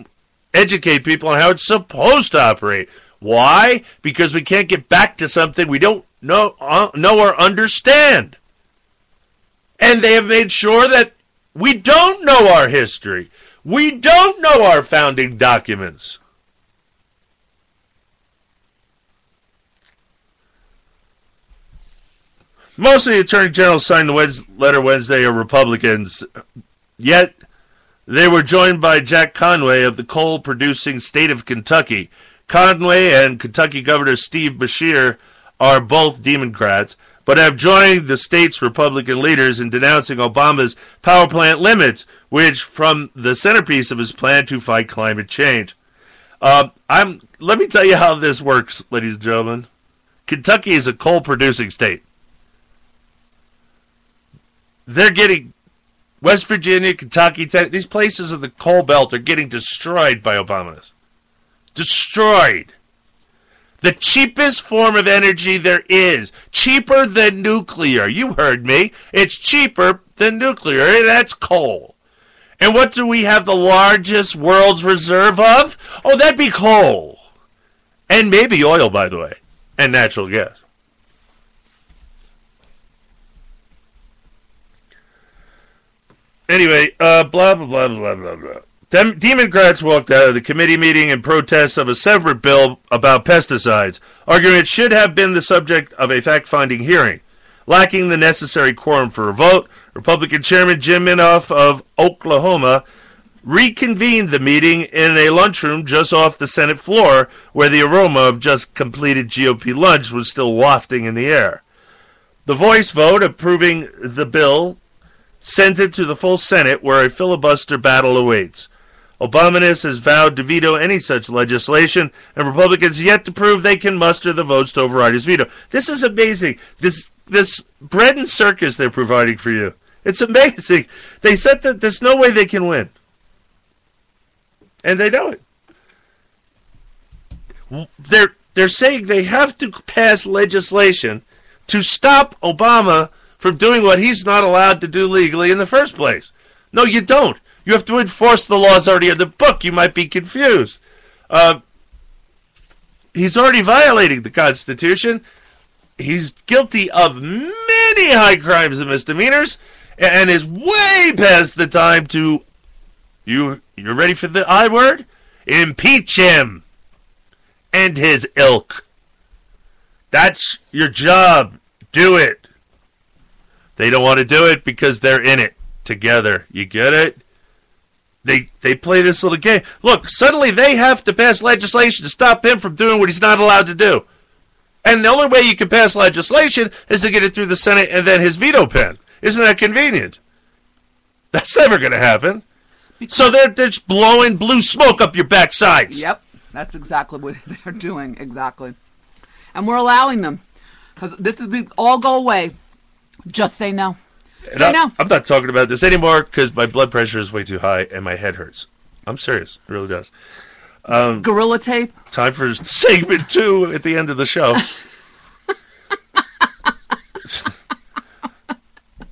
educate people on how it's supposed to operate. Why? Because we can't get back to something we don't know, uh, know or understand. And they have made sure that we don't know our history. We don't know our founding documents. Most of the attorney generals signed the letter Wednesday are Republicans, yet they were joined by Jack Conway of the coal producing state of Kentucky. Conway and Kentucky Governor Steve Beshear are both Democrats, but have joined the state's Republican leaders in denouncing Obama's power plant limits, which from the centerpiece of his plan to fight climate change. Um, I'm. Let me tell you how this works, ladies and gentlemen. Kentucky is a coal producing state. They're getting West Virginia, Kentucky, these places of the coal belt are getting destroyed by Obama's. Destroyed. The cheapest form of energy there is. Cheaper than nuclear. You heard me. It's cheaper than nuclear, that's coal. And what do we have the largest world's reserve of? Oh, that'd be coal. And maybe oil, by the way, and natural gas. Anyway, uh, blah, blah, blah, blah, blah, blah. Dem- Democrats walked out of the committee meeting in protest of a separate bill about pesticides, arguing it should have been the subject of a fact finding hearing. Lacking the necessary quorum for a vote, Republican Chairman Jim Inhofe of Oklahoma reconvened the meeting in a lunchroom just off the Senate floor where the aroma of just completed GOP lunch was still wafting in the air. The voice vote approving the bill sends it to the full Senate where a filibuster battle awaits. Obamanis has vowed to veto any such legislation, and Republicans yet to prove they can muster the votes to override his veto. This is amazing. This this bread and circus they're providing for you. It's amazing. They said that there's no way they can win. And they know it. They're they're saying they have to pass legislation to stop Obama from doing what he's not allowed to do legally in the first place. No, you don't. You have to enforce the laws already in the book. You might be confused. Uh, he's already violating the Constitution. He's guilty of many high crimes and misdemeanors, and is way past the time to. You you're ready for the I word? Impeach him and his ilk. That's your job. Do it. They don't want to do it because they're in it together. You get it? They they play this little game. Look, suddenly they have to pass legislation to stop him from doing what he's not allowed to do. And the only way you can pass legislation is to get it through the Senate and then his veto pen. Isn't that convenient? That's never going to happen. So they're, they're just blowing blue smoke up your backsides. Yep, that's exactly what they're doing. Exactly, and we're allowing them because this is all go away. Just say no. Say I, no. I'm not talking about this anymore because my blood pressure is way too high and my head hurts. I'm serious. It really does. Um, Gorilla tape. time for segment two at the end of the show.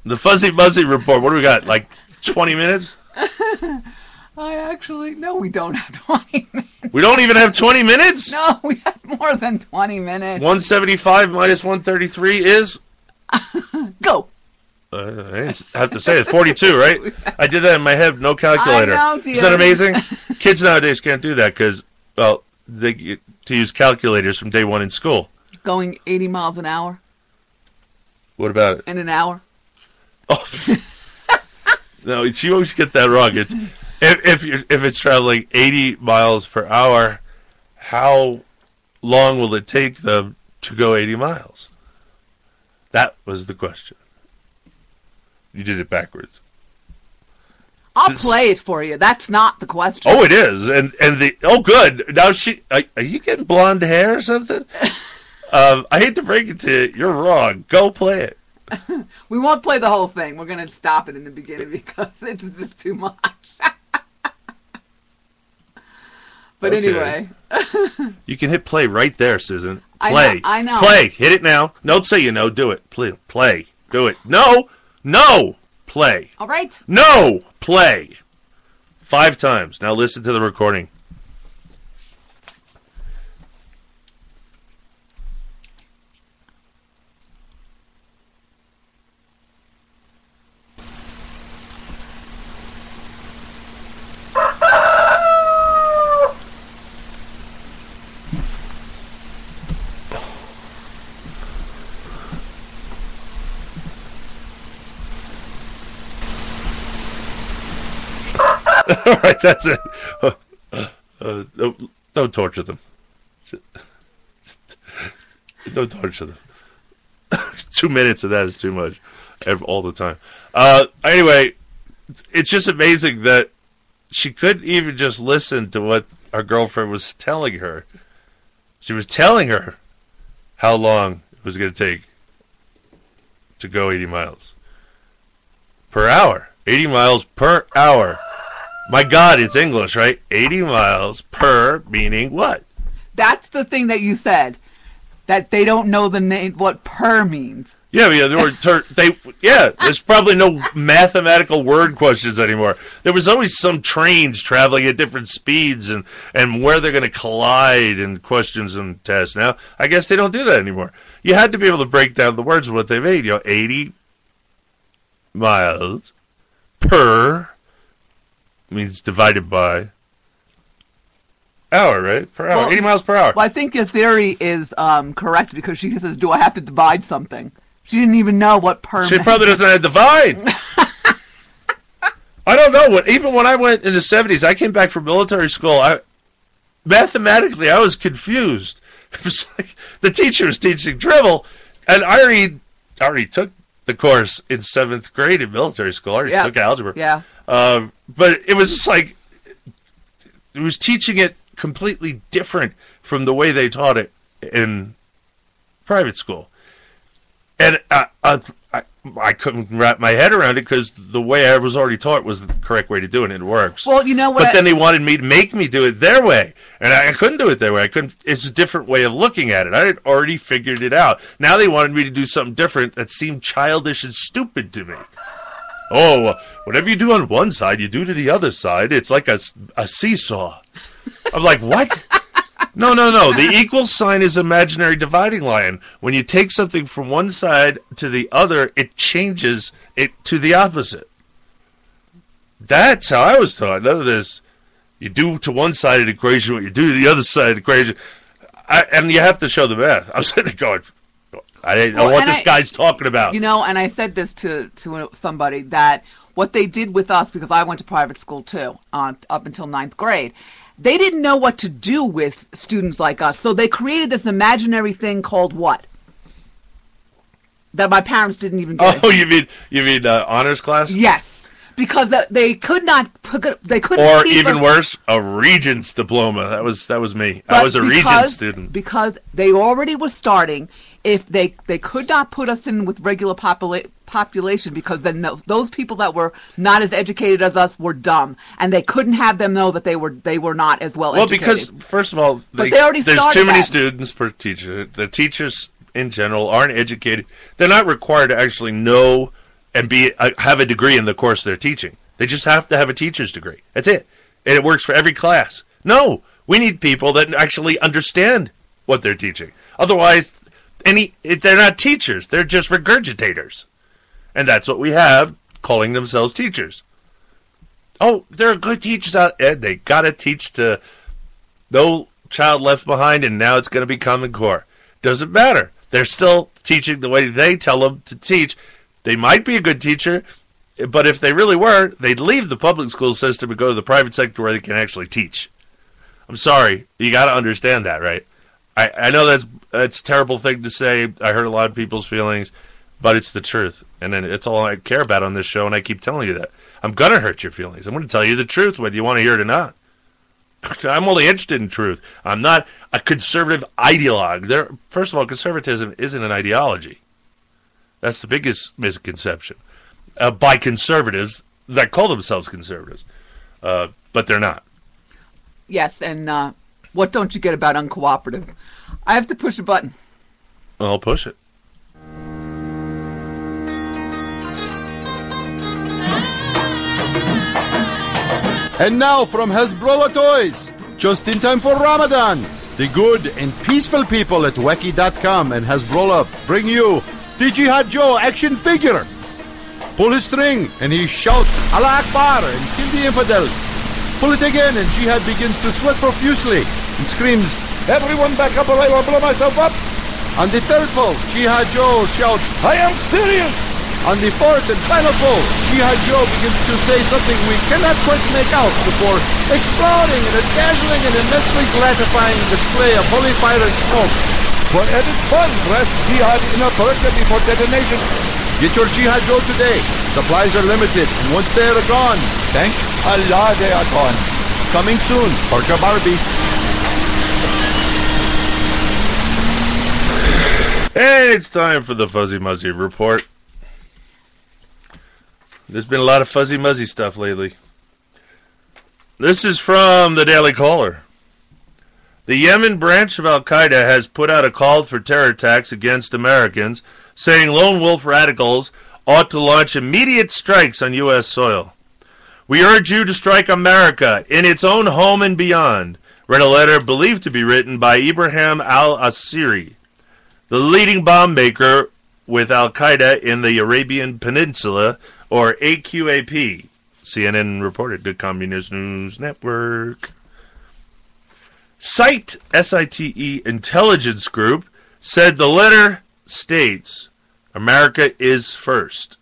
the Fuzzy Muzzy report. What do we got? Like 20 minutes? I actually no, we don't have twenty minutes. We don't even have 20 minutes? No, we have more than twenty minutes. 175 minus 133 is? Go. Uh, I didn't have to say it. 42, right? I did that in my head, no calculator. Know, Is that amazing? Kids nowadays can't do that because, well, they get to use calculators from day one in school. Going eighty miles an hour What about it? in an hour. Oh. No, you always get that wrong. It's if if you're, if it's traveling 80 miles per hour, how long will it take them to go 80 miles? That was the question. You did it backwards. I'll play it for you. That's not the question. Oh, it is, and and the oh, good. Now she, are, are you getting blonde hair or something? um, I hate to break it to you, you're wrong. Go play it. We won't play the whole thing. We're gonna stop it in the beginning because it's just too much. but Okay. anyway, You can hit play right there, Susan. I Play. know- I know. Play. Hit it now. Don't say you know. Do it. Play. Play. Do it. No. No. Play. All right. No! Play. Five times. Now listen to the recording. All right, that's it. Uh, uh, don't, torture them. Don't torture them. Two minutes of that is too much, all the time. Uh, anyway, it's just amazing that she couldn't even just listen to what her girlfriend was telling her. She was telling her how long it was going to take to go 80 miles per hour. 80 miles per hour. My God, it's English, right? 80 miles per meaning what? That's the thing that you said. That they don't know the name, what per means. Yeah, yeah, there were ter- they yeah, there's probably no mathematical word questions anymore. There was always some trains traveling at different speeds and and where they're going to collide and questions and tests. Now, I guess they don't do that anymore. You had to be able to break down the words of what they made, you know, 80 miles per means divided by hour, right? Per hour. Well, 80 miles per hour. Well, I think your theory is um, correct because she says, "Do I have to divide something?" She didn't even know what per. She probably doesn't have to divide. I don't know what. Even when I went in the seventies, I came back from military school. I mathematically, I was confused. It was like the teacher was teaching dribble, and I already, I already took the course in seventh grade in military school. I already Yeah. took algebra. Yeah. Um, but it was just like it was teaching it completely different from the way they taught it in private school, and I, I, I, I couldn't wrap my head around it because the way I was already taught was the correct way to do it, and it works. Well, you know what? But I- then they wanted me to make me do it their way, and I, I couldn't do it their way. I couldn't. It's a different way of looking at it. I had already figured it out. Now they wanted me to do something different that seemed childish and stupid to me. Oh, whatever you do on one side, you do to the other side. It's like a, a seesaw. I'm like, what? No, no, no. The equal sign is imaginary dividing line. When you take something from one side to the other, it changes it to the opposite. That's how I was taught. None of this. You do to one side of the equation what you do to the other side of the equation. I, and you have to show the math. I'm sitting there going, I didn't know Well, what this I- guy's talking about. You know, and I said this to to somebody that what they did with us because I went to private school too, uh, up until ninth grade. They didn't know what to do with students like us, so they created this imaginary thing called what? That my parents didn't even get. Oh, you mean you mean uh, honors class? Yes, because they could not. They couldn't. Or even worse, a regent's diploma. That was that was me. I was a because- student. because they already were starting. If they they could not put us in with regular popula- population because then those, those people that were not as educated as us were dumb, and they couldn't have them know that they were they were not as well, Well, educated. Well, because first of all, But they already there's too many that. students per teacher. The teachers in general aren't educated. They're not required to actually know and be uh, have a degree in the course they're teaching. They just have to have a teacher's degree. That's it, and it works for every class. No, we need people that actually understand what they're teaching. Otherwise, any they're not teachers. They're just regurgitators, and that's what we have calling themselves teachers. Oh, there are good teachers out. They got to teach to no child left behind, and now it's going to be Common Core. Doesn't matter. They're still teaching the way they tell them to teach. They might be a good teacher, but if they really were, they'd leave the public school system and go to the private sector where they can actually teach. I'm sorry, you got to understand that, right? I, I know that's that's a terrible thing to say. I hurt a lot of people's feelings, but it's the truth, and then it's all I care about on this show, and I keep telling you that. I'm gonna hurt your feelings. I'm gonna tell you the truth, whether you want to hear it or not. I'm only interested in truth. I'm not a conservative ideologue. There, first of all, conservatism isn't an ideology. That's the biggest misconception uh, by conservatives that call themselves conservatives, uh, but they're not. yes, and uh, what don't you get about uncooperative? I have to push a button. I'll push it. And now from Hasbro Toys, just in time for Ramadan, the good and peaceful people at Wacky.com and Hasbro bring you the Jihad Joe action figure. Pull his string and he shouts Allah Akbar and kill the infidels. Pull it again and Jihad begins to sweat profusely and screams, Everyone back up or I will blow myself up. On the third pull, Jihad Joe shouts, I am serious. On the fourth and final pull, Jihad Joe begins to say something we cannot quite make out before exploding in a dazzling and immensely gratifying display of holy fire and smoke. For added fun, press Jihad in a burka before detonation. Get your Jihad Joe today. Supplies are limited, and once they are gone, thank Allah they are gone. Coming soon, Burka Barbie. Hey, it's time for the Fuzzy Muzzy Report. There's been a lot of fuzzy muzzy stuff lately. This is from the Daily Caller. The Yemen branch of Al Qaeda has put out a call for terror attacks against Americans, saying lone wolf radicals ought to launch immediate strikes on U.S. soil. We urge you to strike America in its own home and beyond, read a letter believed to be written by Ibrahim al Asiri, the leading bomb maker with Al Qaeda in the Arabian Peninsula, or AQAP. CNN reported to Communist News Network. SITE, S-I-T-E Intelligence Group, said the letter states America is first.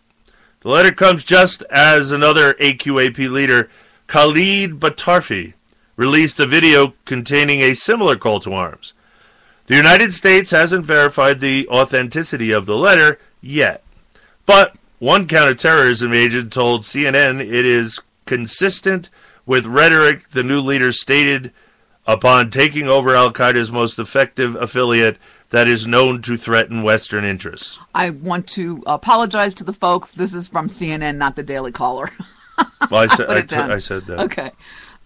The letter comes just as another AQAP leader, Khalid Batarfi, released a video containing a similar call to arms. The United States hasn't verified the authenticity of the letter yet, but one counterterrorism agent told CNN it is consistent with rhetoric the new leader stated upon taking over Al Qaeda's most effective affiliate that is known to threaten Western interests. I want to apologize to the folks. This is from CNN, not the Daily Caller. Well, I said, Put I, it t-. I said that. Okay.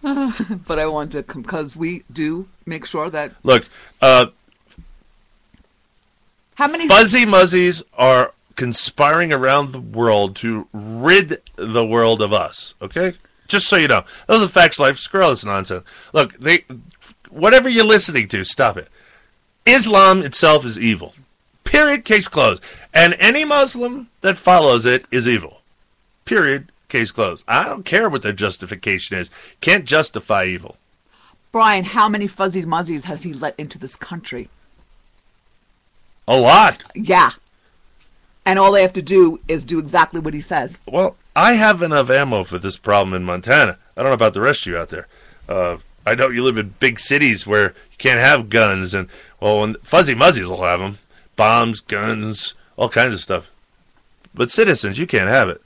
but I want to, because we do make sure that. Look, uh, How many. Fuzzy Muzzies are conspiring around the world to rid the world of us. Okay, just so you know, those are facts. Life, screw all this nonsense. Look, they, whatever you're listening to, stop it. Islam itself is evil. Period. Case closed. And any Muslim that follows it is evil. Period. Case closed. I don't care what their justification is. Can't justify evil. Brian, how many fuzzy muzzies has he let into this country? A lot. Yeah. And all they have to do is do exactly what he says. Well, I have enough ammo for this problem in Montana. I don't know about the rest of you out there. Uh, I know you live in big cities where you can't have guns, and well, when Fuzzy Muzzies will have them bombs, guns, all kinds of stuff. But citizens, you can't have it.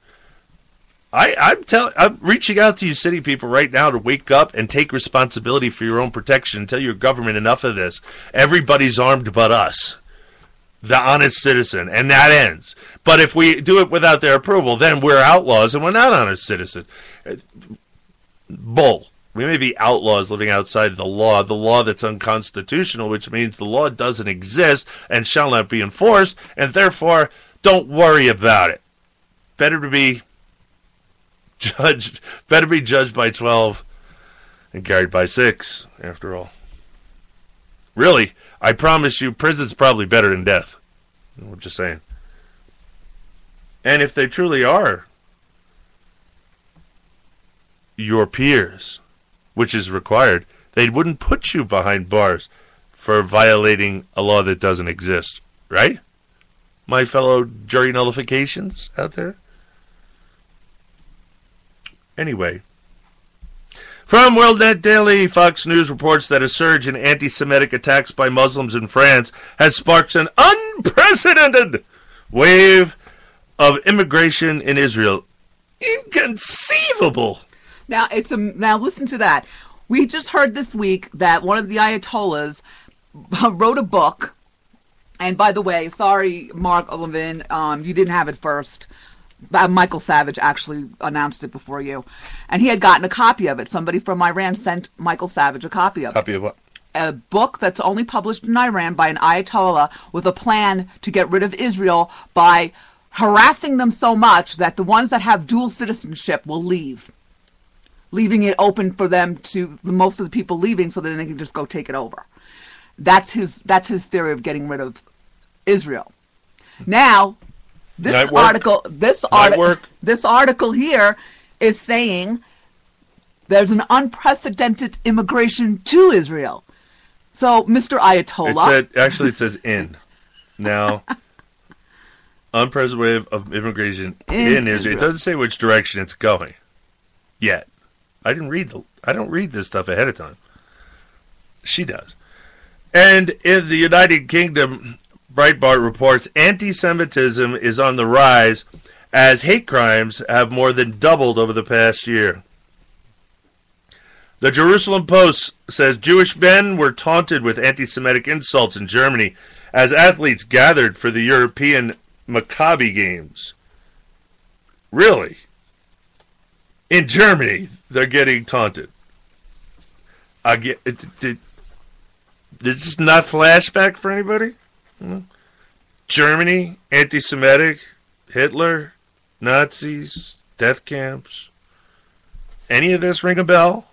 I, I'm telling, I'm reaching out to you, city people, right now to wake up and take responsibility for your own protection. Tell your government enough of this. Everybody's armed but us the honest citizen, and that ends. But if we do it without their approval, then we're outlaws and we're not honest citizens. Bull. We may be outlaws living outside the law, the law that's unconstitutional, which means the law doesn't exist and shall not be enforced, and therefore don't worry about it. Better to be judged, better be judged by 12 and carried by 6, after all. Really, I promise you, prison's probably better than death. I'm just saying. And if they truly are your peers, which is required, they wouldn't put you behind bars for violating a law that doesn't exist, right? My fellow jury nullifications out there? Anyway, from WorldNet Daily, Fox News reports that a surge in anti Semitic attacks by Muslims in France has sparked an unprecedented wave of immigration in Israel. Inconceivable! Now it's a now listen to that. We just heard this week that one of the Ayatollahs wrote a book. And by the way, sorry, Mark Levin, um, you didn't have it first. Uh, Michael Savage actually announced it before you, and he had gotten a copy of it. Somebody from Iran sent Michael Savage a copy of it. Copy of what? A book that's only published in Iran by an Ayatollah with a plan to get rid of Israel by harassing them so much that the ones that have dual citizenship will leave. Leaving it open for them to the most of the people leaving so that they can just go take it over. That's his that's his theory of getting rid of Israel. Now, this article this article this article here is saying there's an unprecedented immigration to Israel. So, Mr. Ayatollah. It said actually it says in. Now unprecedented wave of immigration In in, Israel. Israel. It doesn't say which direction it's going. Yet. I didn't read the I don't read this stuff ahead of time. She does. And in the United Kingdom, Breitbart reports anti Semitism is on the rise as hate crimes have more than doubled over the past year. The Jerusalem Post says Jewish men were taunted with anti Semitic insults in Germany as athletes gathered for the European Maccabi Games. Really? In Germany, they're getting taunted. I get. It, it, is this not flashback for anybody? No? Germany, anti Semitic, Hitler, Nazis, death camps. Any of this ring a bell?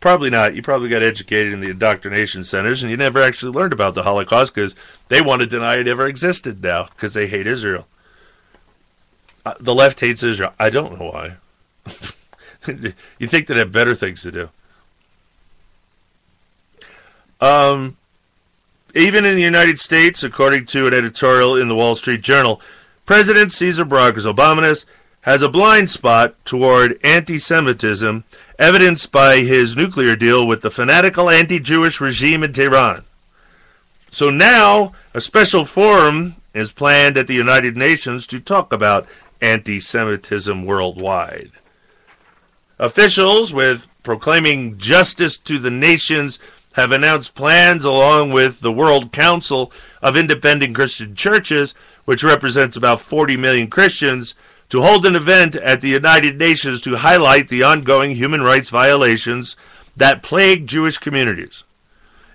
Probably not. You probably got educated in the indoctrination centers and you never actually learned about the Holocaust because they want to deny it ever existed now because they hate Israel. Uh, the left hates Israel. I don't know why. you think they'd have better things to do. Um, even in the United States, according to an editorial in the Wall Street Journal, President Cesar Barack Obama has a blind spot toward anti Semitism, evidenced by his nuclear deal with the fanatical anti Jewish regime in Tehran. So now, a special forum is planned at the United Nations to talk about anti Semitism worldwide. Officials with proclaiming justice to the nations have announced plans along with the World Council of Independent Christian Churches, which represents about 40 million Christians, to hold an event at the United Nations to highlight the ongoing human rights violations that plague Jewish communities.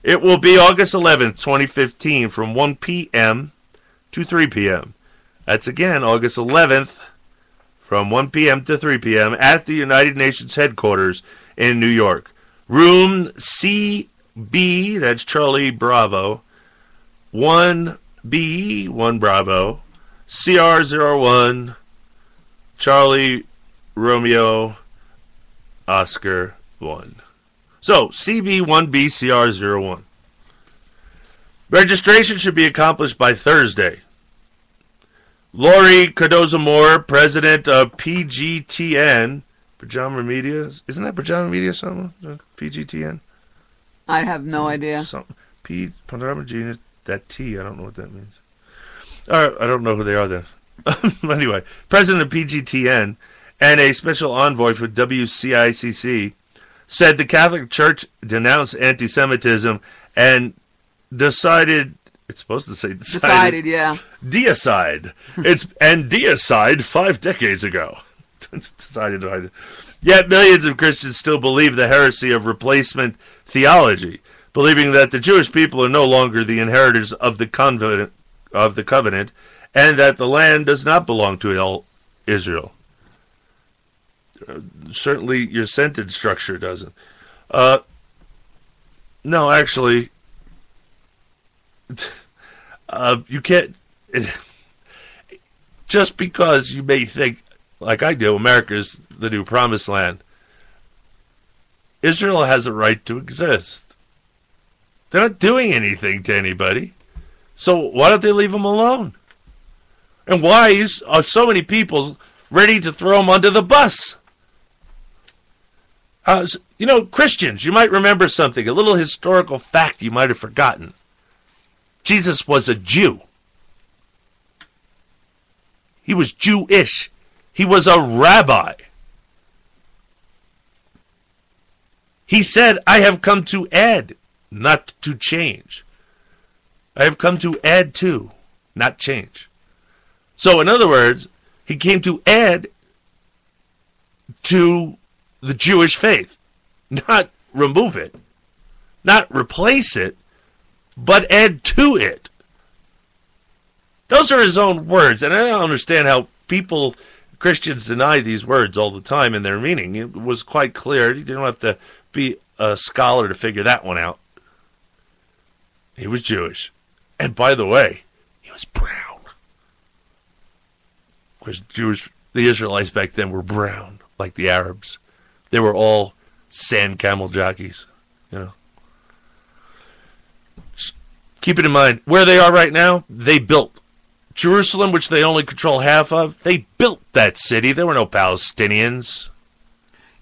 It will be August 11th, 2015, from 1 p.m. to 3 p.m. That's again August 11th, from 1 p.m. to 3 p.m. at the United Nations headquarters in New York. Room CB, that's Charlie Bravo, 1B, 1 Bravo, CR01, Charlie Romeo, Oscar 1. So, CB1BCR01. Registration should be accomplished by Thursday. Laurie Cardoza Moore, president of PGTN, Pajama Media. Isn't that Pajama Media something? Uh, PGTN? I have no idea. Some, P, Pajama Genius, that T, I don't know what that means. Right, I don't know who they are then. anyway, president of PGTN and a special envoy for WCICC said the Catholic Church denounced anti Semitism and decided. It's supposed to say decided. Decided, yeah. Deicide. It's and deicide five decades ago. Decided. to- Yet millions of Christians still believe the heresy of replacement theology, believing that the Jewish people are no longer the inheritors of the covenant, of the covenant, and that the land does not belong to all Israel. Uh, certainly, your sentence structure doesn't. Uh, no, actually, uh, you can't. just because you may think, like I do, America's the new promised land. Israel has a right to exist. They're not doing anything to anybody. So why don't they leave them alone? And why is, are so many people ready to throw them under the bus? Uh, you know, Christians, you might remember something, a little historical fact you might have forgotten. Jesus was a Jew. He was Jewish. He was a rabbi. He said, I have come to add, not to change. I have come to add to, not change. So, in other words, he came to add to the Jewish faith, not remove it, not replace it, but add to it. Those are his own words, and I don't understand how people Christians deny these words all the time and their meaning. It was quite clear. You don't have to be a scholar to figure that one out. He was Jewish. And by the way, he was brown. Of course, Jewish, the Israelites back then were brown, like the Arabs. They were all sand camel jockeys, you know. Just keep it in mind, where they are right now, they built Jerusalem, which they only control half of, they built that city. There were no Palestinians.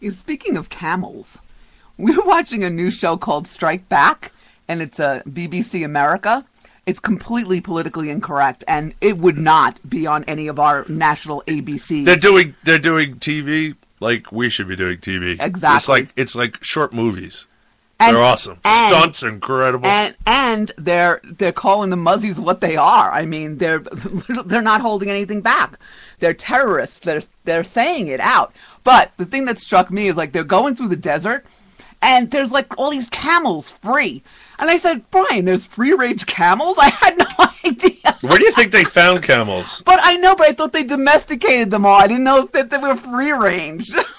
Speaking of camels, we're watching a new show called Strike Back, and it's a BBC America. It's completely politically incorrect, and it would not be on any of our national ABCs. They're doing they're doing TV like we should be doing TV. Exactly. It's like it's like short movies. And- they're awesome. and- Stunts are incredible. and and they're they're calling the Muzzies what they are. I mean, they're they're not holding anything back. They're terrorists. They're they're saying it out. But the thing that struck me is like they're going through the desert, and there's like all these camels free. And I said, Brian, there's free range camels. I had no idea. Where do you think they found camels? But I know, but I thought they domesticated them all. I didn't know that they were free range.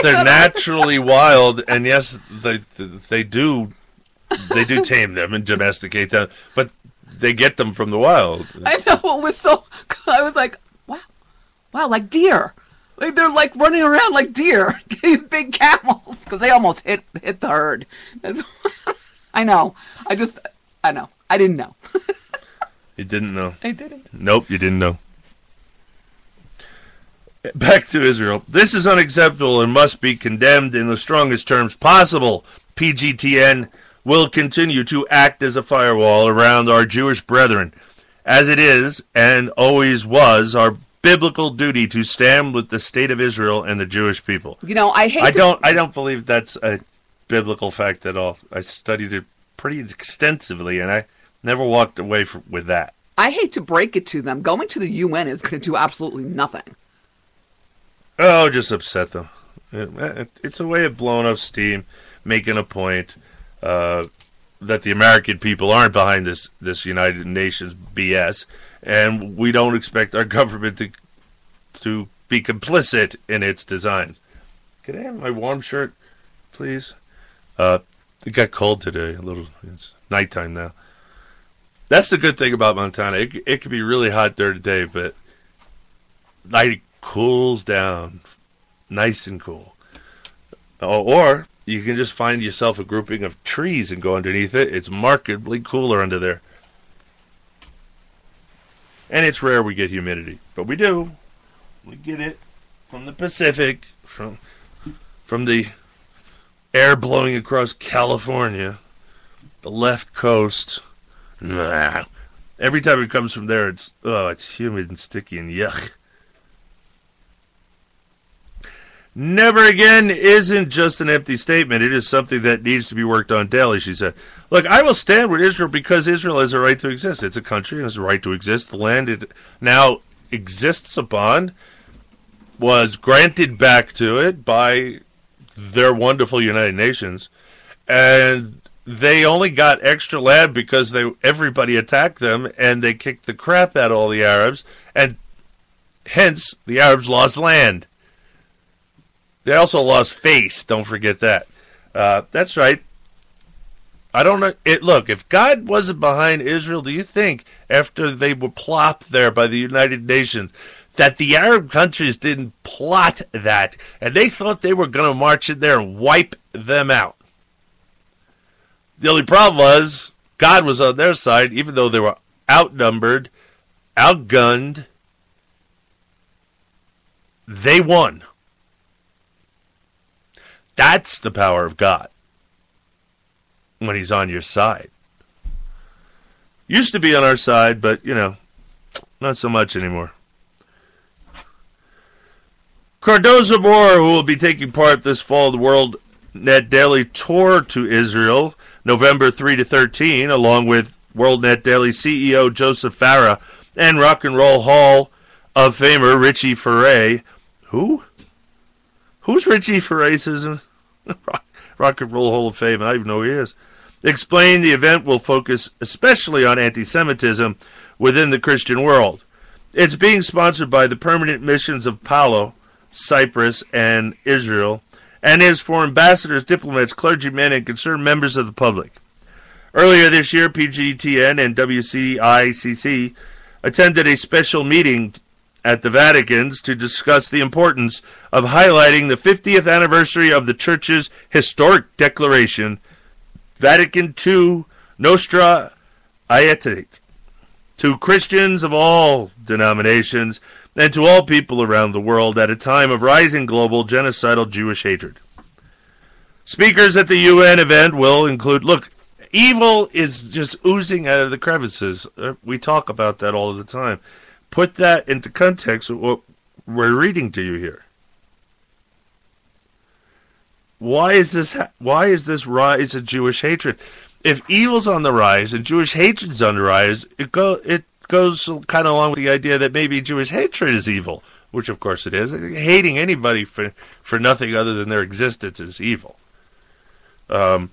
They're naturally wild, and yes, they they do they do tame them and domesticate them, but they get them from the wild. I know it was so. I was like, wow, wow, like deer. Like they're like running around like deer. These big camels because they almost hit hit the herd. I know. I just. I know. I didn't know. You didn't know. I didn't. Nope, you didn't know. Back to Israel. This is unacceptable and must be condemned in the strongest terms possible. PJTN will continue to act as a firewall around our Jewish brethren, as it is and always was our biblical duty to stand with the state of Israel and the Jewish people. You know, I hate. I to- don't. I don't believe that's a biblical fact at all. I studied it pretty extensively, and I never walked away fr with that. I hate to break it to them. Going to the UN is going to do absolutely nothing. Oh, just upset them. It- It's a way of blowing off steam, making a point uh, that the American people aren't behind this this United Nations BS, and we don't expect our government to to be complicit in its designs. Can I have my warm shirt, please? Uh, it got cold today. A little. It's nighttime now. That's the good thing about Montana. It, it can be really hot there today, but night it cools down, nice and cool. Or you can just find yourself a grouping of trees and go underneath it. It's markedly cooler under there. And it's rare we get humidity, but we do. We get it from the Pacific, from from the air blowing across California, the left coast. Nah. Every time it comes from there, it's oh, it's humid and sticky and yuck. Never again isn't just an empty statement. It is something that needs to be worked on daily, she said. Look, I will stand with Israel because Israel has a right to exist. It's a country and has a right to exist. The land it now exists upon was granted back to it by their wonderful United Nations. And they only got extra land because they everybody attacked them and they kicked the crap out of all the Arabs and hence the Arabs lost land. They also lost face. Don't forget that. Uh, that's right. I don't know. It look if God wasn't behind Israel, do you think after they were plopped there by the United Nations that the Arab countries didn't plot that and they thought they were going to march in there and wipe them out? The only problem was God was on their side, even though they were outnumbered, outgunned. They won. That's the power of God when He's on your side. Used to be on our side, but, you know, not so much anymore. Cardoza Moore, who will be taking part this fall of the World Net Daily Tour to Israel, November 3 to 13, along with World Net Daily CEO Joseph Farah and Rock and Roll Hall of Famer Richie Furay. Who? Who's Richie Furay, Susan? Rock, Rock and Roll Hall of Fame. I don't even know who he is. Explain the event will focus especially on anti Semitism within the Christian world. It's being sponsored by the permanent missions of Palau, Cyprus, and Israel, and is for ambassadors, diplomats, clergymen, and concerned members of the public. Earlier this year, PJTN and WCICC attended a special meeting at the Vatican's to discuss the importance of highlighting the 50th anniversary of the Church's historic declaration, Vatican II Nostra Aetate, to Christians of all denominations and to all people around the world at a time of rising global genocidal Jewish hatred. Speakers at the UN event will include look, evil is just oozing out of the crevices. Uh, We talk about that all the time. Put that into context of what we're reading to you here. Why is this why is this rise of Jewish hatred? If evil's on the rise and Jewish hatred's on the rise, it go it goes kind of along with the idea that maybe Jewish hatred is evil, which of course it is. Hating anybody for for nothing other than their existence is evil. Um,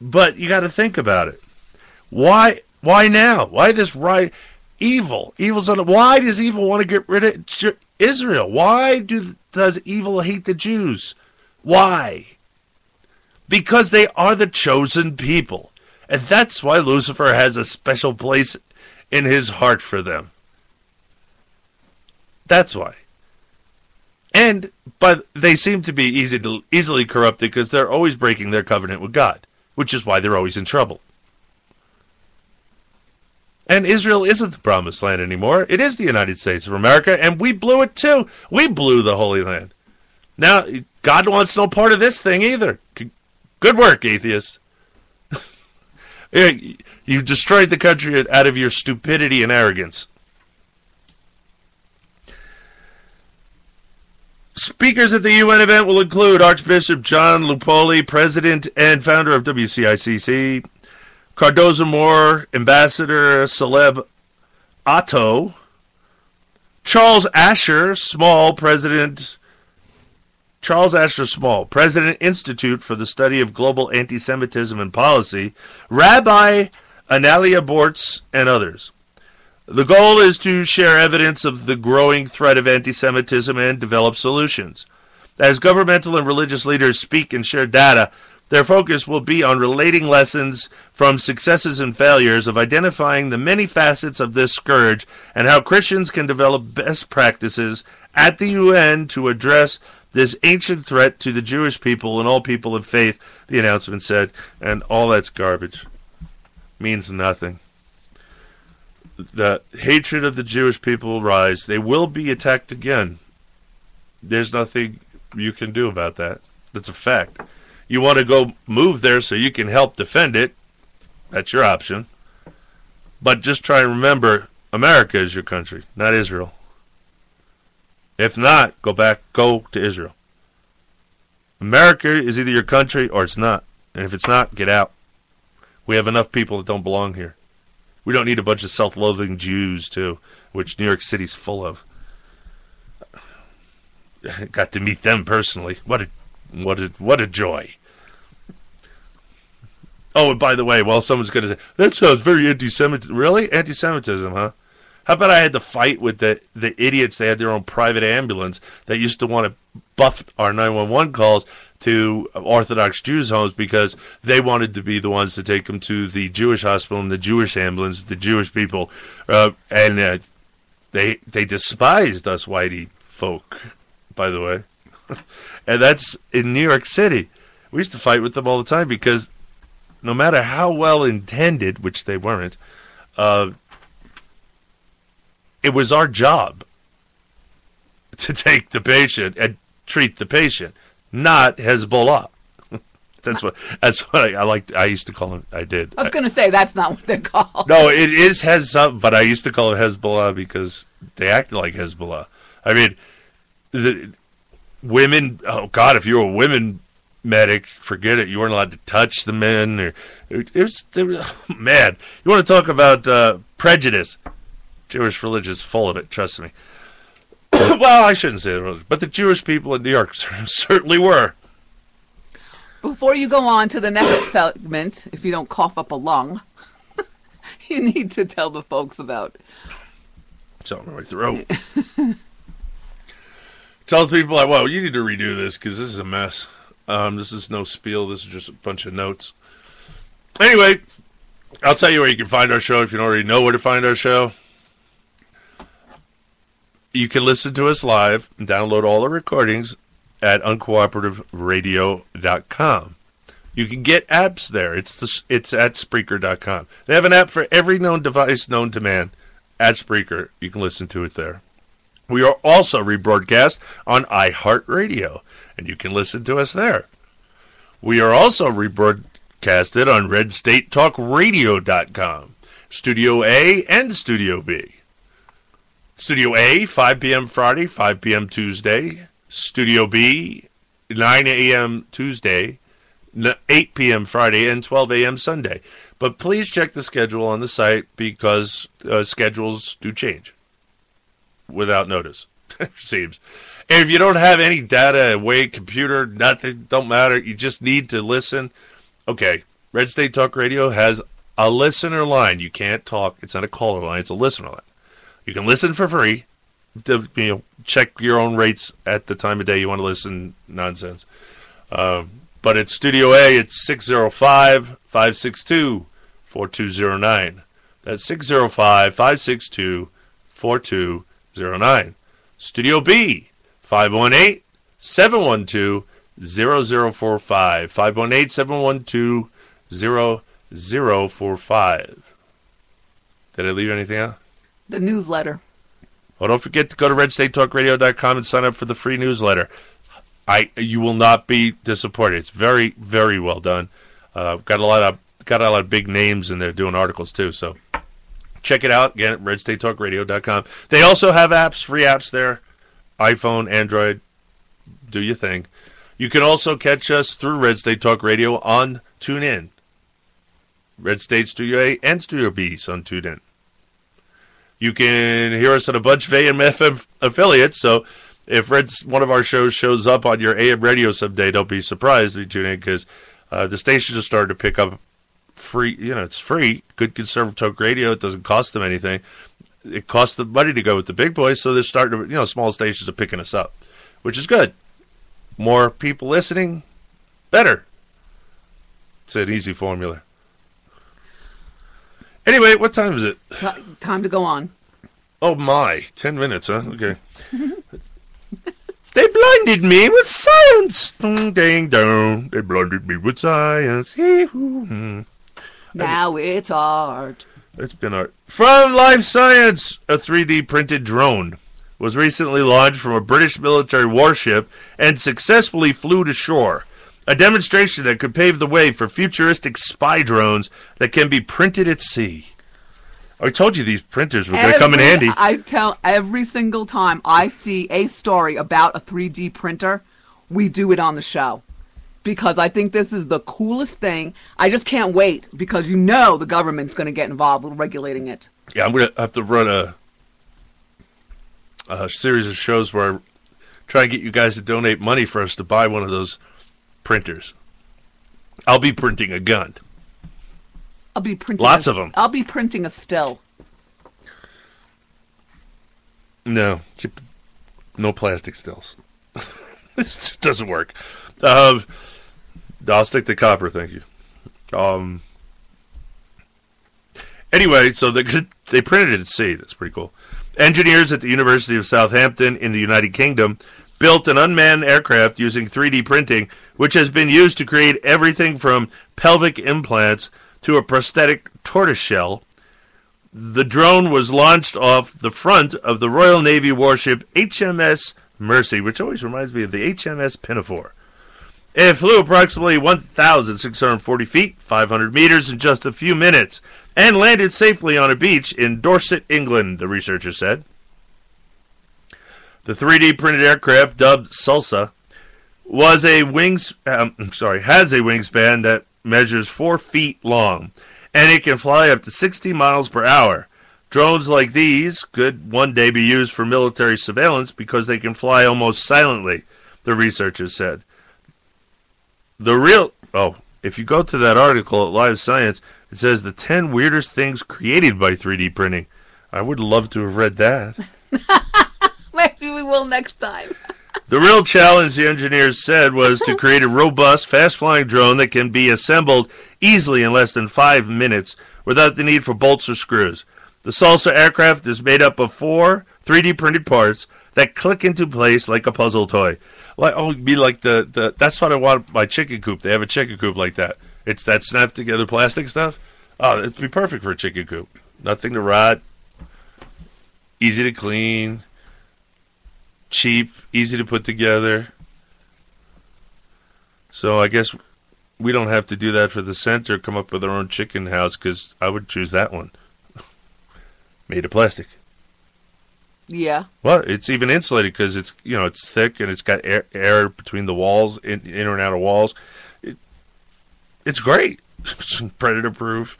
but you got to think about it. Why? Why now? Why this right? Evil. Evil's on. Why does evil want to get rid of Israel? Why do does evil hate the Jews? Why? Because they are the chosen people, and that's why Lucifer has a special place in his heart for them. That's why. And but they seem to be easy to easily corrupted because they're always breaking their covenant with God, which is why they're always in trouble. And Israel isn't the promised land anymore. It is the United States of America, and we blew it too. We blew the Holy Land. Now, God wants no part of this thing either. Good work, atheists. You destroyed the country out of your stupidity and arrogance. Speakers at the UN event will include Archbishop John Lupoli, President and founder of WCICC, Cardoza Moore, Ambassador Caleb Otto, Charles Asher Small, President Charles Asher Small, President Institute for the Study of Global Anti-Semitism and Policy, Rabbi Analia Bortz, and others. The goal is to share evidence of the growing threat of anti-Semitism and develop solutions. As governmental and religious leaders speak and share data, their focus will be on relating lessons from successes and failures of identifying the many facets of this scourge and how Christians can develop best practices at the UN to address this ancient threat to the Jewish people and all people of faith, the announcement said, and all that's garbage. Means nothing. The hatred of the Jewish people will rise. They will be attacked again. There's nothing you can do about that. That's a fact. You want to go move there so you can help defend it. That's your option. But just try and remember America is your country, not Israel. If not, go back, go to Israel. America is either your country or it's not. And if it's not, get out. We have enough people that don't belong here. We don't need a bunch of self loathing Jews, too, which New York City's full of. Got to meet them personally. What a what a what a joy. Oh, and by the way, well, someone's going to say that sounds very anti-Semitic. Really, anti-Semitism, huh? How about I had to fight with the the idiots? They had their own private ambulance that used to want to buff our nine one one calls to Orthodox Jews' homes because they wanted to be the ones to take them to the Jewish hospital and the Jewish ambulance, the Jewish people, uh, and uh, they they despised us whitey folk. By the way, and that's in New York City. We used to fight with them all the time because no matter how well intended, which they weren't, uh, it was our job to take the patient and treat the patient, not Hezbollah. that's what that's what I, I like. I used to call him. I did. I was going to say that's not what they're called. No, it is Hezbollah, but I used to call it Hezbollah because they acted like Hezbollah. I mean, the women. Oh God, if you were a women medic, forget it. You weren't allowed to touch the men. Or it was they were, man. You want to talk about uh, prejudice? Jewish religion is full of it. Trust me. well, I shouldn't say that, but the Jewish people in New York certainly were. Before you go on to the next segment, if you don't cough up a lung, you need to tell the folks about something in my throat. Tell the people like, well, you need to redo this because this is a mess. Um, this is no spiel. This is just a bunch of notes. Anyway, I'll tell you where you can find our show if you don't already know where to find our show. You can listen to us live and download all the recordings at uncooperativeradio.com. You can get apps there. It's the, it's at Spreaker.com. They have an app for every known device known to man at Spreaker. You can listen to it there. We are also rebroadcast on iHeartRadio, and you can listen to us there. We are also rebroadcasted on RedStateTalkRadio.com, Studio A and Studio B. Studio A, 5 p.m. Friday, 5 p.m. Tuesday. Studio B, 9 a.m. Tuesday, 8 p.m. Friday, and 12 a.m. Sunday. But please check the schedule on the site because uh, schedules do change without notice. it seems. If you don't have any data, away, computer, nothing, don't matter. You just need to listen. Okay, Red State Talk Radio has a listener line. You can't talk. It's not a caller line. It's a listener line. You can listen for free. To, you know, check your own rates at the time of day you want to listen nonsense. Um, but at Studio A, it's 605 562 4209. That's 605 562 4209. Studio B, 518 712 0045. 518 712 0045. Did I leave anything out? The newsletter. Well, don't forget to go to redstatetalkradio.com and sign up for the free newsletter. I you will not be disappointed. It's very very well done. Uh, got a lot of got a lot of big names in there doing articles too. So check it out again at redstatetalkradio.com. They also have apps, free apps there, iPhone, Android. Do your thing. You can also catch us through Red State Talk Radio on TuneIn. Red State Studio A and Studio B on TuneIn. You can hear us on a bunch of AM FM affiliates. So if Red's one of our shows shows up on your AM radio someday, don't be surprised if you tune in because uh, the station just started to pick up free. You know, it's free. Good conservative talk radio. It doesn't cost them anything. It costs the money to go with the big boys, so they're starting to. You know, small stations are picking us up, which is good. More people listening, better. It's an easy formula. Anyway, what time is it? T- time to go on. Oh my, ten minutes, huh? Okay. they blinded me with science. Ding, ding, dong. They blinded me with science. Now it's art. It's been art. From Live Science, a 3D printed drone was recently launched from a British military warship and successfully flew to shore. A demonstration that could pave the way for futuristic spy drones that can be printed at sea. I told you these printers were going to come in handy. I tell every single time I see a story about a 3D printer, we do it on the show. Because I think this is the coolest thing. I just can't wait because you know the government's going to get involved with regulating it. Yeah, I'm going to have to run a, a series of shows where I try and get you guys to donate money for us to buy one of those printers. I'll be printing a gun. I'll be printing Lots a- them. I'll be printing a still. No, keep, no plastic stills. this doesn't work. Um, I'll stick to copper, thank you. Um. Anyway, so they they printed it at sea. That's pretty cool. Engineers at the University of Southampton in the United Kingdom built an unmanned aircraft using 3D printing, which has been used to create everything from pelvic implants to a prosthetic tortoise shell the drone was launched off the front of the Royal Navy warship HMS Mersey, which always reminds me of the HMS Pinafore. It flew approximately 1,640 feet, 500 meters, in just a few minutes, and landed safely on a beach in Dorset, England, the researchers said. The 3D printed aircraft, dubbed Salsa, was a wings. Um, sorry, has a wingspan that measures four feet long, and it can fly up to 60 miles per hour. Drones like these could one day be used for military surveillance because they can fly almost silently, the researchers said. The real oh, if you go to that article at Live Science, it says the 10 weirdest things created by 3D printing. I would love to have read that. Maybe we will next time. The real challenge, the engineers said, was to create a robust, fast flying drone that can be assembled easily in less than five minutes without the need for bolts or screws. The Salsa aircraft is made up of four 3D printed parts that click into place like a puzzle toy. Like oh, be like the, the that's what I want my chicken coop. They have a chicken coop like that. It's that snap together plastic stuff. Oh, it'd be perfect for a chicken coop. Nothing to rot. Easy to clean. Cheap, easy to put together. So I guess we don't have to do that for the center. Come up with our own chicken house because I would choose that one. Made of plastic. Yeah. Well, it's even insulated because it's you know it's thick and it's got air, air between the walls, in, in and out of walls. It, it's great. It's predator proof.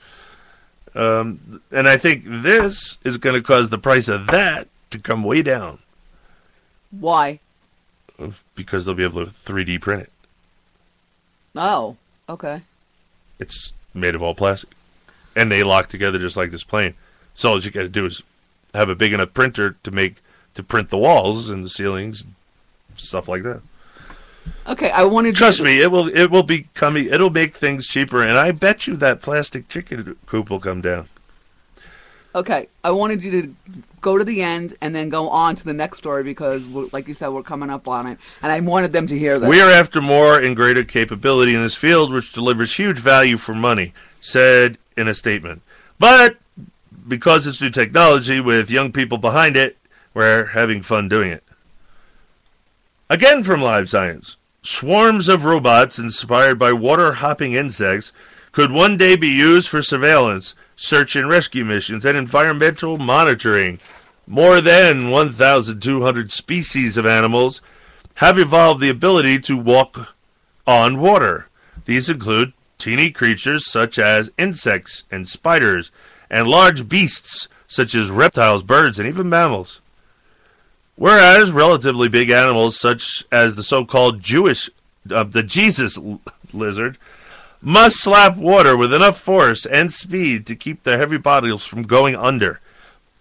Um, and I think this is going to cause the price of that to come way down Why? because they'll be able to 3D print it. Oh, okay. It's made of all plastic, and they lock together just like this plane. So all you got to do is have a big enough printer to make to print the walls and the ceilings, stuff like that. Okay, I wanted Trust to, me, it will it will be coming. It'll make things cheaper, and I bet you that plastic chicken coop will come down. Okay, I wanted you to go to the end and then go on to the next story because, like you said, we're coming up on it, and I wanted them to hear this. We are after more and greater capability in this field, which delivers huge value for money, said in a statement. But because it's new technology with young people behind it, we're having fun doing it. Again from Live Science. Swarms of robots inspired by water hopping insects could one day be used for surveillance, search and rescue missions, and environmental monitoring. More than 1,200 species of animals have evolved the ability to walk on water. These include teeny creatures such as insects and spiders, and large beasts such as reptiles, birds, and even mammals. Whereas relatively big animals such as the so-called Jewish, uh, the Jesus lizard, must slap water with enough force and speed to keep their heavy bodies from going under.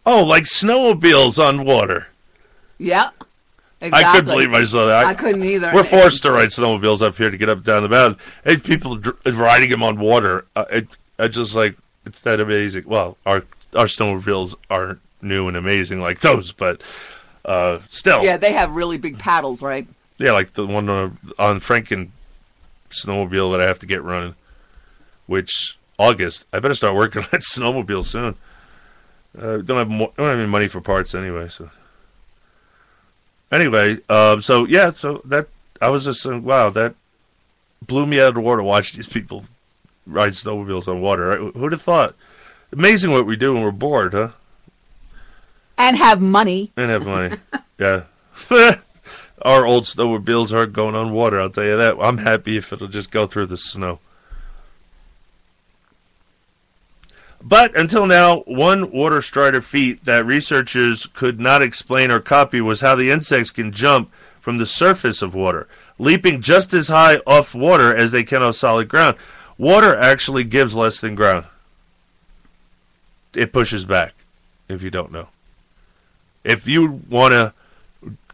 Oh, like snowmobiles on water. Yeah. I couldn't believe I saw that. I couldn't either. We're forced to ride snowmobiles up here to get up down the mountain. And people dr- riding them on water. Uh, it, I just like it's that amazing. Well, our our snowmobiles aren't new and amazing like those, but uh, still, Yeah, they have really big paddles, right? yeah, like the one on, on Franken snowmobile that I have to get running. Which August, I better start working on that snowmobile soon. Uh, don't have mo- don't have any money for parts anyway. So anyway, um, so yeah, so that I was just saying, wow, that blew me out of the water. to Watch these people ride snowmobiles on water. Right? Who'd have thought? Amazing what we do when we're bored, huh? And have money. And have money. yeah. Our old snowmobiles aren't going on water, I'll tell you that. I'm happy if it'll just go through the snow. But until now, one water strider feat that researchers could not explain or copy was how the insects can jump from the surface of water, leaping just as high off water as they can off solid ground. Water actually gives less than ground. It pushes back, if you don't know. If you want to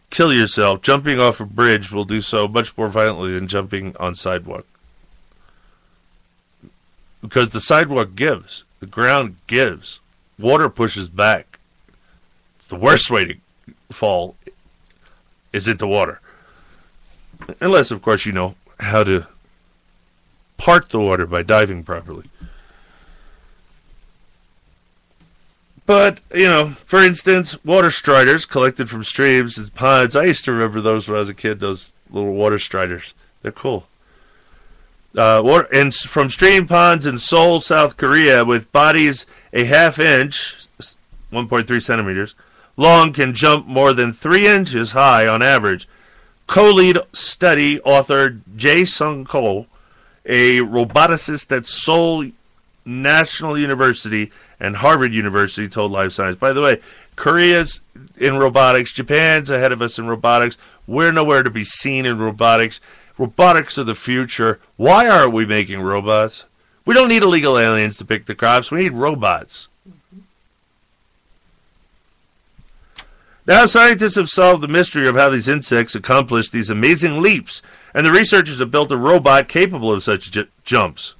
kill yourself, jumping off a bridge will do so much more violently than jumping on sidewalk. Because the sidewalk gives, the ground gives, water pushes back. It's the worst way to fall is into water. Unless, of course, you know how to part the water by diving properly. But, you know, for instance, water striders collected from streams and ponds. I used to remember those when I was a kid, those little water striders. They're cool. Uh, water, and from stream ponds in Seoul, South Korea, with bodies a half inch, 1.3 centimeters, long, can jump more than three inches high on average. Co-lead study author Jae Sung Ko, a roboticist at Seoul National University and Harvard University told Live Science. By the way, Korea's in robotics, Japan's ahead of us in robotics. We're nowhere to be seen in robotics. Robotics are the future. Why aren't we making robots? We don't need illegal aliens to pick the crops. We need robots. Now, scientists have solved the mystery of how these insects accomplish these amazing leaps, and the researchers have built a robot capable of such j- jumps.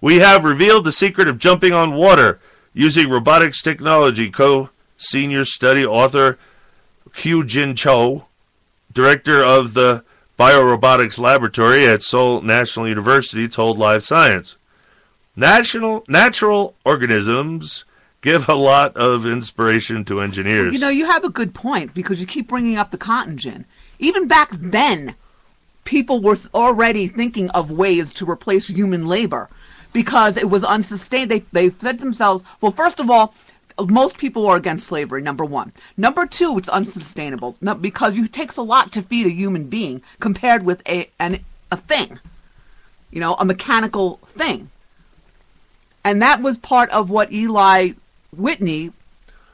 We have revealed the secret of jumping on water using robotics technology, co senior study author Kyu-Jin Cho, director of the Biorobotics Laboratory at Seoul National University, told Live Science. National, natural organisms give a lot of inspiration to engineers. You know, you have a good point because you keep bringing up the cotton gin. Even back then, people were already thinking of ways to replace human labor because it was unsustainable. They, they said themselves, well, first of all, most people are against slavery, number one. Number two, it's unsustainable because it takes a lot to feed a human being compared with a, an, a thing, you know, a mechanical thing. And that was part of what Eli Whitney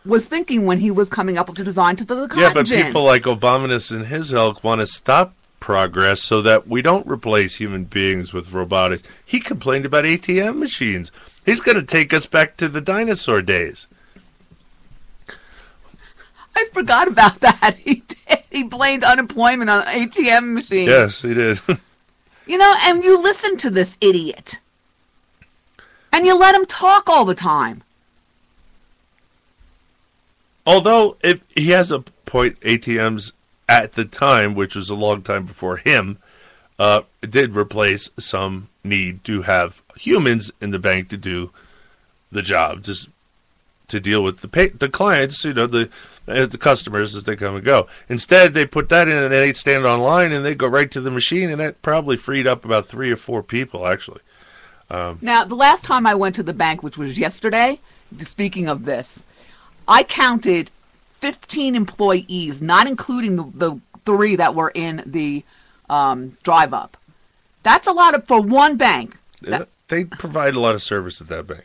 was thinking when he was coming up with the design to the, the cotton yeah, but gin. people like Obaminus and his ilk want to stop progress so that we don't replace human beings with robotics. He complained about ATM machines. He's going to take us back to the dinosaur days. I forgot about that. He did. He blamed unemployment on ATM machines. Yes, he did. You know, and you listen to this idiot. And you let him talk all the time. Although he has a point, ATMs at the time, which was a long time before him, uh, did replace some need to have humans in the bank to do the job, just to deal with the pay- the clients, you know, the uh, the customers as they come and go. Instead, they put that in and they stand online and they go right to the machine, and that probably freed up about three or four people actually. Um, Now, the last time I went to the bank, which was yesterday, speaking of this, I counted 15 employees, not including the, the three that were in the um, drive up. That's a lot of, for one bank. That- they provide a lot of service at that bank.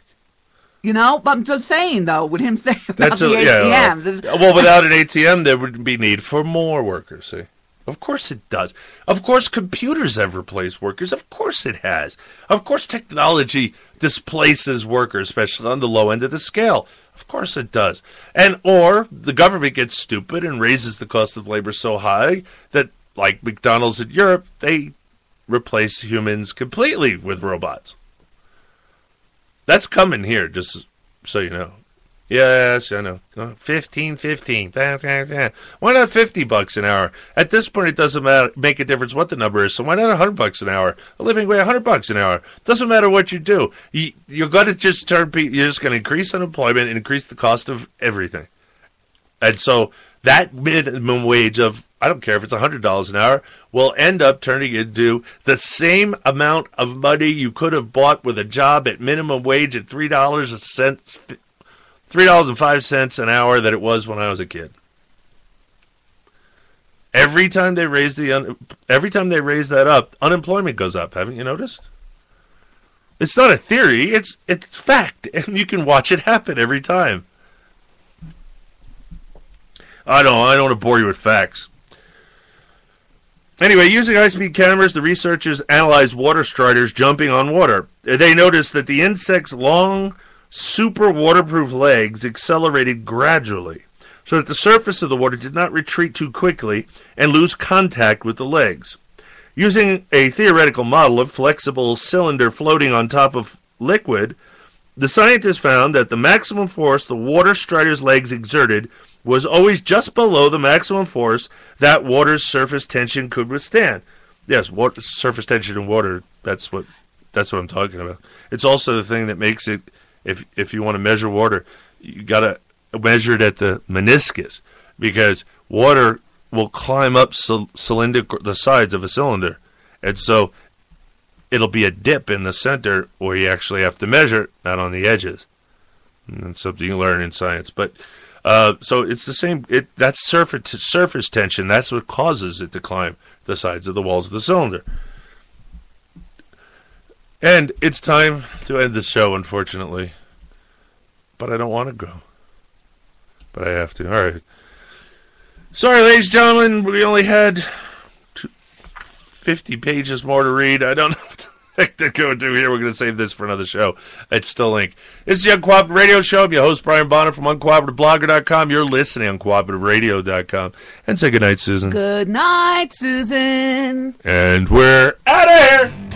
you know, but I'm just saying, though, with him saying about That's the a, yeah, ATMs. uh, well, without an ATM, there would be need for more workers. See, of course it does. Of course, computers have replaced workers. Of course it has. Of course, technology displaces workers, especially on the low end of the scale. Of course it does. And or the government gets stupid and raises the cost of labor so high that, like McDonald's in Europe, they replace humans completely with robots. That's coming here, just so you know. Yes, I know. Uh, 15, 15. Da, da, da. Why not 50 bucks an hour? At this point, it doesn't matter, make a difference what the number is. So why not 100 bucks an hour? A living wage, 100 bucks an hour. Doesn't matter what you do. You, you're going to just turn, you're just going to increase unemployment and increase the cost of everything. And so that minimum wage of, I don't care if it's $100 an hour, will end up turning into the same amount of money you could have bought with a job at minimum wage at $3 a cent, $3.05 an hour that it was when I was a kid. Every time they raise the un- every time they raise that up, unemployment goes up. Haven't you noticed? It's not a theory, it's it's fact, and you can watch it happen every time. I don't I don't want to bore you with facts. Anyway, using high-speed cameras, the researchers analyzed water striders jumping on water. They noticed that the insect's long, super waterproof legs accelerated gradually, so that the surface of the water did not retreat too quickly and lose contact with the legs. Using a theoretical model of flexible cylinder floating on top of liquid, the scientists found that the maximum force the water strider's legs exerted was always just below the maximum force that water's surface tension could withstand. Yes, water, surface tension in water, that's what that's what I'm talking about. It's also the thing that makes it if if you want to measure water, you got to measure it at the meniscus because water will climb up cyl- cylindrical the sides of a cylinder. And so it'll be a dip in the center where you actually have to measure, not on the edges. And that's something you learn in science. But uh, so it's the same. It that's surface surface tension. That's what causes it to climb the sides of the walls of the cylinder. And it's time to end the show, unfortunately. But I don't want to go. But I have to. All right. Sorry, ladies and gentlemen, we only had two, 50 pages more to read. I don't know. what to go do here. We're going to save this for another show at Still Link. This is the Uncooperative Radio Show. I'm your host, Brian Bonner from UncooperativeBlogger.com. You're listening on CooperativeRadio.com. And say goodnight, Susan. Good night, Susan. And we're out of here.